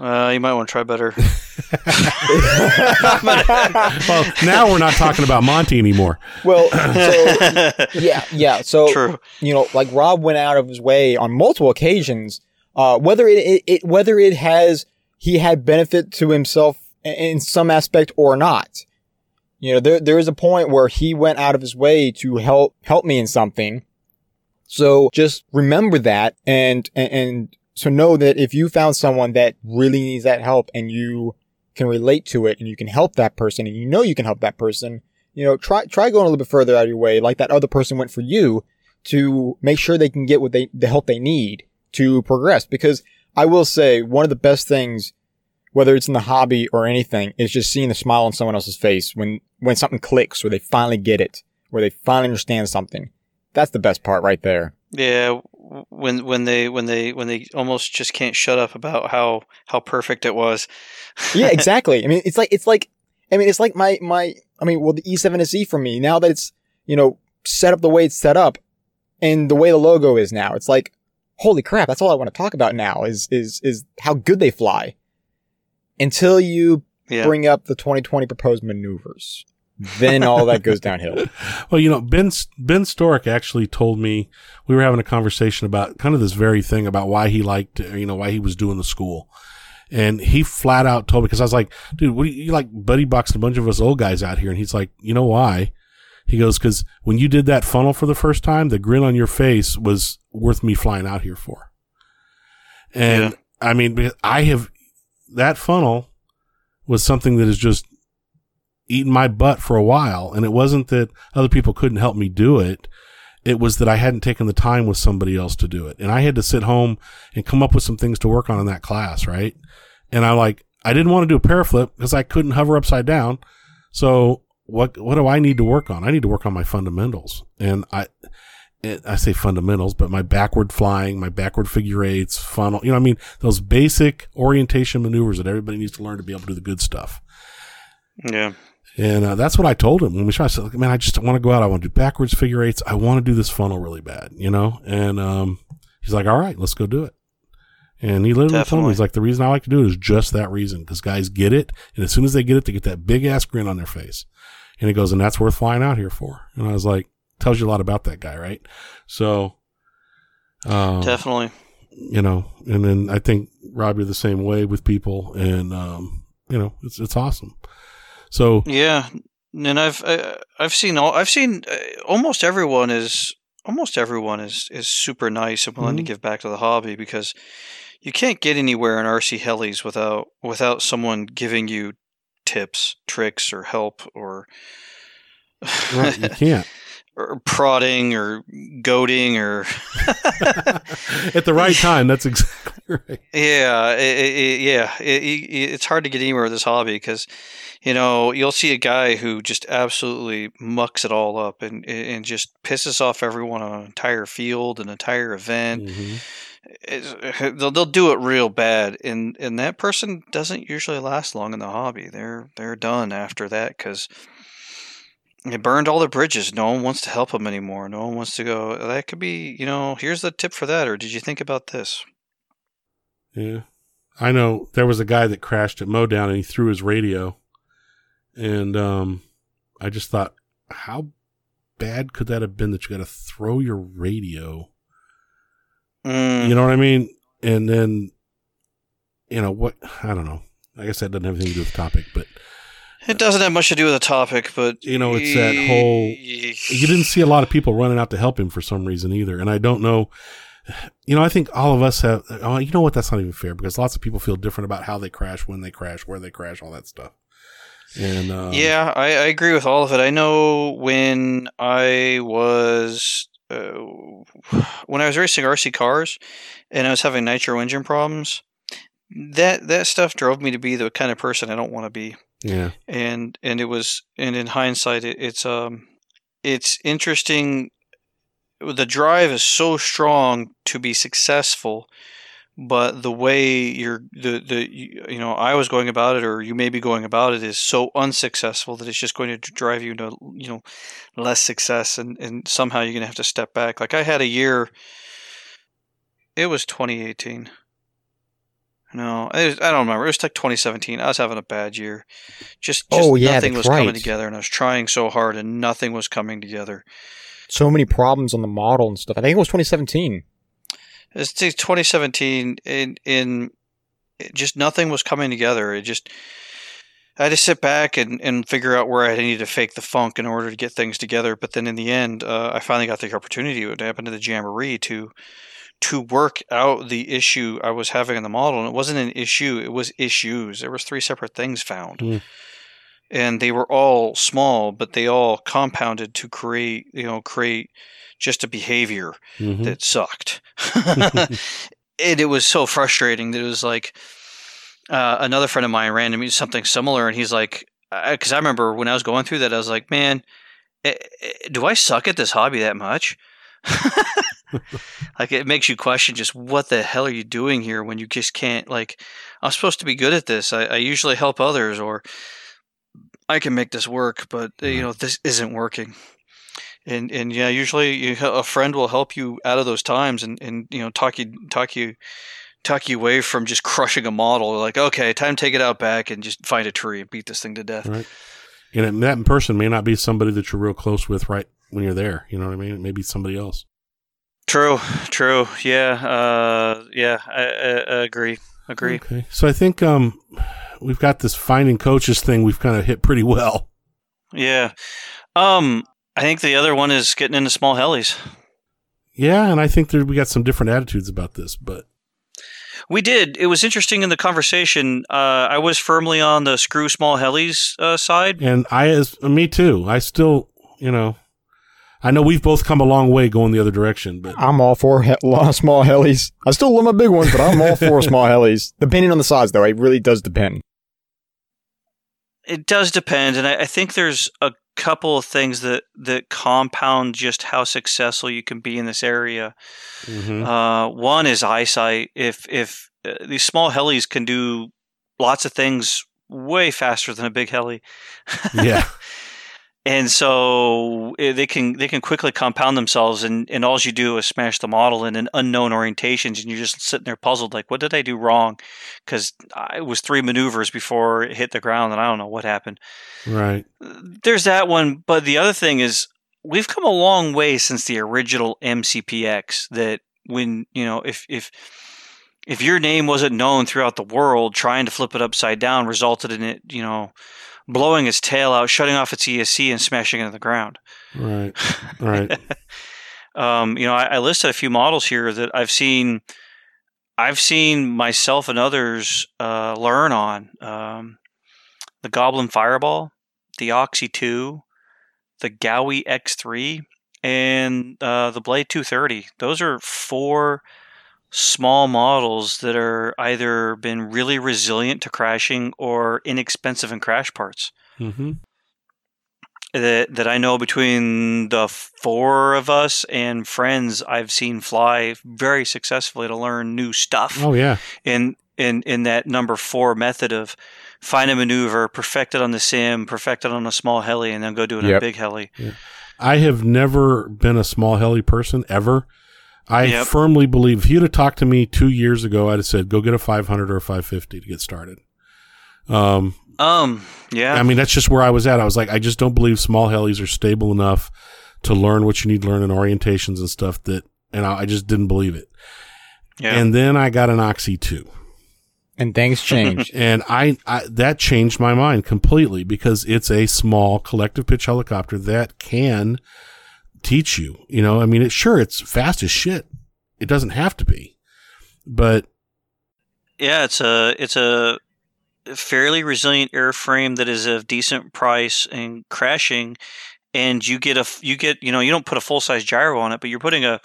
Uh, you might want to try better. well, now we're not talking about Monty anymore. well, so yeah, yeah. So True. you know, like Rob went out of his way on multiple occasions, uh, whether it, it, it whether it has he had benefit to himself in- in some aspect or not. You know, there there is a point where he went out of his way to help help me in something. So just remember that and and, and so know that if you found someone that really needs that help and you can relate to it and you can help that person and you know you can help that person, you know, try try going a little bit further out of your way, like that other person went for you, to make sure they can get what they the help they need to progress. Because I will say one of the best things, whether it's in the hobby or anything, is just seeing the smile on someone else's face when when something clicks or they finally get it, where they finally understand something. That's the best part right there. Yeah, when when they when they when they almost just can't shut up about how how perfect it was. yeah, exactly. I mean, it's like it's like I mean, it's like my my I mean, well, the E7SE for me now that it's you know set up the way it's set up and the way the logo is now, it's like holy crap, that's all I want to talk about now is is is how good they fly. Until you Yeah. bring up the 2020 proposed maneuvers, then all that goes downhill. Well, you know, Ben Ben Storick actually told me we were having a conversation about kind of this very thing about why he liked, you know, why he was doing the school, and he flat out told me because I was like, dude, what do you, you like buddy boxed a bunch of us old guys out here, and he's like, you know why? He goes, because when you did that funnel for the first time, the grin on your face was worth me flying out here for. And Yeah. I mean, I have that funnel was something that is just eaten my butt for a while. And it wasn't that other people couldn't help me do it. It was that I hadn't taken the time with somebody else to do it. And I had to sit home and come up with some things to work on in that class, right? And I like, I didn't want to do a piroflip because I couldn't hover upside down. So what, what do I need to work on? I need to work on my fundamentals. And I, it, I say fundamentals, but my backward flying, my backward figure eights, funnel, you know, I mean, those basic orientation maneuvers that everybody needs to learn to be able to do the good stuff. Yeah. And uh, that's what I told him when we tried. I said, man, I just want to go out. I want to do backwards figure eights. I want to do this funnel really bad, you know? And um, he's like, all right, let's go do it. And he literally told me, he's like, the reason I like to do it is just that reason because guys get it. And as soon as they get it, they get that big ass grin on their face. And he goes, and that's worth flying out here for. And I was like, tells you a lot about that guy, right? So, um, Definitely. you know, and then I think Rob, you're the same way with people, and um, you know, it's it's awesome. So Yeah, and I've uh, I've seen all I've seen uh, almost everyone is almost everyone is is super nice and willing Mhm. to give back to the hobby because you can't get anywhere in RC helis without without someone giving you tips, tricks, or help, or right, you can't or prodding or goading or at the right time. That's exactly right. Yeah, it, it, yeah, it, it, it's hard to get anywhere with this hobby because, you know, you'll see a guy who just absolutely mucks it all up and and just pisses off everyone on an entire field, an entire event. Mhm. It's- they'll they'll do it real bad, and and that person doesn't usually last long in the hobby. They're they're done after that because They burned all the bridges. No one wants to help them anymore. No one wants to go. That could be, you know. Here's the tip for that. Or did you think about this? Yeah. I know there was a guy that crashed at Mowdown and he threw his radio. And um, I just thought, how bad could that have been that you got to throw your radio? Mm, You know what I mean? And then, you know, what? I don't know. I guess that doesn't have anything to do with the topic, but it doesn't have much to do with the topic, but You know, it's that whole- you didn't see a lot of people running out to help him for some reason either. And I don't know. You know, I think all of us have. Oh, you know what? That's not even fair because lots of people feel different about how they crash, when they crash, where they crash, all that stuff. And um, yeah, I, I agree with all of it. I know when I was uh, when I was racing RC cars and I was having nitro engine problems. That that stuff drove me to be the kind of person I don't want to be. yeah, and and it was and in hindsight it, it's um it's interesting the drive is so strong to be successful but the way you're the the you know I was going about it or you may be going about it is so unsuccessful that it's just going to drive you to you know less success and and somehow you're going to have to step back like I had a year it was 2018 no, was, I don't remember. It was like 2017. I was having a bad year. Just, just Oh, yeah, nothing was coming together, and I was trying so hard, and nothing was coming together. So many problems on the model and stuff. I think it was 2017. It's 2017. In in it just nothing was coming together. It just I had to sit back and, and figure out where I needed to fake the funk in order to get things together. But then in the end, uh, I finally got the opportunity. What happened to the Jamboree to to work out the issue I was having in the model, and it wasn't an issue; it was issues. There was three separate things found, Hmm. And they were all small, but they all compounded to create you know create just a behavior Mhm. that sucked. and it was so frustrating that it was like uh, another friend of mine ran into me something similar, and he's like, because I remember when I was going through that, I was like, man, eh, eh, do I suck at this hobby that much? like it makes you question just what the hell are you doing here when you just can't like i'm supposed to be good at this i, I usually help others or i can make this work but uh, you know this isn't working and and yeah usually you, a friend will help you out of those times and and you know talk you talk you talk you away from just crushing a model like okay time to take it out back and just find a tree and beat this thing to death Right. And that person may not be somebody that you're real close with right when you're there. You know what I mean? It may be somebody else. true true yeah uh yeah i, I, I agree agree Okay. So I think um, we've got this finding coaches thing we've kind of hit pretty well. Yeah. Um, I think the other one is getting into small helis. Yeah, and I think there, we got some different attitudes about this, but We did. It was interesting in the conversation. Uh, I was firmly on the screw small helis uh, side. and I as me too. I still, you know, I know we've both come a long way going the other direction, but I'm all for he- small helis. I still love my big ones, but I'm all for small helis. Depending on the size, though, it really does depend. It does depend, and I, I think there's a couple of things that that compound just how successful you can be in this area. Mhm. Uh, one is eyesight. If if uh, these small helis can do lots of things way faster than a big heli. yeah, and so eh, they can they can quickly compound themselves and, and all you do is smash the model in an unknown orientations and you're just sitting there puzzled like what did i do wrong because it was three maneuvers before it hit the ground and i don't know what happened right. there's that one but the other thing is we've come a long way since the original mcpx that when you know if if if your name wasn't known throughout the world trying to flip it upside down resulted in it you know blowing its tail out shutting off its esc and smashing into the ground Right. Right. um, you know I, I listed a few models here that i've seen i've seen myself and others uh, learn on um, the goblin fireball the oxy 2 the Gaui x3 and uh, the blade 230 those are four small models that are either been really resilient to crashing or inexpensive in crash parts Mm-hmm. that that I know between the four of us and friends I've seen fly very successfully to learn new stuff Oh yeah. in in in that number four method of find a maneuver, perfect it on the sim, perfect it on a small heli, and then go do it on a big heli. I have never been a small heli person ever. I Yep. firmly believe if you'd have talked to me two years ago, I'd have said, go get a 500 or a 550 to get started. Um, Um, yeah, I mean, that's just where I was at. I was like, I just don't believe small helis are stable enough to learn what you need to learn in orientations and stuff that, and I, I just didn't believe it. yeah. And then I got an Oxy 2. And things changed. And I, I that changed my mind completely because it's a small collective pitch helicopter that can teach you. You know, I mean, it sure it's fast as shit. It doesn't have to be, but Yeah, it's a it's a fairly resilient airframe that is of decent price and crashing, and you get a you get you know you don't put a full size gyro on it, but you're putting a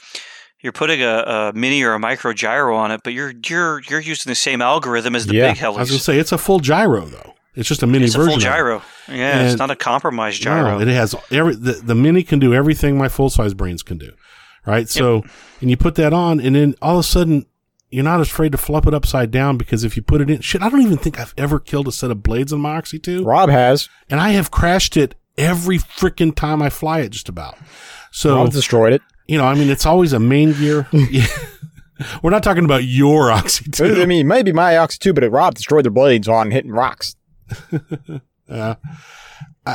you're putting a, a mini or a micro gyro on it, but you're you're you're using the same algorithm as the Yeah, big I was gonna say it's a full gyro though. It's just a mini It's a version. full of it. gyro. Yeah, it's not a compromised gyro. No, it has every the, the mini can do everything my full size brains can do. Right? So and you put that on and then all of a sudden you're not afraid to flop it upside down because if you put it in shit, I don't even think I've ever killed a set of blades on my Oxy 2. Rob has. And I have crashed it every freaking time I fly it just about. So Rob destroyed it. you know, I mean it's always a main gear. Yeah. We're not talking about your Oxy 2. I mean, maybe my Oxy too, but Rob destroyed the blades on hitting rocks. Uh,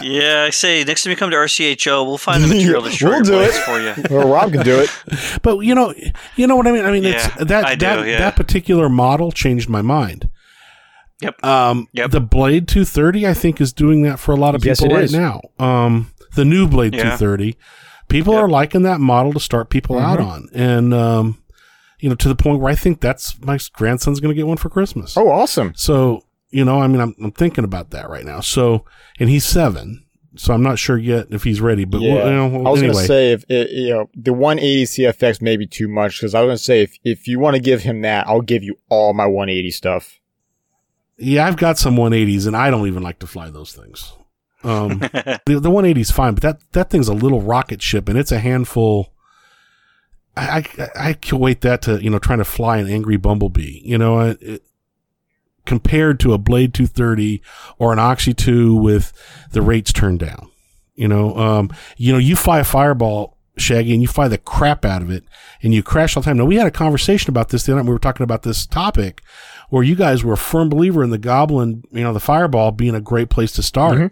yeah, I say next time you come to RCHO, we'll find the material to destroy We'll your do it. for you. Well, Rob can do it. But you know, you know what I mean. I mean, Yeah, it's that I do, that yeah. that particular model changed my mind. Yep. Um, Yep. the Blade 230, I think, is doing that for a lot of people it right is. now. Um, the new Blade Yeah. 230, people Yep. are liking that model to start people out Mhm. on, and um, you know, to the point where I think that's my grandson's going to get one for Christmas. Oh, awesome. So, you know, I mean, I'm, I'm thinking about that right now. So, and he's seven, so I'm not sure yet if he's ready. But we'll, you know, I was anyway, gonna say if it, you know the 180 CFX may be too much because I was gonna say if if you want to give him that, I'll give you all my 180 stuff. yeah, I've got some 180s, and I don't even like to fly those things. Um, the, the 180 is fine, but that, that thing's a little rocket ship, and it's a handful. I, I, I equate that to, you know, trying to fly an angry bumblebee. You know, it, it, compared to a Blade 230 or an Oxy 2 with the rates turned down. You know, um, you know, you fly a fireball, Shaggy, and you fly the crap out of it, and you crash all the time. Now, we had a conversation about this the other night. We were talking about this topic where you guys were a firm believer in the Goblin, you know, the fireball being a great place to start. Mhm.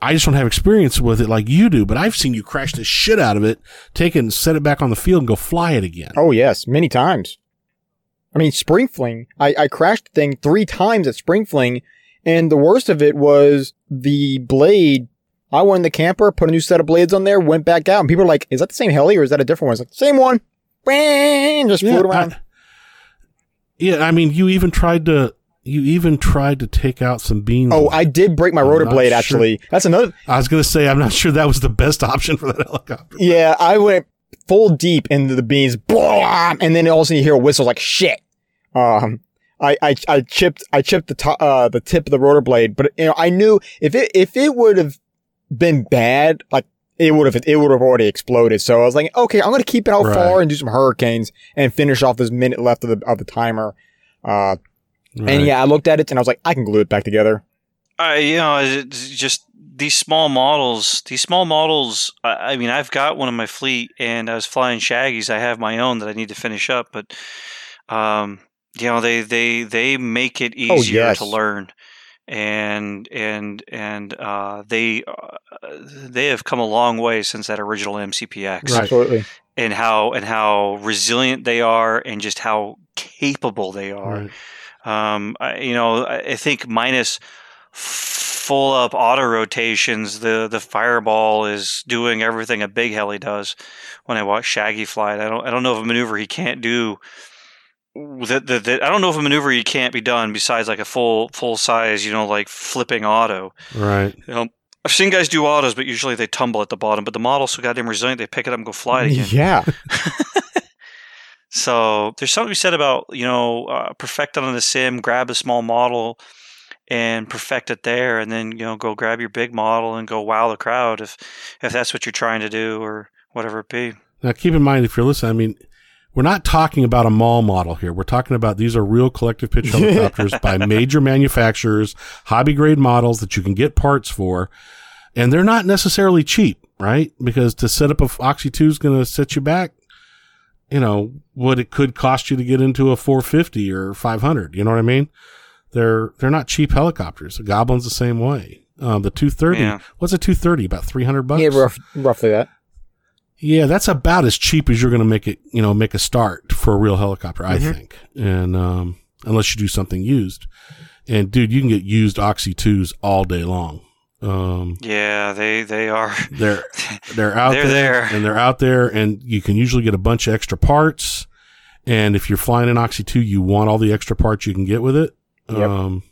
I just don't have experience with it like you do, but I've seen you crash the shit out of it, take it and set it back on the field and go fly it again. Oh yes, many times. I mean, Spring Fling. I, I crashed the thing three times at Spring Fling, and the worst of it was the blade. I went in the camper, put a new set of blades on there, went back out, and people are like, "Is that the same heli or is that a different one?" It's like, "Same one." Bang, just flew it around. I, yeah, I mean, you even tried to, you even tried to take out some beams. oh, I did break my I'm rotor blade. sure. Actually, that's another. I was gonna say, I'm not sure that was the best option for that helicopter. Yeah, I went full deep into the beans, blah, and then all of a sudden you hear a whistle like shit. Um, I, I, I chipped, I chipped the top, uh, the tip of the rotor blade, but you know, I knew if it, if it would have been bad, like it would have, it would have already exploded. So I was like, okay, I'm going to keep it out Right. far and do some hurricanes and finish off this minute left of the, of the timer. Uh, Right. and yeah, I looked at it and I was like, I can glue it back together. I, you know, it's just these small models. These small models. I, I mean, I've got one in my fleet, and I was flying Shaggies. I have my own that I need to finish up, but um, you know, they they they make it Oh, easier yes. to learn, and and and uh, they uh, they have come a long way since that original MCPX, Right. Absolutely. and how and how resilient they are, and just how capable they are. Right. Um, I, you know, I, I think minus full up auto rotations, the the fireball is doing everything a big heli does. When I watch Shaggy fly. I don't I don't know of a maneuver he can't do. That, that, that I don't know if a maneuver he can't be done besides like a full full size, you know, like flipping auto. Right. You know, I've seen guys do autos, but usually they tumble at the bottom. But the model's so goddamn resilient, they pick it up and go fly it again. Yeah. So there's something to be said about you know uh, perfect it on the sim, grab a small model, and perfect it there, and then you know go grab your big model and go wow the crowd if if that's what you're trying to do or whatever it be. Now, keep in mind if you're listening, I mean, we're not talking about a mall model here. We're talking about these are real collective pitch helicopters by major manufacturers, hobby grade models that you can get parts for, and they're not necessarily cheap, right? Because to set up a Oxy 2 is going to set you back, you know, what it could cost you to get into a 450 or 500. You know what I mean? They're they're not cheap helicopters. The Goblin's the same way. Um, the 230, Yeah. what's a 230? About 300 bucks. Yeah, rough, roughly that. Yeah, that's about as cheap as you're going to make it, you know, make a start for a real helicopter, I Mhm. think. And, um, unless you do something used. And dude, you can get used Oxy 2s all day long. Um, Yeah, they they are. they're, they're out They're there, there. and they're out there and you can usually get a bunch of extra parts. And if you're flying an Oxy 2, you want all the extra parts you can get with it. Yep. Um,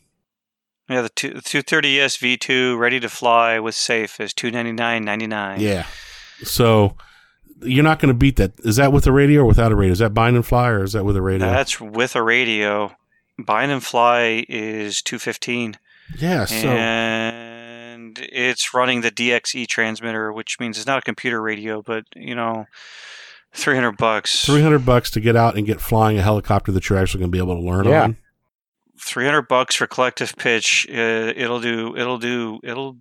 Yeah, the two, 230S V2 ready to fly with safe is 299.99. yeah. So you're not going to beat that. Is that with a radio or without a radio? Is that bind and fly or is that with a radio? That's with a radio. Bind and fly is 215 yeah. So. and it's running the DXE transmitter, which means it's not a computer radio, but you know, 300 bucks. 300 bucks to get out and get flying a helicopter that you're actually going to be able to learn Yeah. on. 300 bucks for collective pitch. Uh, it'll do it'll do it'll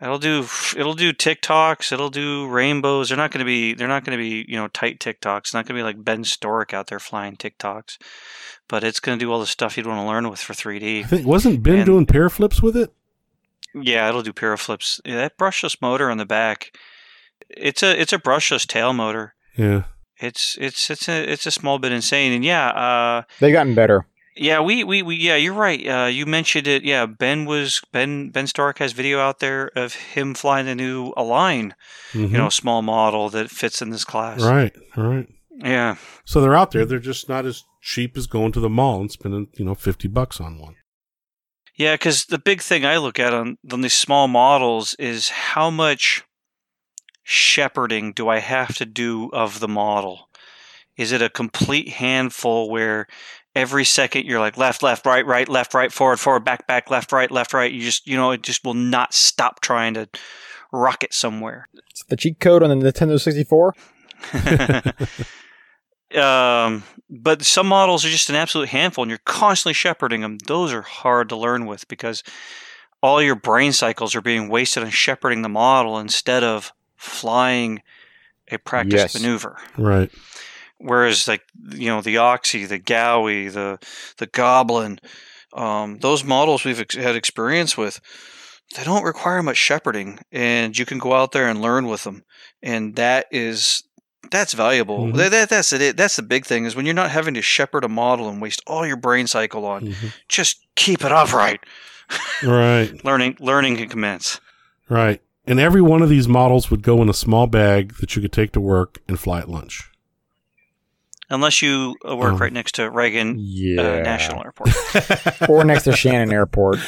it'll do it'll do TikToks, it'll do rainbows. They're not going to be they're not going to be, you know, tight TikToks. It's not going to be like Ben Storick out there flying TikToks. But it's going to do all the stuff you'd want to learn with for 3D. I think wasn't Ben And- doing piroflips with it? Yeah, it'll do piroflips. Yeah, that brushless motor on the back. It's a it's a brushless tail motor. Yeah. It's it's it's a it's a small bit insane. And yeah, uh They've gotten better. Yeah, we, we, we yeah, you're right. Uh you mentioned it. Yeah, Ben was Ben Ben Storick has video out there of him flying the new Align, Mhm. you know, small model that fits in this class. right. Right. Yeah. So they're out there. They're just not as cheap as going to the mall and spending, you know, 50 bucks on one. Yeah, because the big thing I look at on, on these small models is how much shepherding do I have to do of the model? Is it a complete handful where every second you're like left, left, right, right, left, right, forward, forward, back, back, left, right, left, right? You just, you know, it just will not stop trying to rocket somewhere. It's the cheat code on the Nintendo 64. um, but some models are just an absolute handful, and you're constantly shepherding them. Those are hard to learn with because all your brain cycles are being wasted on shepherding the model instead of flying a practice Yes. maneuver. Right. Whereas, like you know, the Oxy, the Gaui, the the Goblin, um, those models we've ex- had experience with, they don't require much shepherding, and you can go out there and learn with them, and that is that's valuable. Mhm. That, that- that's it. That's the big thing is when you're not having to shepherd a model and waste all your brain cycle on. Mhm. Just keep it upright. Right. Learning, learning can commence. Right. And every one of these models would go in a small bag that you could take to work and fly at lunch. Unless you uh, work Um, right next to Reagan Yeah. uh, National Airport. or next to Shannon Airport.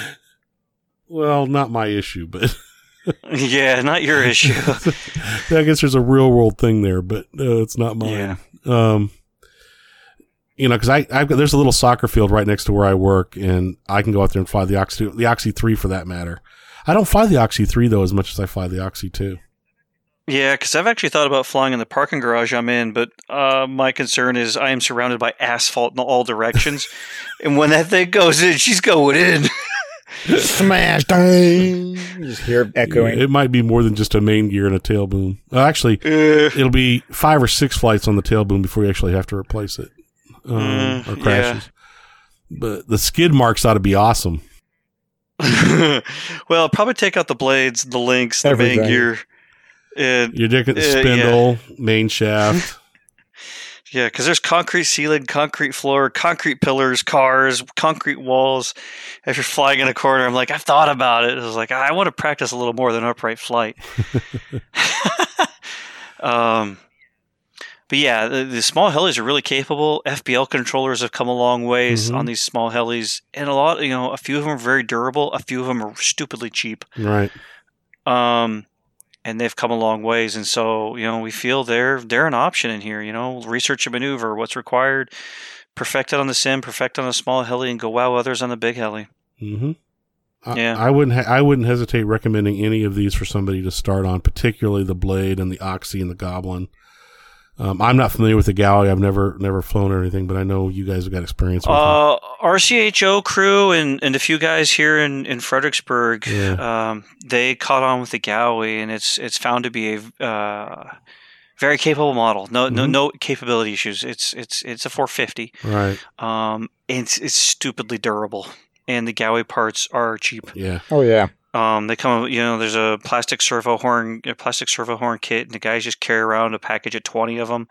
well, not my issue, but yeah, not your issue. I guess there's a real world thing there, but uh, it's not Yeah. mine. Um, you know, because I I've got there's a little soccer field right next to where I work, and I can go out there and fly the Oxy the Oxy three for that matter. I don't fly the Oxy three though as much as I fly the Oxy two. Yeah, because I've actually thought about flying in the parking garage I'm in, but uh, my concern is I am surrounded by asphalt in all directions, and when that thing goes in, she's going in. Smash! Dang! You just hear it echoing. It might be more than just a main gear and a tail boom. Uh, actually, Uh, it'll be five or six flights on the tail boom before you actually have to replace it um, Mm, or crashes. But the skid marks ought to be awesome. well, probably take out the blades, the links, the main gear, and You're digging the Uh, yeah. spindle, main shaft. yeah, because there's concrete ceiling, concrete floor, concrete pillars, cars, concrete walls. If you're flying in a corner, I'm like, I've thought about it. I was like, I want to practice a little more than upright flight. um, but yeah, the, the small helis are really capable. FBL controllers have come a long ways Mhm. on these small helis, and a lot, you know, a few of them are very durable. A few of them are stupidly cheap. right. Um, and they've come a long ways, and so you know, we feel they're they're an option in here. You know, research and maneuver, what's required, perfect it on the sim, perfect on a small heli, and go wow others on the big heli. hmm I, Yeah. I wouldn't. Ha- I wouldn't hesitate recommending any of these for somebody to start on, particularly the blade and the oxy and the goblin. Um, I'm not familiar with the Gaui. I've never never flown or anything, but I know you guys have got experience with Uh, RCHO crew and, and a few guys here in, in Fredericksburg, Yeah. um, they caught on with the Gaui, and it's it's found to be a uh, very capable model. No no Mhm. no capability issues. It's it's it's a 450. Right. Um, it's it's stupidly durable, and the Gaui parts are cheap. Yeah. Oh yeah. Um, they come, you know, there's a plastic servo horn, a plastic servo horn kit, and the guys just carry around a package of 20 of them,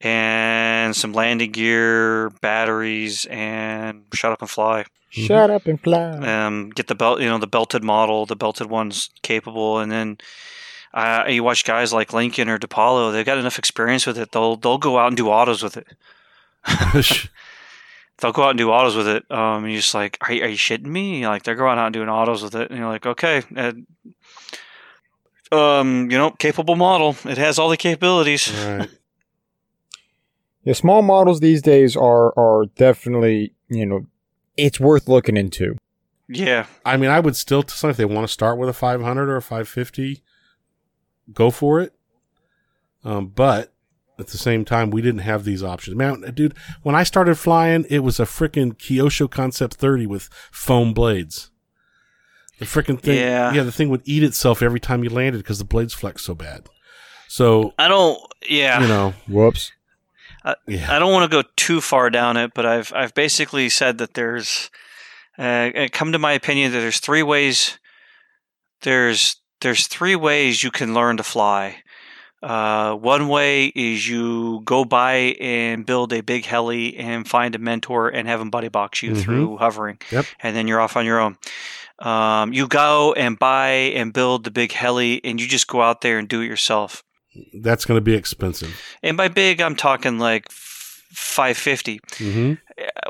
and some landing gear, batteries, and shut up and fly. Mhm. Shut up and fly. Um, get the belt, you know, the belted model, the belted one's capable, and then. Uh, you watch guys like Lincoln or DePaulo; they've got enough experience with it. They'll they'll go out and do autos with it. They'll go out and do autos with it. Um, and you're just like, are, you- are you shitting me? Like they're going out and doing autos with it, and you're like, okay, uh, um, you know, capable model. It has all the capabilities. right. Yeah, small models these days are are definitely you know it's worth looking into. Yeah, I mean, I would still, to some, if they want to start with a 500 or a 550, go for it. Um, but at the same time, we didn't have these options. Man, dude, when I started flying, it was a freaking Kyosho Concept 30 with foam blades. The freaking thing, Yeah. yeah, the thing would eat itself every time you landed because the blades flex so bad. So, I don't. Yeah, you know, Whoops. yeah, I don't want to go too far down it, but I've I've basically said that there's, uh, it come to my opinion that there's three ways. There's there's three ways you can learn to fly. Uh, one way is you go by and build a big heli and find a mentor and have him buddy box you Mhm. through hovering, Yep. and then you're off on your own. Um, you go and buy and build the big heli, and you just go out there and do it yourself. that's going to be expensive. And by big, I'm talking like five fifty.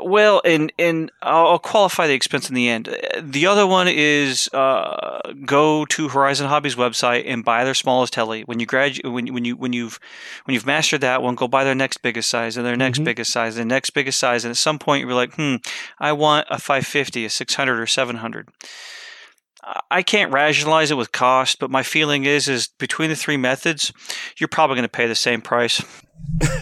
Well, and and I'll qualify the expense in the end. The other one is uh, go to Horizon Hobbies website and buy their smallest heli. When you graduate, when when you when you've when you've mastered that one, go buy their next biggest size and their next Mhm. biggest size and next biggest size. And at some point, you're like, hmm, I want a 550, a 600, or 700. I- I can't rationalize it with cost, but my feeling is is between the three methods, you're probably going to pay the same price.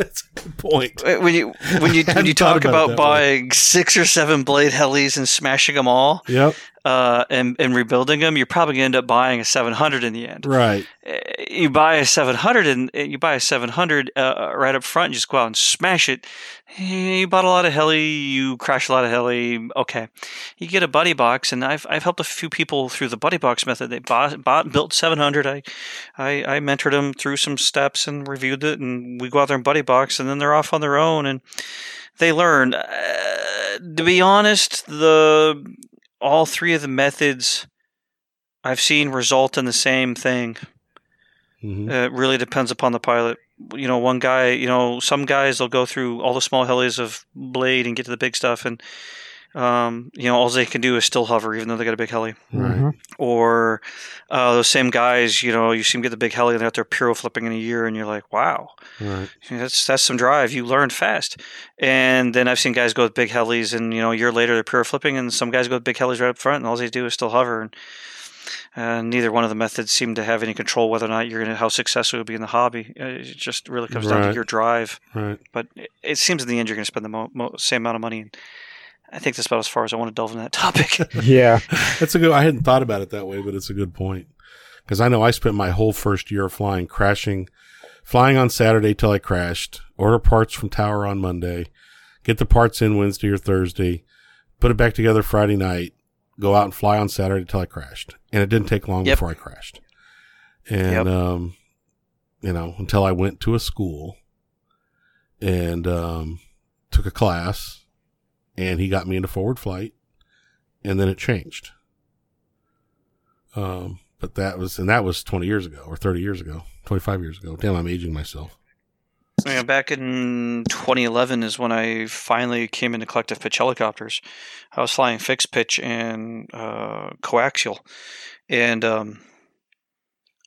that's a good point. When you when you when you talk about about, that way. buying six or seven blade helis and smashing them all Yep. uh, and and rebuilding them, you're probably going to end up buying a 700 in the end. Right. Uh, You buy a 700 and uh, you buy a 700 uh, right up front, and just go out and smash it. Eh, You bought a lot of heli, you crash a lot of heli. Okay, you get a buddy box, and I've I've helped a few people through the buddy box method. They bought, bought built 700. I, I I mentored them through some steps and reviewed it, and we go out there and buddy box, and then they're off on their own and they learn. Uh, to be honest, the all three of the methods I've seen result in the same thing. hmm Uh, It really depends upon the pilot. You know, one guy, you know, some guys they'll go through all the small helis of Blade and get to the big stuff, and um, you know, all they can do is still hover, even though they got a big heli. Right. Mhm. Or uh, those same guys, you know, you see them get the big heli and they're out there piro flipping in a year, and you're like, wow, Right. that's that's some drive. You learned fast. And then I've seen guys go with big helis, and you know, a year later they're piro flipping, and some guys go with big helis right up front, and all they do is still hover. And uh, neither one of the methods seem to have any control whether or not you're gonna how successful you'll be in the hobby. Uh, It just really comes down to your drive. Right. But it, it seems in the end you're gonna spend the mo- mo- same amount of money. And I think that's about as far as I want to delve into that topic. Yeah. That's a good. I hadn't thought about it that way, but it's a good point. Because I know I spent my whole first year flying crashing, flying on Saturday till I crashed. Order parts from Tower on Monday, get the parts in Wednesday or Thursday, put it back together Friday night, go out and fly on Saturday until I crashed. And it didn't take long Yep. before I crashed. And Yep. um, you know, until I went to a school and um, took a class, and he got me into forward flight, and then it changed. Um, but that was, and that was 20 years ago or 30 years ago, 25 years ago. Damn, I'm aging myself. Back in 2011 is when I finally came into collective pitch helicopters. I was flying fixed pitch and uh, coaxial, and um,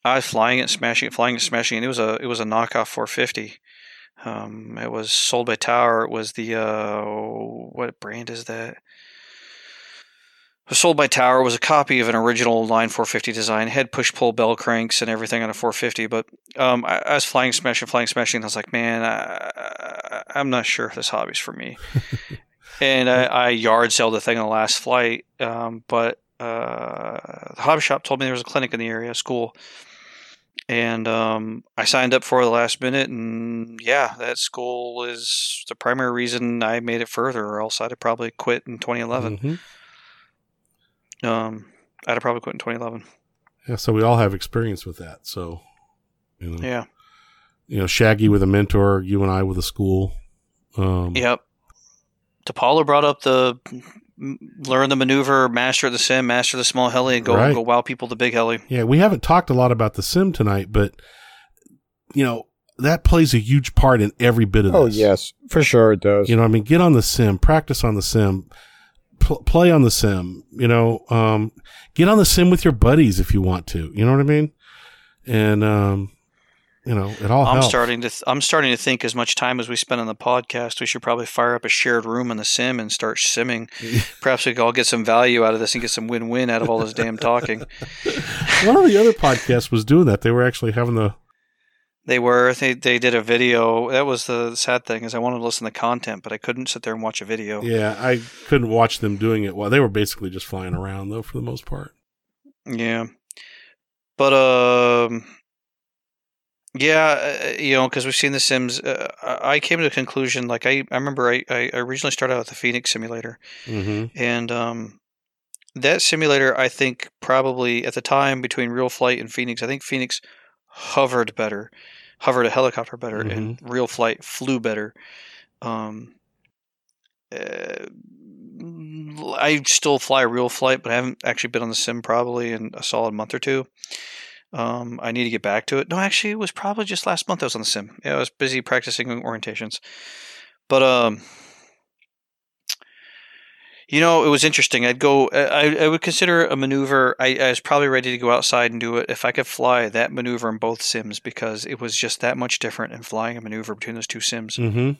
I was flying it, smashing it, flying it, smashing it. It was a it was a knockoff 450. Um, it was sold by Tower. It was the uh, what brand is that? Was sold by Tower was a copy of an original Align 450 design, had push pull bell cranks and everything on a 450. But um, I, I was flying smashing, flying smashing. And I was like, man, I, I'm not sure if this hobby's for me. and I, I yard sold the thing on the last flight. Um, but uh, the hobby shop told me there was a clinic in the area, a school. And um, I signed up for the last minute, and yeah, that school is the primary reason I made it further, or else I'd have probably quit in 2011. Mhm. Um, I'd have probably quit in 2011. Yeah, so we all have experience with that. So, you know, Yeah. you know, Shaggy with a mentor, you and I with a school. Um, Yep. DePaulo brought up the learn the maneuver, master the sim, master the small heli, and go Right. go wow people the big heli. Yeah, we haven't talked a lot about the sim tonight, but you know that plays a huge part in every bit of Oh this. yes, for sure it does. You know, I mean, get on the sim, practice on the sim, pl- play on the sim. You know, um, get on the sim with your buddies if you want to. You know what I mean? And um, you know, it all I'm helps. starting to th- I'm starting to think as much time as we spend on the podcast, we should probably fire up a shared room in the sim and start simming. Perhaps we could all get some value out of this and get some win-win out of all this damn talking. One of the other podcasts was doing that. They were actually having the They were they they did a video. That was the sad thing is I wanted to listen to content, but I couldn't sit there and watch a video. yeah. I couldn't watch them doing it. Well, they were basically just flying around though, for the most part. Yeah. But um yeah, uh, you know, because we've seen the Sims. Uh, I came to a conclusion. Like I, I remember I, I originally started out with the Phoenix simulator, hmm and um, that simulator, I think probably at the time between Real Flight and Phoenix, I think Phoenix hovered better, hovered a helicopter better, and Real Flight flew better. Um, uh, I still fly Real Flight, but I haven't actually been on the sim probably in a solid month or two. Um, I need to get back to it. No, actually, it was probably just last month I was on the sim. Yeah, I was busy practicing orientations, but um, you know, it was interesting. I'd go. I, I would consider a maneuver. I, I was probably ready to go outside and do it if I could fly that maneuver in both sims because it was just that much different in flying a maneuver between those two sims, hmm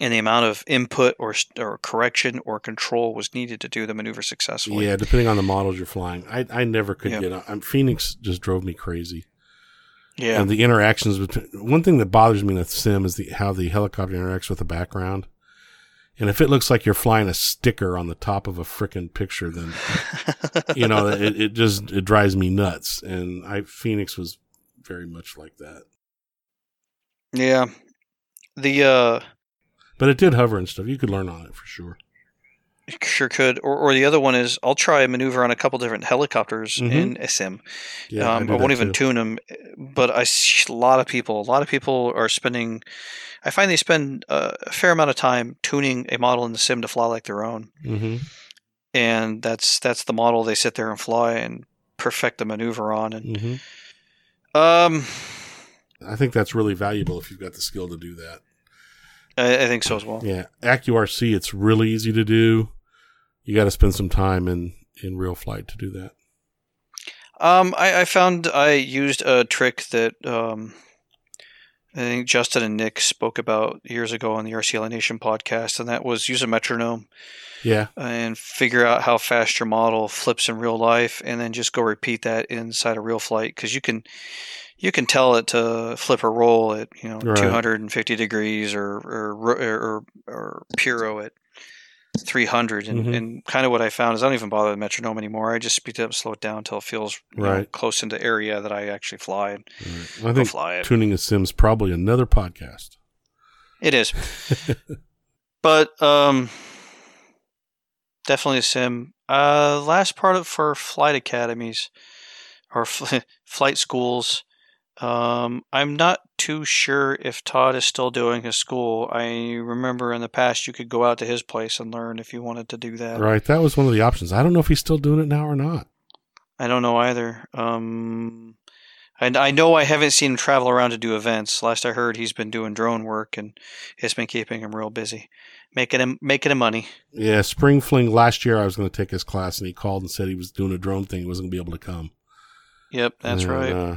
and the amount of input or or correction or control was needed to do the maneuver successfully. Yeah, depending on the models you're flying. I, I never could get on. I'm, Phoenix just drove me crazy. yeah, And the interactions between one thing that bothers me in a sim is the how the helicopter interacts with the background. And if it looks like you're flying a sticker on the top of a frickin' picture, then you know it, it just it drives me nuts. And I Phoenix was very much like that. yeah. The uh, But it did hover and stuff. You could learn on it for sure. Sure could. Or, or the other one is I'll try a maneuver on a couple different helicopters Mhm. in a sim. Yeah, um, do I, won't even too. tune them, but I see a lot of people. A lot of people are spending. I find they spend a fair amount of time tuning a model in the sim to fly like their own, Mhm. and that's that's the model they sit there and fly and perfect the maneuver on. And Mhm. um, I think that's really valuable if you've got the skill to do that. I, I think so as well. Yeah, AccuRC, it's really easy to do. You got to spend some time in in real flight to do that. Um, I, I found I used a trick that um, I think Justin and Nick spoke about years ago on the RC Heli Nation podcast, and that was use a metronome Yeah, and figure out how fast your model flips in real life, and then just go repeat that inside a real flight because you can you can tell it to flip or roll at you know Right. 250 degrees or or or, or piro at 300 and, Mhm. and kind of what I found is I don't even bother the metronome anymore. I just speed it up, slow it down until it feels you know, Right. close into area that I actually fly and I think fly it. tuning a sim's probably another podcast. It is. but um definitely a sim. Uh last part of for flight academies or fl- flight schools. Um I'm not too sure if Todd is still doing his school. I remember in the past you could go out to his place and learn if you wanted to do that. Right, that was one of the options. I don't know if he's still doing it now or not. I don't know either. Um and I know I haven't seen him travel around to do events. Last I heard, he's been doing drone work, and it's been keeping him real busy, making him making him money. Yeah, Spring Fling last year I was going to take his class and he called and said he was doing a drone thing. He wasn't going to be able to come. Yep, that's And, right. Uh,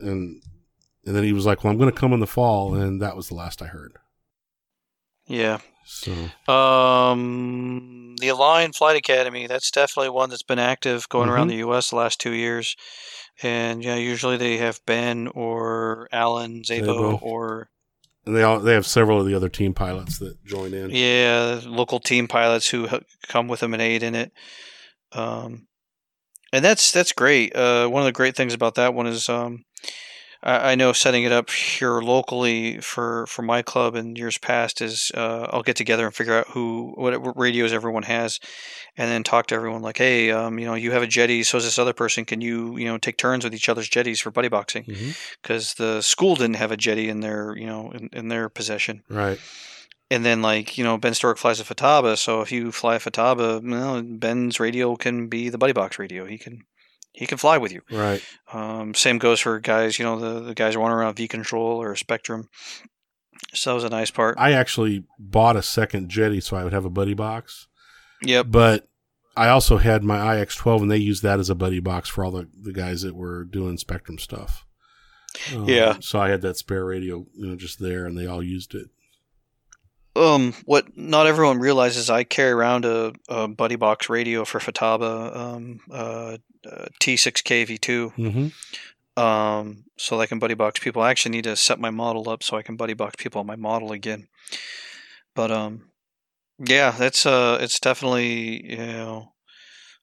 and and then he was like, "Well, I'm going to come in the fall," and that was the last I heard. Yeah. So Um, the Align Flight Academy, that's definitely one that's been active going around the U.S. the last two years. And, yeah, usually they have Ben or Alan Szabo Szabo. or, and they all they have several of the other team pilots that join in. yeah, local team pilots who come with them and aid in it. Um, and that's that's great. Uh, one of the great things about that one is um, I, I know setting it up here locally for, for my club in years past is uh, I'll get together and figure out who what, what radios everyone has, and then talk to everyone like, hey, um, you know, you have a Jeti, so does this other person. Can you you know take turns with each other's Jetis for buddy boxing? Because the school didn't have a Jeti in their you know in, in their possession. Right. And then, like, you know, Ben Storick flies a Futaba, so if you fly a Futaba, well, Ben's radio can be the buddy box radio. He can he can fly with you. Right. Um, same goes for guys, you know, the, the guys who want around V Control or Spektrum. So that was a nice part. I actually bought a second Jeti so I would have a buddy box. Yep. But I also had my IX12 and they used that as a buddy box for all the, the guys that were doing Spektrum stuff. Um, Yeah. So I had that spare radio, you know, just there and they all used it. Um, what not everyone realizes, I carry around a, a buddy box radio for Futaba, um, uh, uh, T6KV2. Mm-hmm. um, so that I can buddy box people. I actually need to set my model up so I can buddy box people on my model again. But um, yeah, that's uh, it's definitely you know,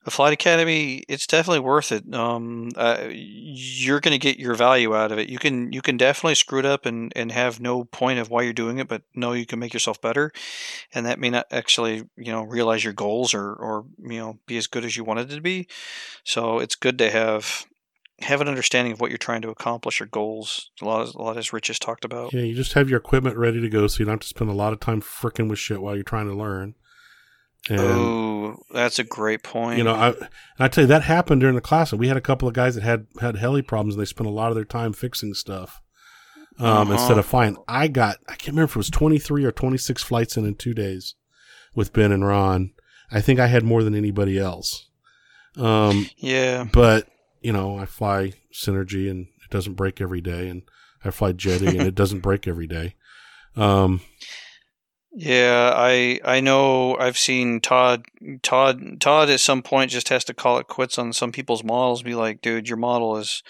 the flight academy. It's definitely worth it. Um, uh, you're going to get your value out of it. You can you can definitely screw it up and and have no point of why you're doing it, but know you can make yourself better, and that may not actually you know realize your goals or or you know be as good as you wanted it to be. So it's good to have have an understanding of what you're trying to accomplish your goals. A lot, a lot as Rich has talked about. Yeah, you just have your equipment ready to go so you don't have to spend a lot of time fricking with shit while you're trying to learn. Oh, that's a great point. you know, I and I tell you that happened during the class. We had a couple of guys that had had heli problems and they spent a lot of their time fixing stuff. Um, Uh-huh. instead of flying. I got I can't remember if it was twenty three or twenty six flights in in two days with Ben and Ron. I think I had more than anybody else. Um, yeah, but you know, I fly Synergy and it doesn't break every day, and I fly Jeti and it doesn't break every day. Um, yeah. I I know. I've seen Todd. Todd. Todd at some point just has to call it quits on some people's models. Be like, dude, your model is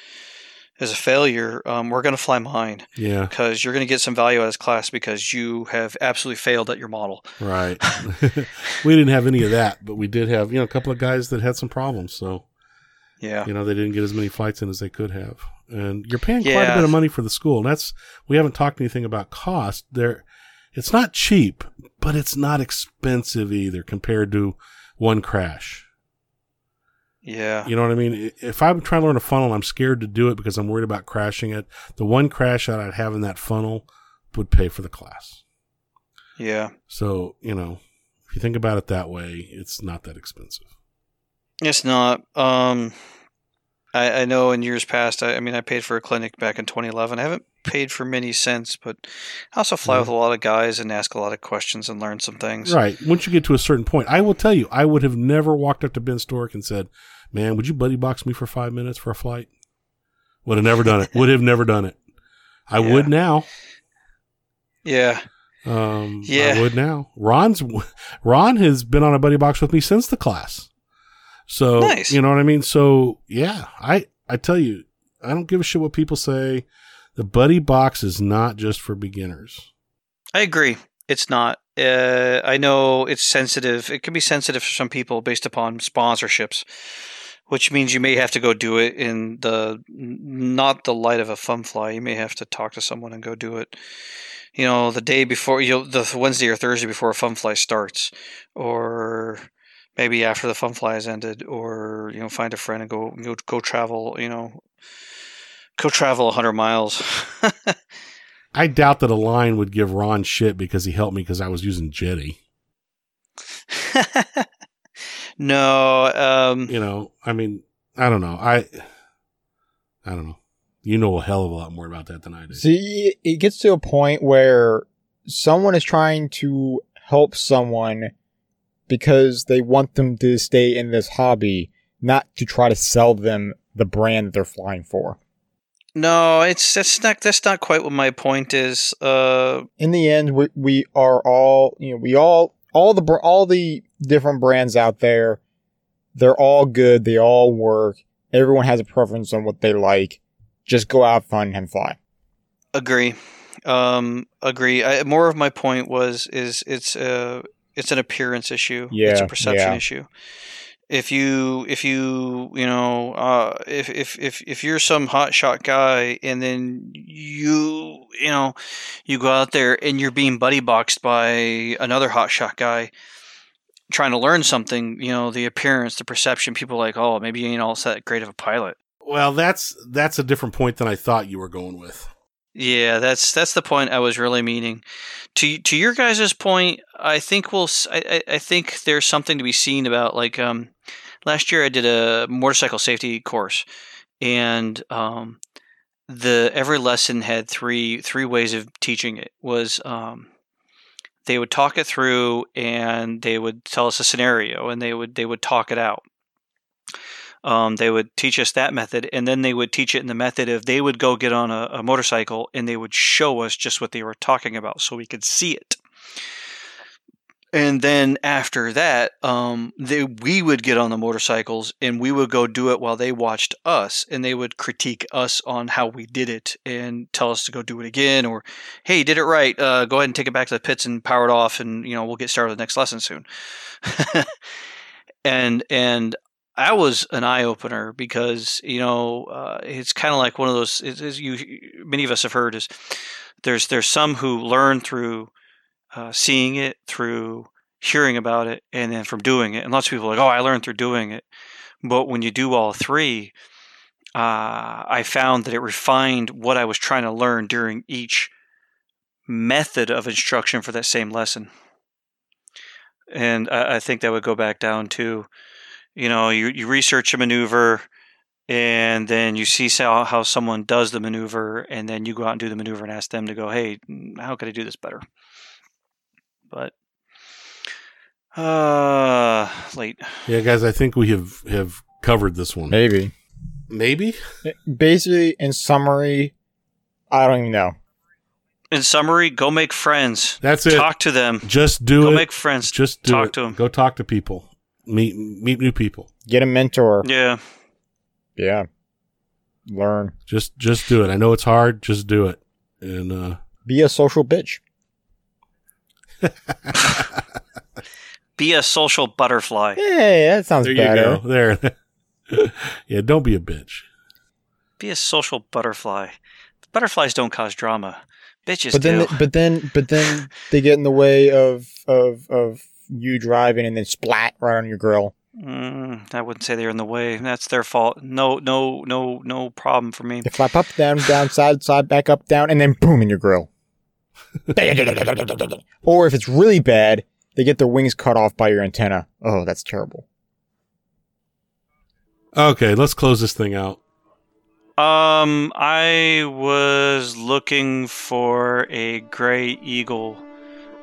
is a failure. Um, we're gonna fly mine yeah, because you're gonna get some value out of this class because you have absolutely failed at your model. right. we didn't have any of that, but we did have you know a couple of guys that had some problems. So Yeah. you know they didn't get as many flights in as they could have, and you're paying quite a bit of money for the school. And that's we haven't talked anything about cost. There, it's not cheap, but it's not expensive either compared to one crash. Yeah. You know what I mean? If I'm trying to learn a funnel I'm scared to do it because I'm worried about crashing it, the one crash that I'd have in that funnel would pay for the class. Yeah. So, you know, if you think about it that way, it's not that expensive. It's not. Um, I, I know in years past, I, I mean, I paid for a clinic back in 2011. I haven't paid for many cents, but I also fly Yeah. with a lot of guys and ask a lot of questions and learn some things. Right. Once you get to a certain point, I will tell you, I would have never walked up to Ben Storick and said, Man, would you buddy box me for five minutes for a flight? Would have never done it. would have never done it. I Yeah. would now. Yeah. Um, Yeah. I would now. Ron's Ron has been on a buddy box with me since the class. So Nice. you know what I mean. So yeah, I I tell you, I don't give a shit what people say. The buddy box is not just for beginners. I agree. It's not. Uh, I know it's sensitive. It can be sensitive for some people based upon sponsorships, which means you may have to go do it in the not the light of a fun fly. You may have to talk to someone and go do it. You know, the day before, you know, the Wednesday or Thursday before a fun fly starts, or maybe after the fun fly has ended, or you know, find a friend and go go go travel. You know, go travel hundred miles. I doubt that Align would give Ron shit because he helped me because I was using Jeti. no, um, You know, I mean, I don't know. I I don't know. You know a hell of a lot more about that than I do. See, it gets to a point where someone is trying to help someone because they want them to stay in this hobby, not to try to sell them the brand that they're flying for. No, it's that's not that's not quite what my point is. Uh, in the end, we, we are all, you know, we all, all the, all the different brands out there, they're all good. They all work. Everyone has a preference on what they like. Just go out, fun, and fly. agree, um, agree. I, more of my point was is it's a it's an appearance issue. it's a Yeah, perception yeah. issue. If you if you you know uh, if if if if you're some hot shot guy and then you you know you go out there and you're being buddy boxed by another hot shot guy trying to learn something, you know, the appearance, the perception, people like, oh, maybe you ain't all that great of a pilot. Well, that's that's a different point than I thought you were going with. Yeah, that's that's the point I was really meaning. To to your guys' point, I think we'll I- I think there's something to be seen about like um last year I did a motorcycle safety course and um the every lesson had three three ways of teaching it was um they would talk it through and they would tell us a scenario and they would they would talk it out um, they would teach us that method and then they would teach it in the method of they would go get on a, a motorcycle and they would show us just what they were talking about so we could see it. And then after that um, they, we would get on the motorcycles and we would go do it while they watched us and they would critique us on how we did it and tell us to go do it again or hey did it right uh, go ahead and take it back to the pits and power it off and you know we'll get started with the next lesson soon. And and that was an eye opener because you know uh, it's kind of like one of those. As you many of us have heard is there's there's some who learn through uh, seeing it, through hearing about it, and then from doing it. And lots of people are like, oh, I learned through doing it. But when you do all three, uh, I found that it refined what I was trying to learn during each method of instruction for that same lesson. And I, I think that would go back down to you know you, you research a maneuver and then you see how, how someone does the maneuver and then you go out and do the maneuver and ask them to go hey mm, how could i do this better but uh late Yeah, guys, I think we have have covered this one. Maybe. Maybe. Basically, in summary, I don't even know. in summary go make friends That's it. talk to them Just do go it. make friends Just do talk it. them. Go talk to people. Meet meet new people. Get a mentor. yeah Yeah. Learn. Just just do it. I know it's hard. Just do it. And uh Be a social bitch. be a social butterfly Hey, that sounds there you go. There. yeah, don't be a bitch. be a social butterfly butterflies don't cause drama bitches But then, do but then, but then they get in the way of of of you driving and then splat right on your grill. Mm, I wouldn't say they're in the way. That's their fault. No, no, no, no problem for me. They flap up, down, down, side, side, back up, down, and then boom in your grill. or if it's really bad, they get their wings cut off by your antenna. Oh, that's terrible. Okay, let's close this thing out. Um, I was looking for a gray eagle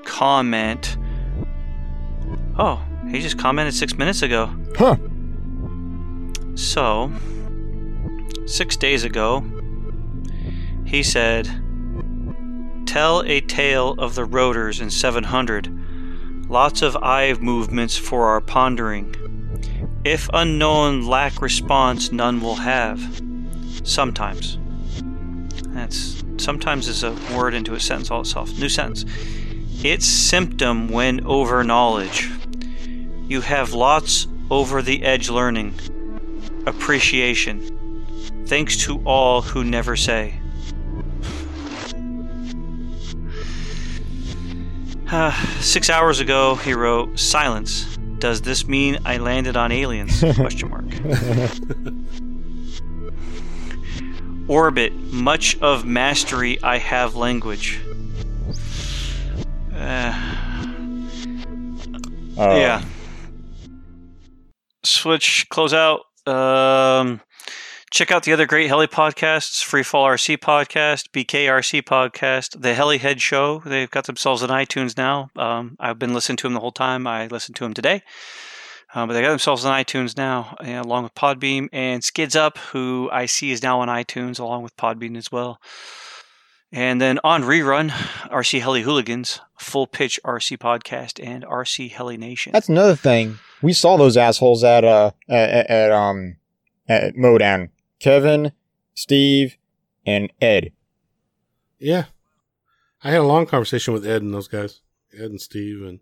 comment. Oh, he just commented six minutes ago. Huh. So, six days ago, he said, Tell a tale of the rotors in 700. Lots of eye movements for our pondering. If unknown lack response, none will have. Sometimes. That's sometimes is a word into a sentence all itself. New sentence. It's symptom when over knowledge. You have lots over the edge learning. Appreciation. Thanks to all who never say. Ah, Six hours ago, he wrote, "Silence. Does this mean I landed on aliens?" Question mark. Orbit. Much of mastery I have language. Uh, Uh, yeah. Switch, close out. Um, check out the other great heli podcasts: Free Fall RC podcast, BKRC podcast, the Helihead Show. They've got themselves on iTunes now. Um, I've been listening to them the whole time. I listened to them today. Uh, but they got themselves on iTunes now, along with Podbean and Skids Up, who I see is now on iTunes along with Podbean as well. And then on rerun, RC Heli Hooligans, Full Pitch RC Podcast, and RC Heli Nation. That's another thing. We saw those assholes at uh at, at, at um at Mowdown. Kevin, Steve, and Ed. Yeah. I had a long conversation with Ed and those guys. Ed and Steve and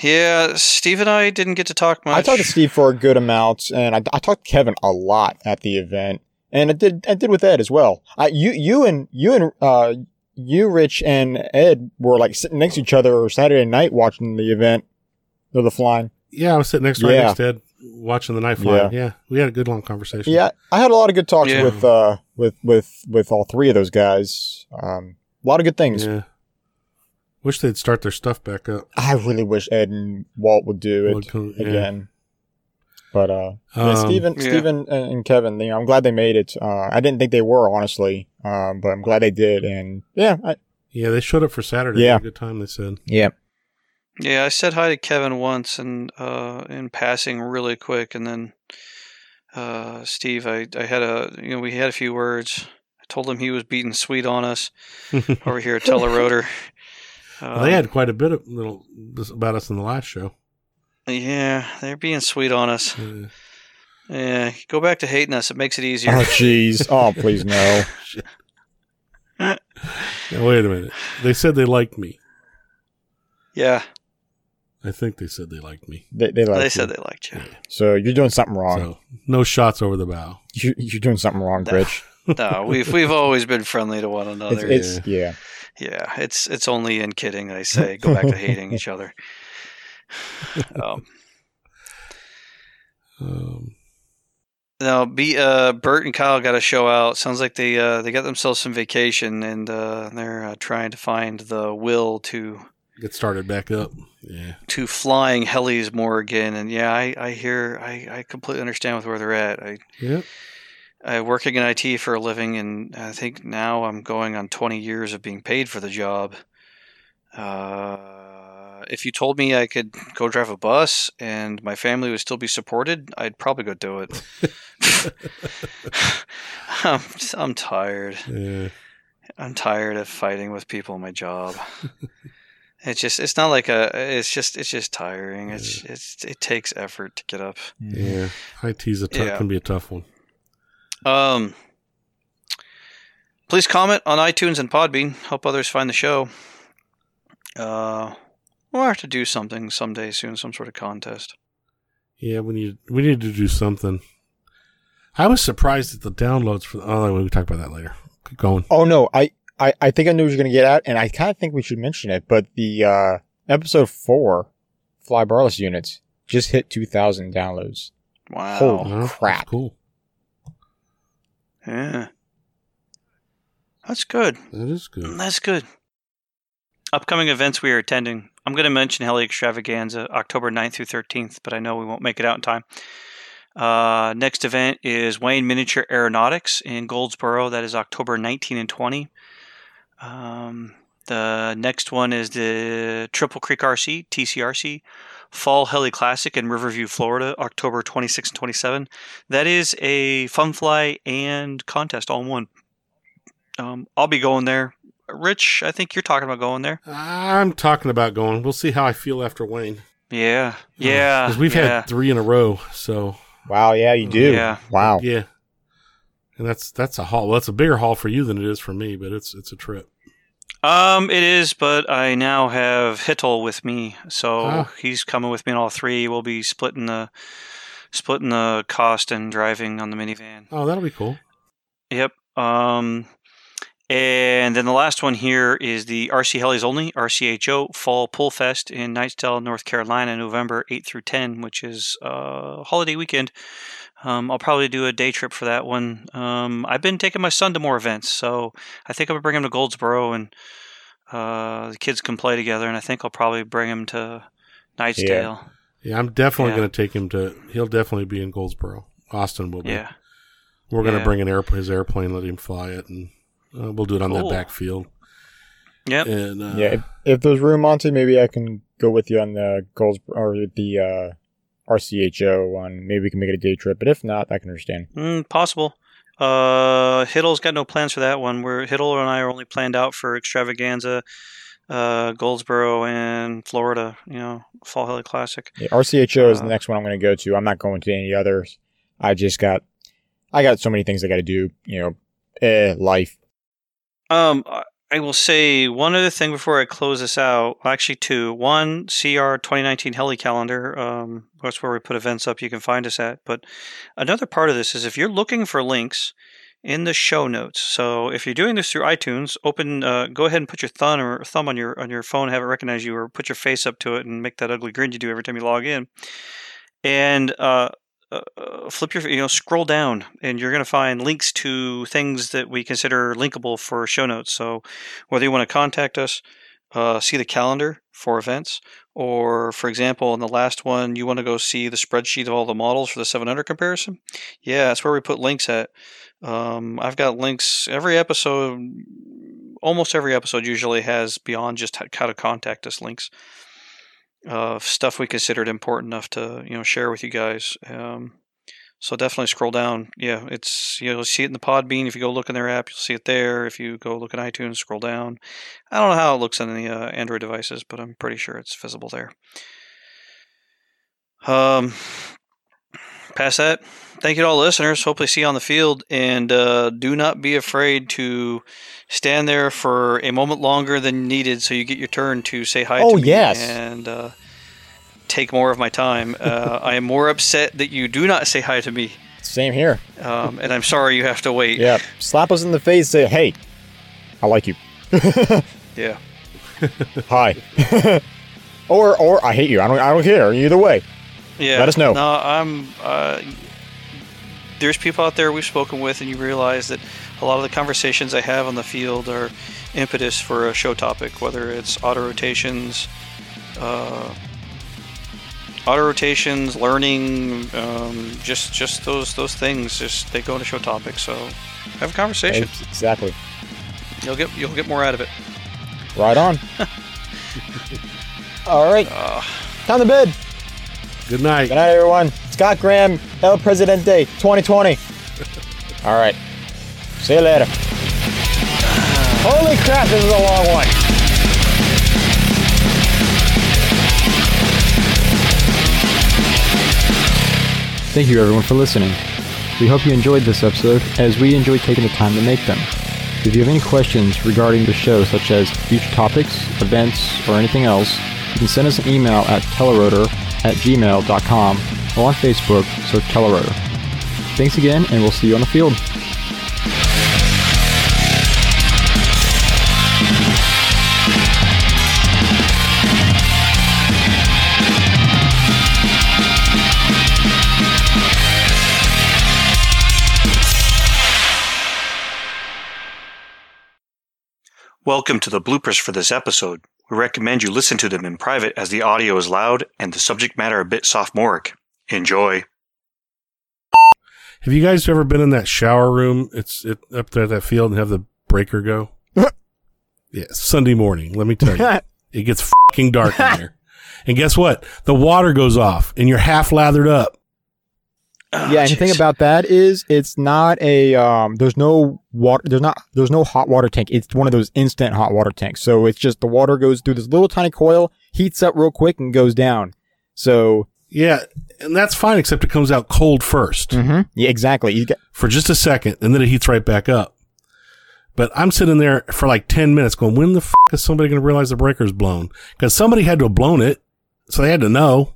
yeah, Steve and I didn't get to talk much. I talked to Steve for a good amount, and I, I talked to Kevin a lot at the event, and I did I did with Ed as well. I you you and you and uh you Rich and Ed were like sitting next to each other Saturday night watching the event of the flying. Yeah, I was sitting next right Yeah. next to Ed watching the night fly. Yeah. we had a good long conversation. Yeah, I had a lot of good talks Yeah. with uh with with with all three of those guys. Um, a lot of good things. Yeah. Wish they'd start their stuff back up. I really wish Ed and Walt would do it Would come- yeah. again. But uh, yeah, Um, Steven, yeah. Steven and and Kevin, you know, I'm glad they made it. Uh, I didn't think they were honestly, um, but I'm glad they did. And yeah, I, Yeah, they showed up for Saturday. Yeah. Good time, they said. yeah, Yeah, I said hi to Kevin once and uh, in passing really quick, and then uh, Steve, I, I had a you know we had a few words. I told him he was beating sweet on us over here at Telerotor. Well, they had Um, quite a bit of little about us in the last show. Yeah, they're being sweet on us. Yeah, go back to hating us. It makes it easier. oh jeez, oh please no. now, wait a minute. They said they liked me. yeah, I think they said they liked me. They they, like they said they liked you. so. You're doing something wrong. So no shots over the bow. You, you're doing something wrong, No. Rich. No, we've we've always been friendly to one It's, another. it's yeah. Yeah, it's it's only in kidding. I say go back to hating each other. Um, Um, now, be uh, Bert and Kyle got a show out. Sounds like they uh, they got themselves some vacation and uh, they're uh, trying to find the will to get started back up. Yeah. to flying helis more again. And yeah, I, I hear I, I completely understand with where they're at. I Yep. I working in IT for a living, and I think now I'm going on 20 years of being paid for the job. Uh, if you told me I could go drive a bus and my family would still be supported, I'd probably go do it. I'm, I'm tired. Yeah. I'm tired of fighting with people in my job. it's just it's not like a it's just it's just tiring. It's it's it takes effort to get up. Yeah. IT's a tough, Yeah. can be a tough one. Um, please comment on iTunes and Podbean. Help others find the show. Uh, we'll have to do something someday soon, some sort of contest. Yeah, we need we need to do something. I was surprised at the downloads for. Oh, we can talk about that later. Keep going. Oh no, I, I, I think I knew what you're gonna get at, and I kind of think we should mention it. But the uh, episode four, Fly Barless units, just hit 2,000 downloads. Wow. Holy- Well, that's crap. cool. Yeah. That's good. That is good. That's good. Upcoming events we are attending. I'm going to mention Heli Extravaganza, October 9th through 13th, but I know we won't make it out in time. Uh, next event is Wayne Miniature Aeronautics in Goldsboro. That is October 19 and 20. Um, the next one is the Triple Creek RC, TCRC, Fall Heli Classic in Riverview, Florida, October 26 and 27. That is a fun fly and contest all in one. Um, I'll be going there. Rich, I think you're talking about going there. I'm talking about going. We'll see how I feel after Wayne. Yeah, yeah. Because we've yeah. had three in a row. So Wow, yeah, you do. Yeah. Wow. yeah, and that's that's a haul. Well, that's a bigger haul for you than it is for me, but it's it's a trip. Um, it is, but I now have Hittel with me, so Ah. he's coming with me in all three. We'll be splitting the splitting the cost and driving on the minivan. Oh, that'll be cool. Yep. Um, and then the last one here is the RC Helis Only RCHO Fall Pull Fest in Knightsdale, North Carolina, November 8 through 10, which is uh, holiday weekend. Um, I'll probably do a day trip for that one. Um, I've been taking my son to more events, so I think I'm gonna bring him to Goldsboro and uh, the kids can play together. And I think I'll probably bring him to Knightsdale. Yeah, I'm definitely Yeah. going to take him to. He'll definitely be in Goldsboro. Austin will be. Yeah. We're going to Yeah. bring an air his airplane, let him fly it, and uh, we'll do it on Cool. that backfield. Yep. And uh, Yeah, if, if there's room, Monty, maybe I can go with you on the goals or the uh, RCHO one. Maybe we can make it a day trip, but if not, I can understand. Mm, possible. Uh, Hiddle's got no plans for that one. We're Hiddle and I are only planned out for Extravaganza, uh, Goldsboro, and Florida. You know, Fall Heli Classic. Yeah, RCHO is the Uh, next one I'm going to go to. I'm not going to any others. I just got, I got so many things I got to do. You know, eh, life. Um, I- will say one other thing before I close this out. Actually, two. One, see our 2019 Heli calendar. Um, that's where we put events up. You can find us at. But another part of this is if you're looking for links in the show notes. So if you're doing this through iTunes, open, uh, go ahead and put your thumb or thumb on your on your phone, have it recognize you, or put your face up to it and make that ugly grin you do every time you log in. And uh, uh, uh, flip your, you know, scroll down, and you're going to find links to things that we consider linkable for show notes. So whether you want to contact us, uh, see the calendar for events, or for example, in the last one, you want to go see the spreadsheet of all the models for the 700 comparison. Yeah, that's where we put links at. Um, I've got links every episode. Almost every episode usually has beyond just how how to contact us links of stuff we considered important enough to you know share with you guys. Um, so definitely scroll down. Yeah, it's you'll see it in the Podbean. If you go look in their app, you'll see it there. If you go look in iTunes, scroll down. I don't know how it looks on the uh, Android devices, but I'm pretty sure it's visible there. Um, past that, thank you to all listeners. Hopefully, see you on the field, and uh, do not be afraid to stand there for a moment longer than needed, so you get your turn to say hi. Oh, to me yes. and uh, take more of my time. Uh, I am more upset that you do not say hi to me, Same here. um, and I'm sorry you have to wait. Yeah. Slap us in the face. Say, hey, I like you. Yeah. Hi. or or I hate you. I don't I don't care. Either way. Yeah. Let us know. No, I'm. Uh, there's people out there we've spoken with, and you realize that a lot of the conversations I have on the field are impetus for a show topic, whether it's auto rotations, uh, auto rotations, learning, um, just just those those things. Just they go into show topics. So have a conversation. Exactly. You'll get you'll get more out of it. Right on. All right. Uh, Time to bed. Good night. Good night, everyone. Scott Graham, El Presidente 2020. All right. See you later. Holy crap, this is a long one. Thank you, everyone, for listening. We hope you enjoyed this episode, as we enjoyed taking the time to make them. If you have any questions regarding the show, such as future topics, events, or anything else, you can send us an email at telerotor at gmail.com or on Facebook, search Telerotor. Thanks again, and we'll see you on the field. Welcome to the bloopers for this episode. We recommend you listen to them in private as the audio is loud and the subject matter a bit sophomoric. Enjoy. Have you guys ever been in that shower room? It's it, up there at that field and have the breaker go. yeah, Sunday morning. Let me tell you, it gets fucking dark in there. And guess what? The water goes off, and you're half lathered up. Yeah, and the thing about that is it's not a um there's no water there's not there's no hot water tank. It's one of those instant hot water tanks. So it's just the water goes through this little tiny coil, heats up real quick and goes down. So Yeah, and that's fine, except it comes out cold 1st yeah, exactly. You get for just a second, and then it heats right back up. But I'm sitting there for like 10 minutes going, when the f- is somebody going to realize the breaker's blown? Because somebody had to have blown it, so they had to know.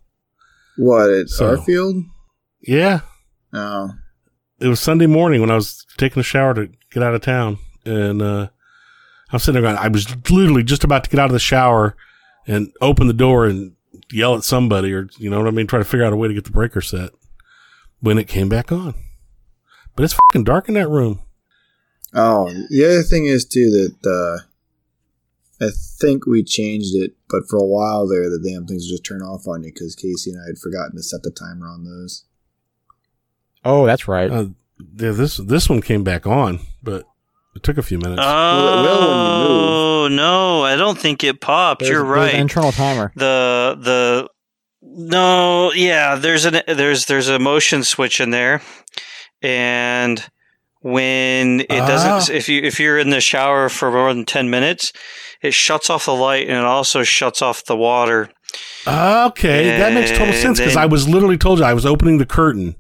What at So- our field? Yeah, Oh, it was Sunday morning when I was taking a shower to get out of town, and uh, I'm sitting there going, I was literally just about to get out of the shower and open the door and yell at somebody, or you know what I mean, try to figure out a way to get the breaker set when it came back on. But it's fucking dark in that room. oh. The other thing is too that uh, I think we changed it, but for a while there, the damn things just turn off on you because Casey and I had forgotten to set the timer on those. Oh, that's right. Uh, yeah, this this one came back on, but it took a few minutes. Well, it will when you Oh no, I don't think it popped. There's- You're there's an right. internal timer. the the No, yeah, there's an there's there's a motion switch in there, and when it doesn't, Ah. if you if you're in the shower for more than ten minutes, it shuts off the light and it also shuts off the water. Okay, that makes total sense because I was literally told you I was opening the curtain.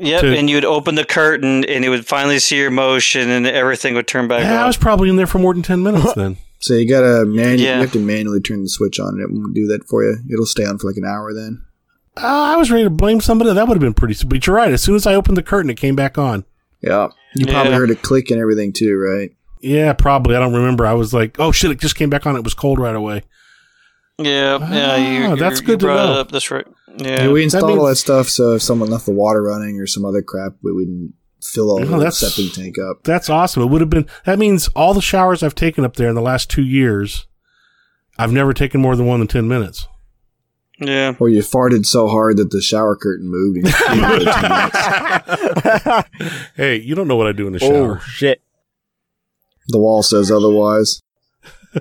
Yep, To- and you would open the curtain and it would finally see your motion and everything would turn back Yeah, I was probably in there for more than ten minutes then. So you gotta man, Yeah. you have to manually turn the switch on, and it won't do that for you. It'll stay on for like an hour then. Uh, I was ready to blame somebody. That would have been pretty. But you're right. As soon as I opened the curtain, it came back on. Yeah, you probably Yeah. heard it click and everything too, right? Yeah, probably. I don't remember. I was like, oh shit, it just came back on. It was cold right away. Yeah, yeah, you, Ah, you- that's you good to brought know. it Up. That's right. Yeah, Yeah, we installed all means- that stuff so if someone left the water running or some other crap, we wouldn't fill all Oh, the that's- septic tank up. That's awesome. It would have been. That means all the showers I've taken up there in the last two years, I've never taken more than one than ten minutes. yeah. Or you farted so hard that the shower curtain moved. And you another 10 minutes. Hey, you don't know what I do in the shower. oh shower. shit! the wall says otherwise.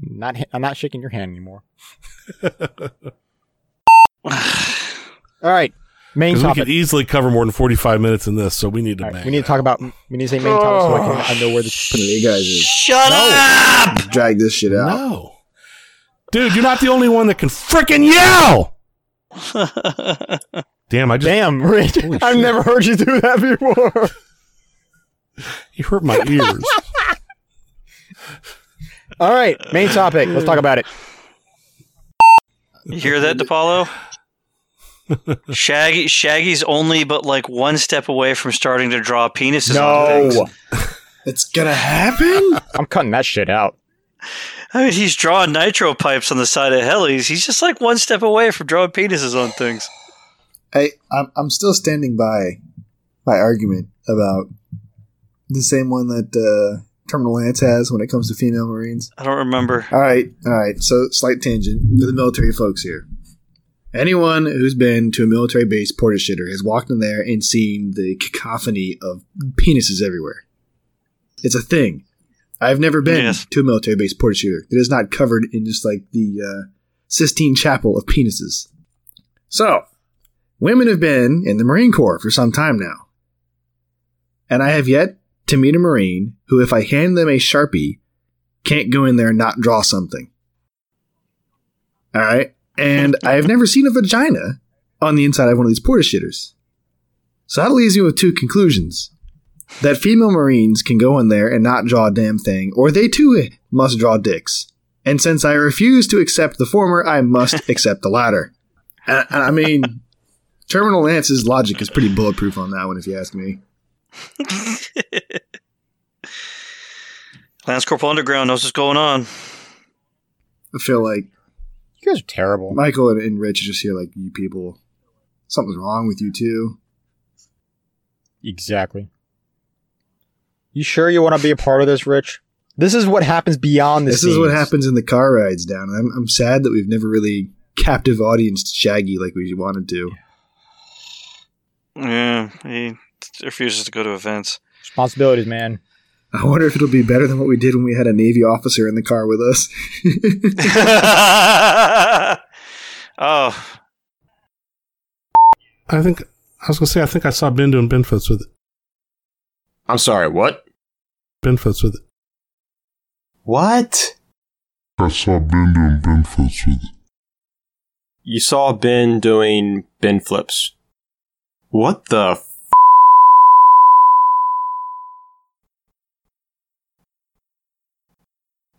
Not I'm not shaking your hand anymore. All right, main Because we topic. could easily cover more than forty-five minutes in this, so we need to. All right, bang we need to talk about. We need to say main topic so I, can, oh, I know where this. Put it, you guys Shut up! drag this shit out. No, dude, you're not the only one that can freaking yell. Damn, I just Damn, Rich! I've shit. never heard you do that before. you hurt my ears. All right, main topic. Let's talk about it. You hear that, DePaulo? Shaggy, Shaggy's only but like one step away from starting to draw penises No. It's gonna happen. I'm cutting that shit out. I mean, he's drawing nitro pipes on the side of helis. He's just like one step away from drawing penises on things. I I'm, I'm still standing by my argument about the same one that uh, Terminal Lance has when it comes to female Marines. I don't remember. All right, all right. So slight tangent for the military folks here. Anyone who's been to a military base porta shitter has walked in there and seen the cacophony of penises everywhere. It's a thing. I've never been Yes. to a military base porta shooter that is not covered in just like the uh, Sistine Chapel of penises. So, women have been in the Marine Corps for some time now. And I have yet to meet a Marine who, if I hand them a Sharpie, can't go in there and not draw something. All right. And I have never seen a vagina on the inside of one of these porta shitters. So that leaves me with two conclusions. That female Marines can go in there and not draw a damn thing, or they too must draw dicks. And since I refuse to accept the former, I must accept the latter. And, and I mean, Terminal Lance's logic is pretty bulletproof on that one, if you ask me. Lance Corporal Underground knows what's going on. I feel like You guys are terrible. Michael and, and Rich are just here like, you people, something's wrong with you too. Exactly. You sure you want to be a part of this, Rich? This is what happens beyond the This is what happens in the car rides down. I'm, I'm sad that we've never really captive audience Shaggy like we wanted to. Yeah, he refuses to go to events. Responsibilities, man. I wonder if it'll be better than what we did when we had a Navy officer in the car with us. oh, I think I was gonna say I think I saw Ben doing Ben flips with it. I'm sorry, what? Ben flips with it. What? I saw Ben doing Ben flips with it. You saw Ben doing Ben flips. What the